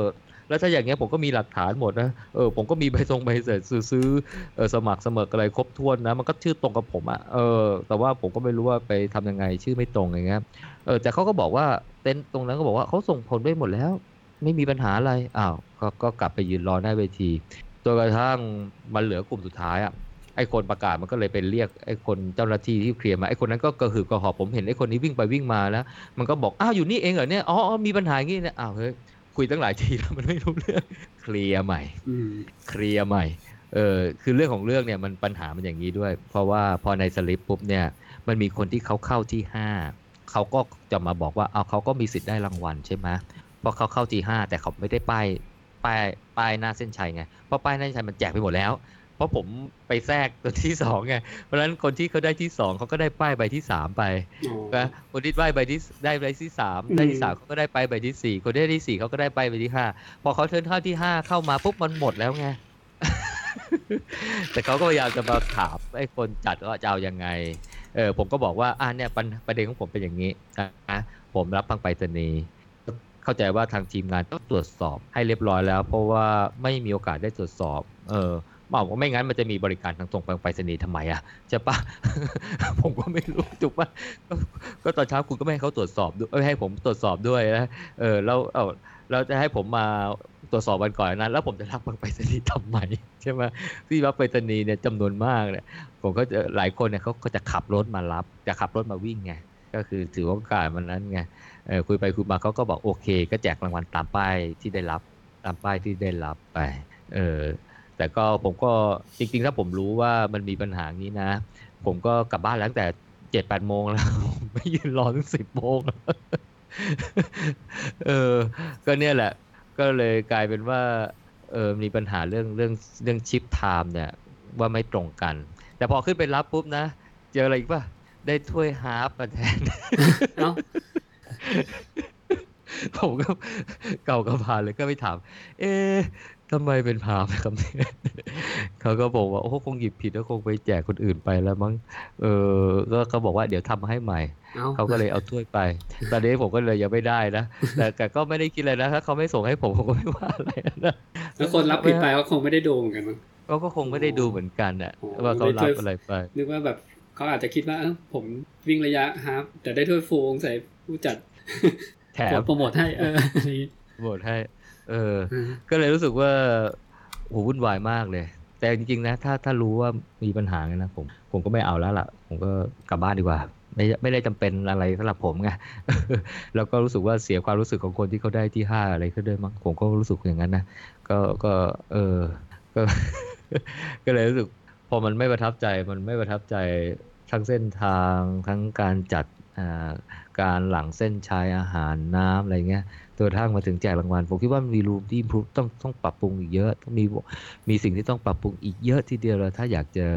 แล้วถ้าอย่างเงี้ยผมก็มีหลักฐานหมดนะเออผมก็มีใบทรงใบเสร็จซื้ออเออสมัครสมัครอะไรครบถ้วนนะมันก็ชื่อตรงกับผมอะเออแต่ว่าผมก็ไม่รู้ว่าไปทำยังไงชื่อไม่ตรงอย่างเงี้ยเออแต่เขาก็บอกว่าเต็นตรงนั้นก็บอกว่าเขาส่งผลด้วยหมดแล้ว ไม่มีปัญหาอะไรอ้าวกก็กลับไปยืนรอหน้าเวทีจนกระทั่งมันเหลือกลุ่มสุดท้ายอะไอ้คนประกาศมันก็เลยไปเรียกไอ้คนเจ้าหน้าที่ที่เคลียร์มาไอ้คนนั้นก็กระหืดกระหอบผมเห็นไอ้คนนี้วิ่งไปวิ่งมาแล้ว มันก็บอกอ้าวอยู่นี่เองเหรอเนี่ยอ๋อมีปัญหาอย่างงี้เนี่ยอ้าวเฮ้ย คุยตั้งหลายทีแล้วมันไม่รู้เรื่องเคลียร์ใหม่อืมเคลียร์ใหม่เออคือเรื่องของเรื่องเนี่ยมันปัญหามันอย่างนี้ด้วย เพราะว่าพอในสลิปปุ๊บเนี่ยมันมีคนที่เขาเข้าที่ห้าเขาก็จะมาบอกว่าเอาเขาก็มีสิทธิ์ได้รางวัลใช่ไหมเพราะเขาเข้าที่ห้าแต่เขาไม่ได้ป้ายป้ายป้ายหน้าเส้นชัยไงเพราะป้ายหน้าเส้นชัยมันแจกไปหมดแล้ว เพราะผมไปแทรกตัวที่สองไงเพราะฉะนั้นคนที่เขาได้ที่สองเขาก็ได้ป้ายใบที่สามไปอ๋อนะคนที่ได้ใบที่ได้ใบที่สามอืมได้ที่สามเขาก็ได้ไปใบที่สี่คนที่ได้ที่สี่เขาก็ได้ไปใบที่ห้าพอเขาเทิร์นเข้าที่ห้าเข้ามาปุ๊บมันหมดแล้วไงแต่เขาก็พยายามจะมาถามไอ้คนจัดว่าจะเอายังไง เออผมก็บอกว่าอ่าเนี่ยประประเด็นของผมเป็นอย่างนี้นะผมรับทางไปรษณีย์เข้าใจว่าทางทีมงานต้องตรวจสอบให้เรียบร้อยแล้ว เพราะว่าไม่มีโอกาสได้ตรวจสอบ เออ บอกว่าไม่งั้นมันจะมีบริการทางตรงไปรษณีย์ทำไมอะใช่ปะผมก็ไม่รู้ถูกปะก็ก็ตอนเช้าคุณก็ไม่ให้เขาตรวจสอบด้วยให้ผมตรวจสอบด้วยนะเออแล้วเอาเราจะให้ผมมาตรวจสอบวันก่อนนั้น แล้วผมจะรับไปรษณีย์ทำไมใช่ไหมที่รับไปรษณีย์เนี่ยจำนวนมากเนี่ยผมก็จะหลายคนเนี่ยเขาก็จะขับรถมารับ จะขับรถมาวิ่งไงก็คือถือโอกาสมันนั้นไงเออคุยไปคุยมาเขาก็บอกโอเค ก็แจกรางวัลตามป้ายที่ได้รับตามป้ายที่ได้รับไป เออ แต่ก็ผมก็จริงๆ ถ้าผมรู้ว่ามันมีปัญหานี้นะ ผมก็กลับบ้านแล้วตั้งแต่เจ็ดแปดโมงแล้วผมไม่ยืนรอถึงสิบโมงเออ ก็เนี่ยแหละ ก็เลยกลายเป็นว่า เออมีปัญหาเรื่องเรื่องเรื่อง chip time เนี่ย ว่าไม่ตรงกัน แต่พอขึ้นไปรับปุ๊บนะ เจออะไรอีกป่ะ ได้ถ้วย half มาแทนเอ้าผมก็เก่ากระพานเลยก็ไปถาม เอ๊ะ ทำไมเป็นพามครับเนี่ยเขาก็บอกว่าโอ้คงหยิบผิดแล้วคงไปแจกคนอื่นไปแล้วมั้งเออก็เขาบอกว่าเดี๋ยวทำให้ใหม่เอ้าเขาก็เลยเอาถ้วยไป ตอนนี้ผมก็เลยยังไม่ได้นะแต่แต่ก็ไม่ได้คิดอะไรนะถ้าเขาไม่ส่งให้ผมผมก็ไม่ว่าอะไรนะแล้วคนรับผิดไปก็คงไม่ได้ดูเหมือนกันมั้งเขาก็คงไม่ได้ดูเหมือนกันน่ะอ๋อว่าเขาได้รัถ้บวยอะไรไปนึกว่าแบบเขาอาจจะคิดว่าเอ้าผมวิ่งระยะฮาล์ฟแต่ได้ถ้วยฟูงใส่ผู้จัดแถมโปรโมทให้เอออะไรอย่างงี้โหวตให้ เอออืมก็เลยรู้สึกว่าโหวุ่นวายมากเลย แต่จริงๆนะ ถ้าถ้ารู้ว่ามีปัญหาไงนะผม ผมก็ไม่เอาแล้วล่ะ ผมก็กลับบ้านดีกว่า ไม่ไม่ได้จำเป็นอะไรสำหรับผมไงแล้วก็รู้สึกว่าเสียความรู้สึกของคนที่เขาได้ที่ห้าอะไรก็ด้วยมั้งผมก็รู้สึกอย่างนั้นนะก็ก็เออก็ก็เลยรู้สึก พอมันไม่ประทับใจมันไม่ประทับใจทั้งเส้นทางทั้งการจัดอ่าการหลังเส้นชัยอาหารน้ำอะไรเงี้ย ตัวกระทั่งมาถึงแจกรางวัลผมคิดว่ามันมีรูมที่ต้องต้องปรับปรุงอีกเยอะต้องมีมีสิ่งที่ต้องปรับปรุงอีกเยอะทีเดียวเลยถ้าอยากจะ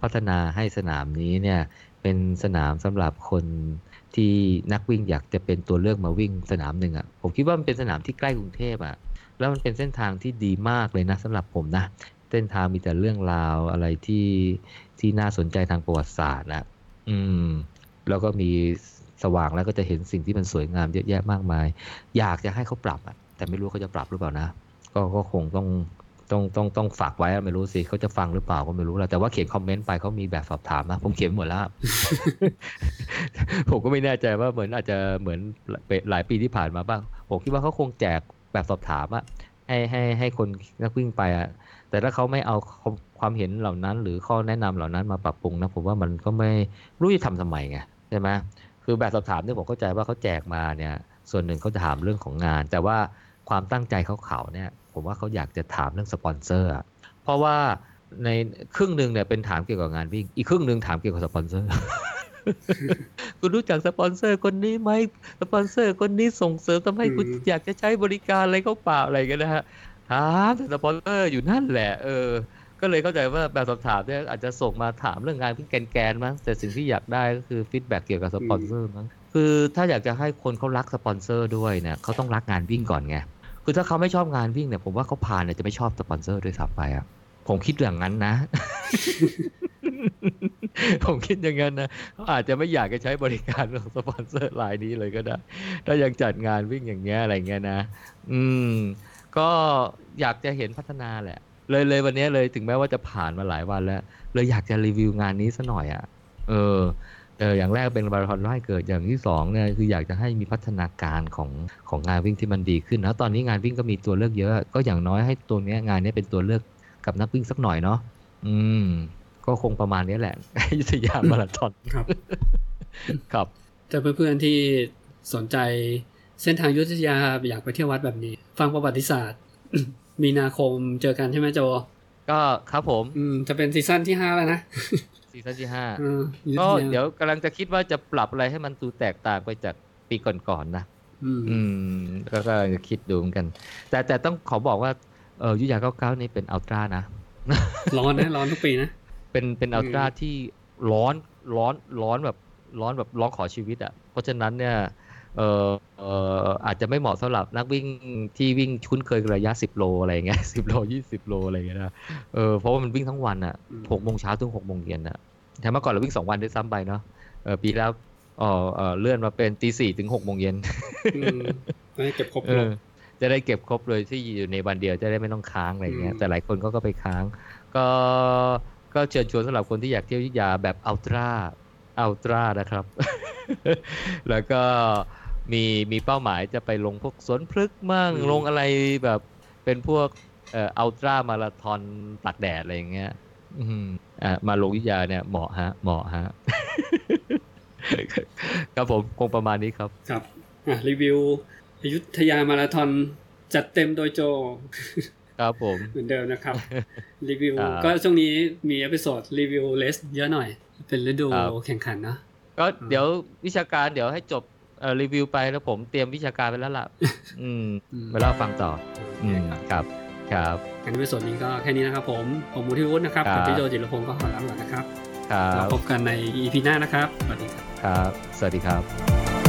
พัฒนาให้สนามนี้เนี่ยเป็นสนามสำหรับคนที่นักวิ่งอยากจะเป็นตัวเลือกมาวิ่งสนามหนึ่งอะ่ะผมคิดว่ามันเป็นสนามที่ใกล้กรุงเทพอะ่ะแล้วมันเป็นเส้นทางที่ดีมากเลยนะสำหรับผมนะเส้นทางมีแต่เรื่องราวอะไรที่ที่น่าสนใจทางประวัติศาสตร์นะอืมแล้วก็มี สว่างแล้วก็จะเห็นสิ่งที่มันสวยงามเยอะแยะมากมาย อยากจะให้เขาปรับอะแต่ไม่รู้เขาจะปรับหรือเปล่านะ ก็ก็คงต้องต้องต้องต้องฝากไว้ไม่รู้สิเขาจะฟังหรือเปล่าก็ไม่รู้แหละแต่ว่าเขียนคอมเมนต์ไปเขามีแบบสอบถามนะผมเขียนหมดแล้ว ผมก็ไม่แน่ใจว่าเหมือนอาจจะเหมือนหลายปีที่ผ่านมาบ้างผมคิดว่าเขาคงแจกแบบสอบถามอะให้ให้ให้คนนักวิ่งไปอะแต่ถ้าเขาไม่เอาความเห็นเหล่านั้น หรือข้อแนะนำเหล่านั้นมาปรับปรุงนะผมว่ามันก็ไม่รู้จะทำทำไมไงใช่ไหม คือแบบสอบถามเนี่ยผมเข้าใจว่าเขาแจกมาเนี่ย ส่วนหนึ่งเขาจะถามเรื่องของงาน แต่ว่าความตั้งใจเขาเขาเนี่ย ผมว่าเขาอยากจะถามเรื่องสปอนเซอร์อะเพราะว่าในครึ่งหนึ่งเนี่ยเป็นถามเกี่ยวกับงานวิ่งอีกครึ่งหนึ่งถามเกี่ยวกับสปอนเซอร์คุณรู้จักสปอนเซอร์คนนี้ไหมสปอนเซอร์คนนี้ส่งเสริมทำให้คุณอืมอยากจะใช้บริการอะไรเขาเปล่าอะไรกันนะฮะถามแต่สปอนเซอร์อยู่นั่นแหละ เออ ก็เลยเข้าใจว่าแบบสอบถามเนี่ยอาจจะส่งมาถามเรื่องงานวิ่งแกนๆมั้งแต่สิ่งที่อยากได้ก็คือ feedback เกี่ยวกับสปอนเซอร์มั้งคือถ้าอยากจะให้คนเขารักสปอนเซอร์ด้วยเนี่ยเขาต้องรักงานวิ่งก่อนไงคือถ้าเขาไม่ชอบงานวิ่งเนี่ยผมว่าเขาพานเนี่ยจะไม่ชอบสปอนเซอร์ด้วยซ้ำไปอะผมคิดอย่างนั้นนะ ผมคิดอย่างนั้นนะเขาอาจจะไม่อยากจะใช้บริการของสปอนเซอร์รายนี้เลยก็ได้ ถ้ายังจัดงานวิ่งอย่างเงี้ยอะไรเงี้ยนะ อืม ก็อยากจะเห็นพัฒนาแหละ เลยเลยวันนี้เลยถึงแม้ว่าจะผ่านมาหลายวันแล้ว เลยอยากจะรีวิวงานนี้ซะหน่อยอะ่ะ เออเอออย่างแรกเป็นมาราธอนไร่เกิดอย่างที่สองเนี่ยคืออยากจะให้มีพัฒนาการของของงานวิ่งที่มันดีขึ้นนะตอนนี้งานวิ่งก็มีตัวเลือกเยอะ ก็อย่างน้อยให้ตัวเนี้ยงานเนี้ยเป็นตัวเลือกกับนักวิ่งสักหน่อยเนาะอืม ก็คงประมาณนี้แหละอยุธยามาราธอนครับ ครับแต่เพื่อนๆที่สนใจเส้นทางยุทธยาอยากไปเที่ยววัดแบบนี้ ฟังประวัติศาสตร์ มีนาคมเจอกันใช่ไหมโจ ก็ครับผม อืมจะเป็นซีซั่นที่ห้าแล้วนะซีซั่นที่ห้าเอออก็ธาเดี๋ยวกำลังจะคิดว่าจะปรับอะไรให้มันดูแตกต่างไปจากปีก่อนๆนะอืมอืมก็ก็จะคิดดูเหมือนกัน แต่แต่ต้องขอบอกว่าเออยุทธยาเก้าเก้านี่เป็นอัลตร้านะ ร้อนนะ ร้อนทุกปีนะ เป็นเป็นอืมอัลตร้าที่ร้อนร้อนร้อนแบบร้อนแบบร้องขอชีวิตอะ่ะ เพราะฉะนั้นเนี่ย เออเอออาจจะไม่เหมาะสำหรับนักวิ่งที่วิ่งคุ้นเคยกับระยะ 10 โลอะไรอย่างเงี้ย10โล 20 โลอะไรอย่างเงี้ยนะเออเพราะว่ามันวิ่งทั้งวันอะ่ะอืมหกโมงเช้าถึงหกโมงเย็นอะ่ะแต่เมื่อก่อนเราวิ่งสองวันด้วยซ้ำไปเนาะเออปีแล้วเออเออเลื่อนมาเป็นตีสี่ถึงหกโมงเย็นอืมให้เก็บครบเอโลอจะได้เก็บครบเลยที่อยู่ในวันเดียวจะได้ไม่ต้องค้างอะไรอย่างเงี้ยอืมแต่หลายคนก็ก็ไปค้าง ก็ก็เชิญชวนสำหรับคนที่อยากเที่ยวอยุธยาแบบอัลตร้าอัลตร้านะครับ แล้วก็ มีมีเป้าหมายจะไปลงพวกสวนพฤกษ์มั่งอืมลงอะไรแบบเป็นพวกเอ่ออัลตร้ามาราธอนตากแดดอะไรอย่างเงี้ยอืมอ่ามาลงอยุธยาเนี่ยเหมาะฮะเหมาะฮะครับผมคงประมาณนี้ครับ ครับอะรีวิวอยุธยามาราธอนจัดเต็มโดยโจ ครับผม เหมือนเดิมนะครับ รีวิวครับก็ช่วงนี้มี episode รีวิว race เยอะหน่อย เป็นฤดูครับแข่งขันเนอะก็เดี๋ยววิชาการเดี๋ยวให้จบ เอ่อรีวิวไปแล้วผมเตรียมวิชาการไปแล้วล่ะ อืมอืมไปเล่าฟังต่อ อืมครับครับครับงั้น episode นี้ก็แค่นี้นะครับ ผมผมมูทิวุฒินะครับครับกับพี่โจจิรพงศ์ก็ขอลาไปก่อนนะครับครับเราพบกันใน EP หน้านะครับสวัสดีครับครับ สวัสดีครับ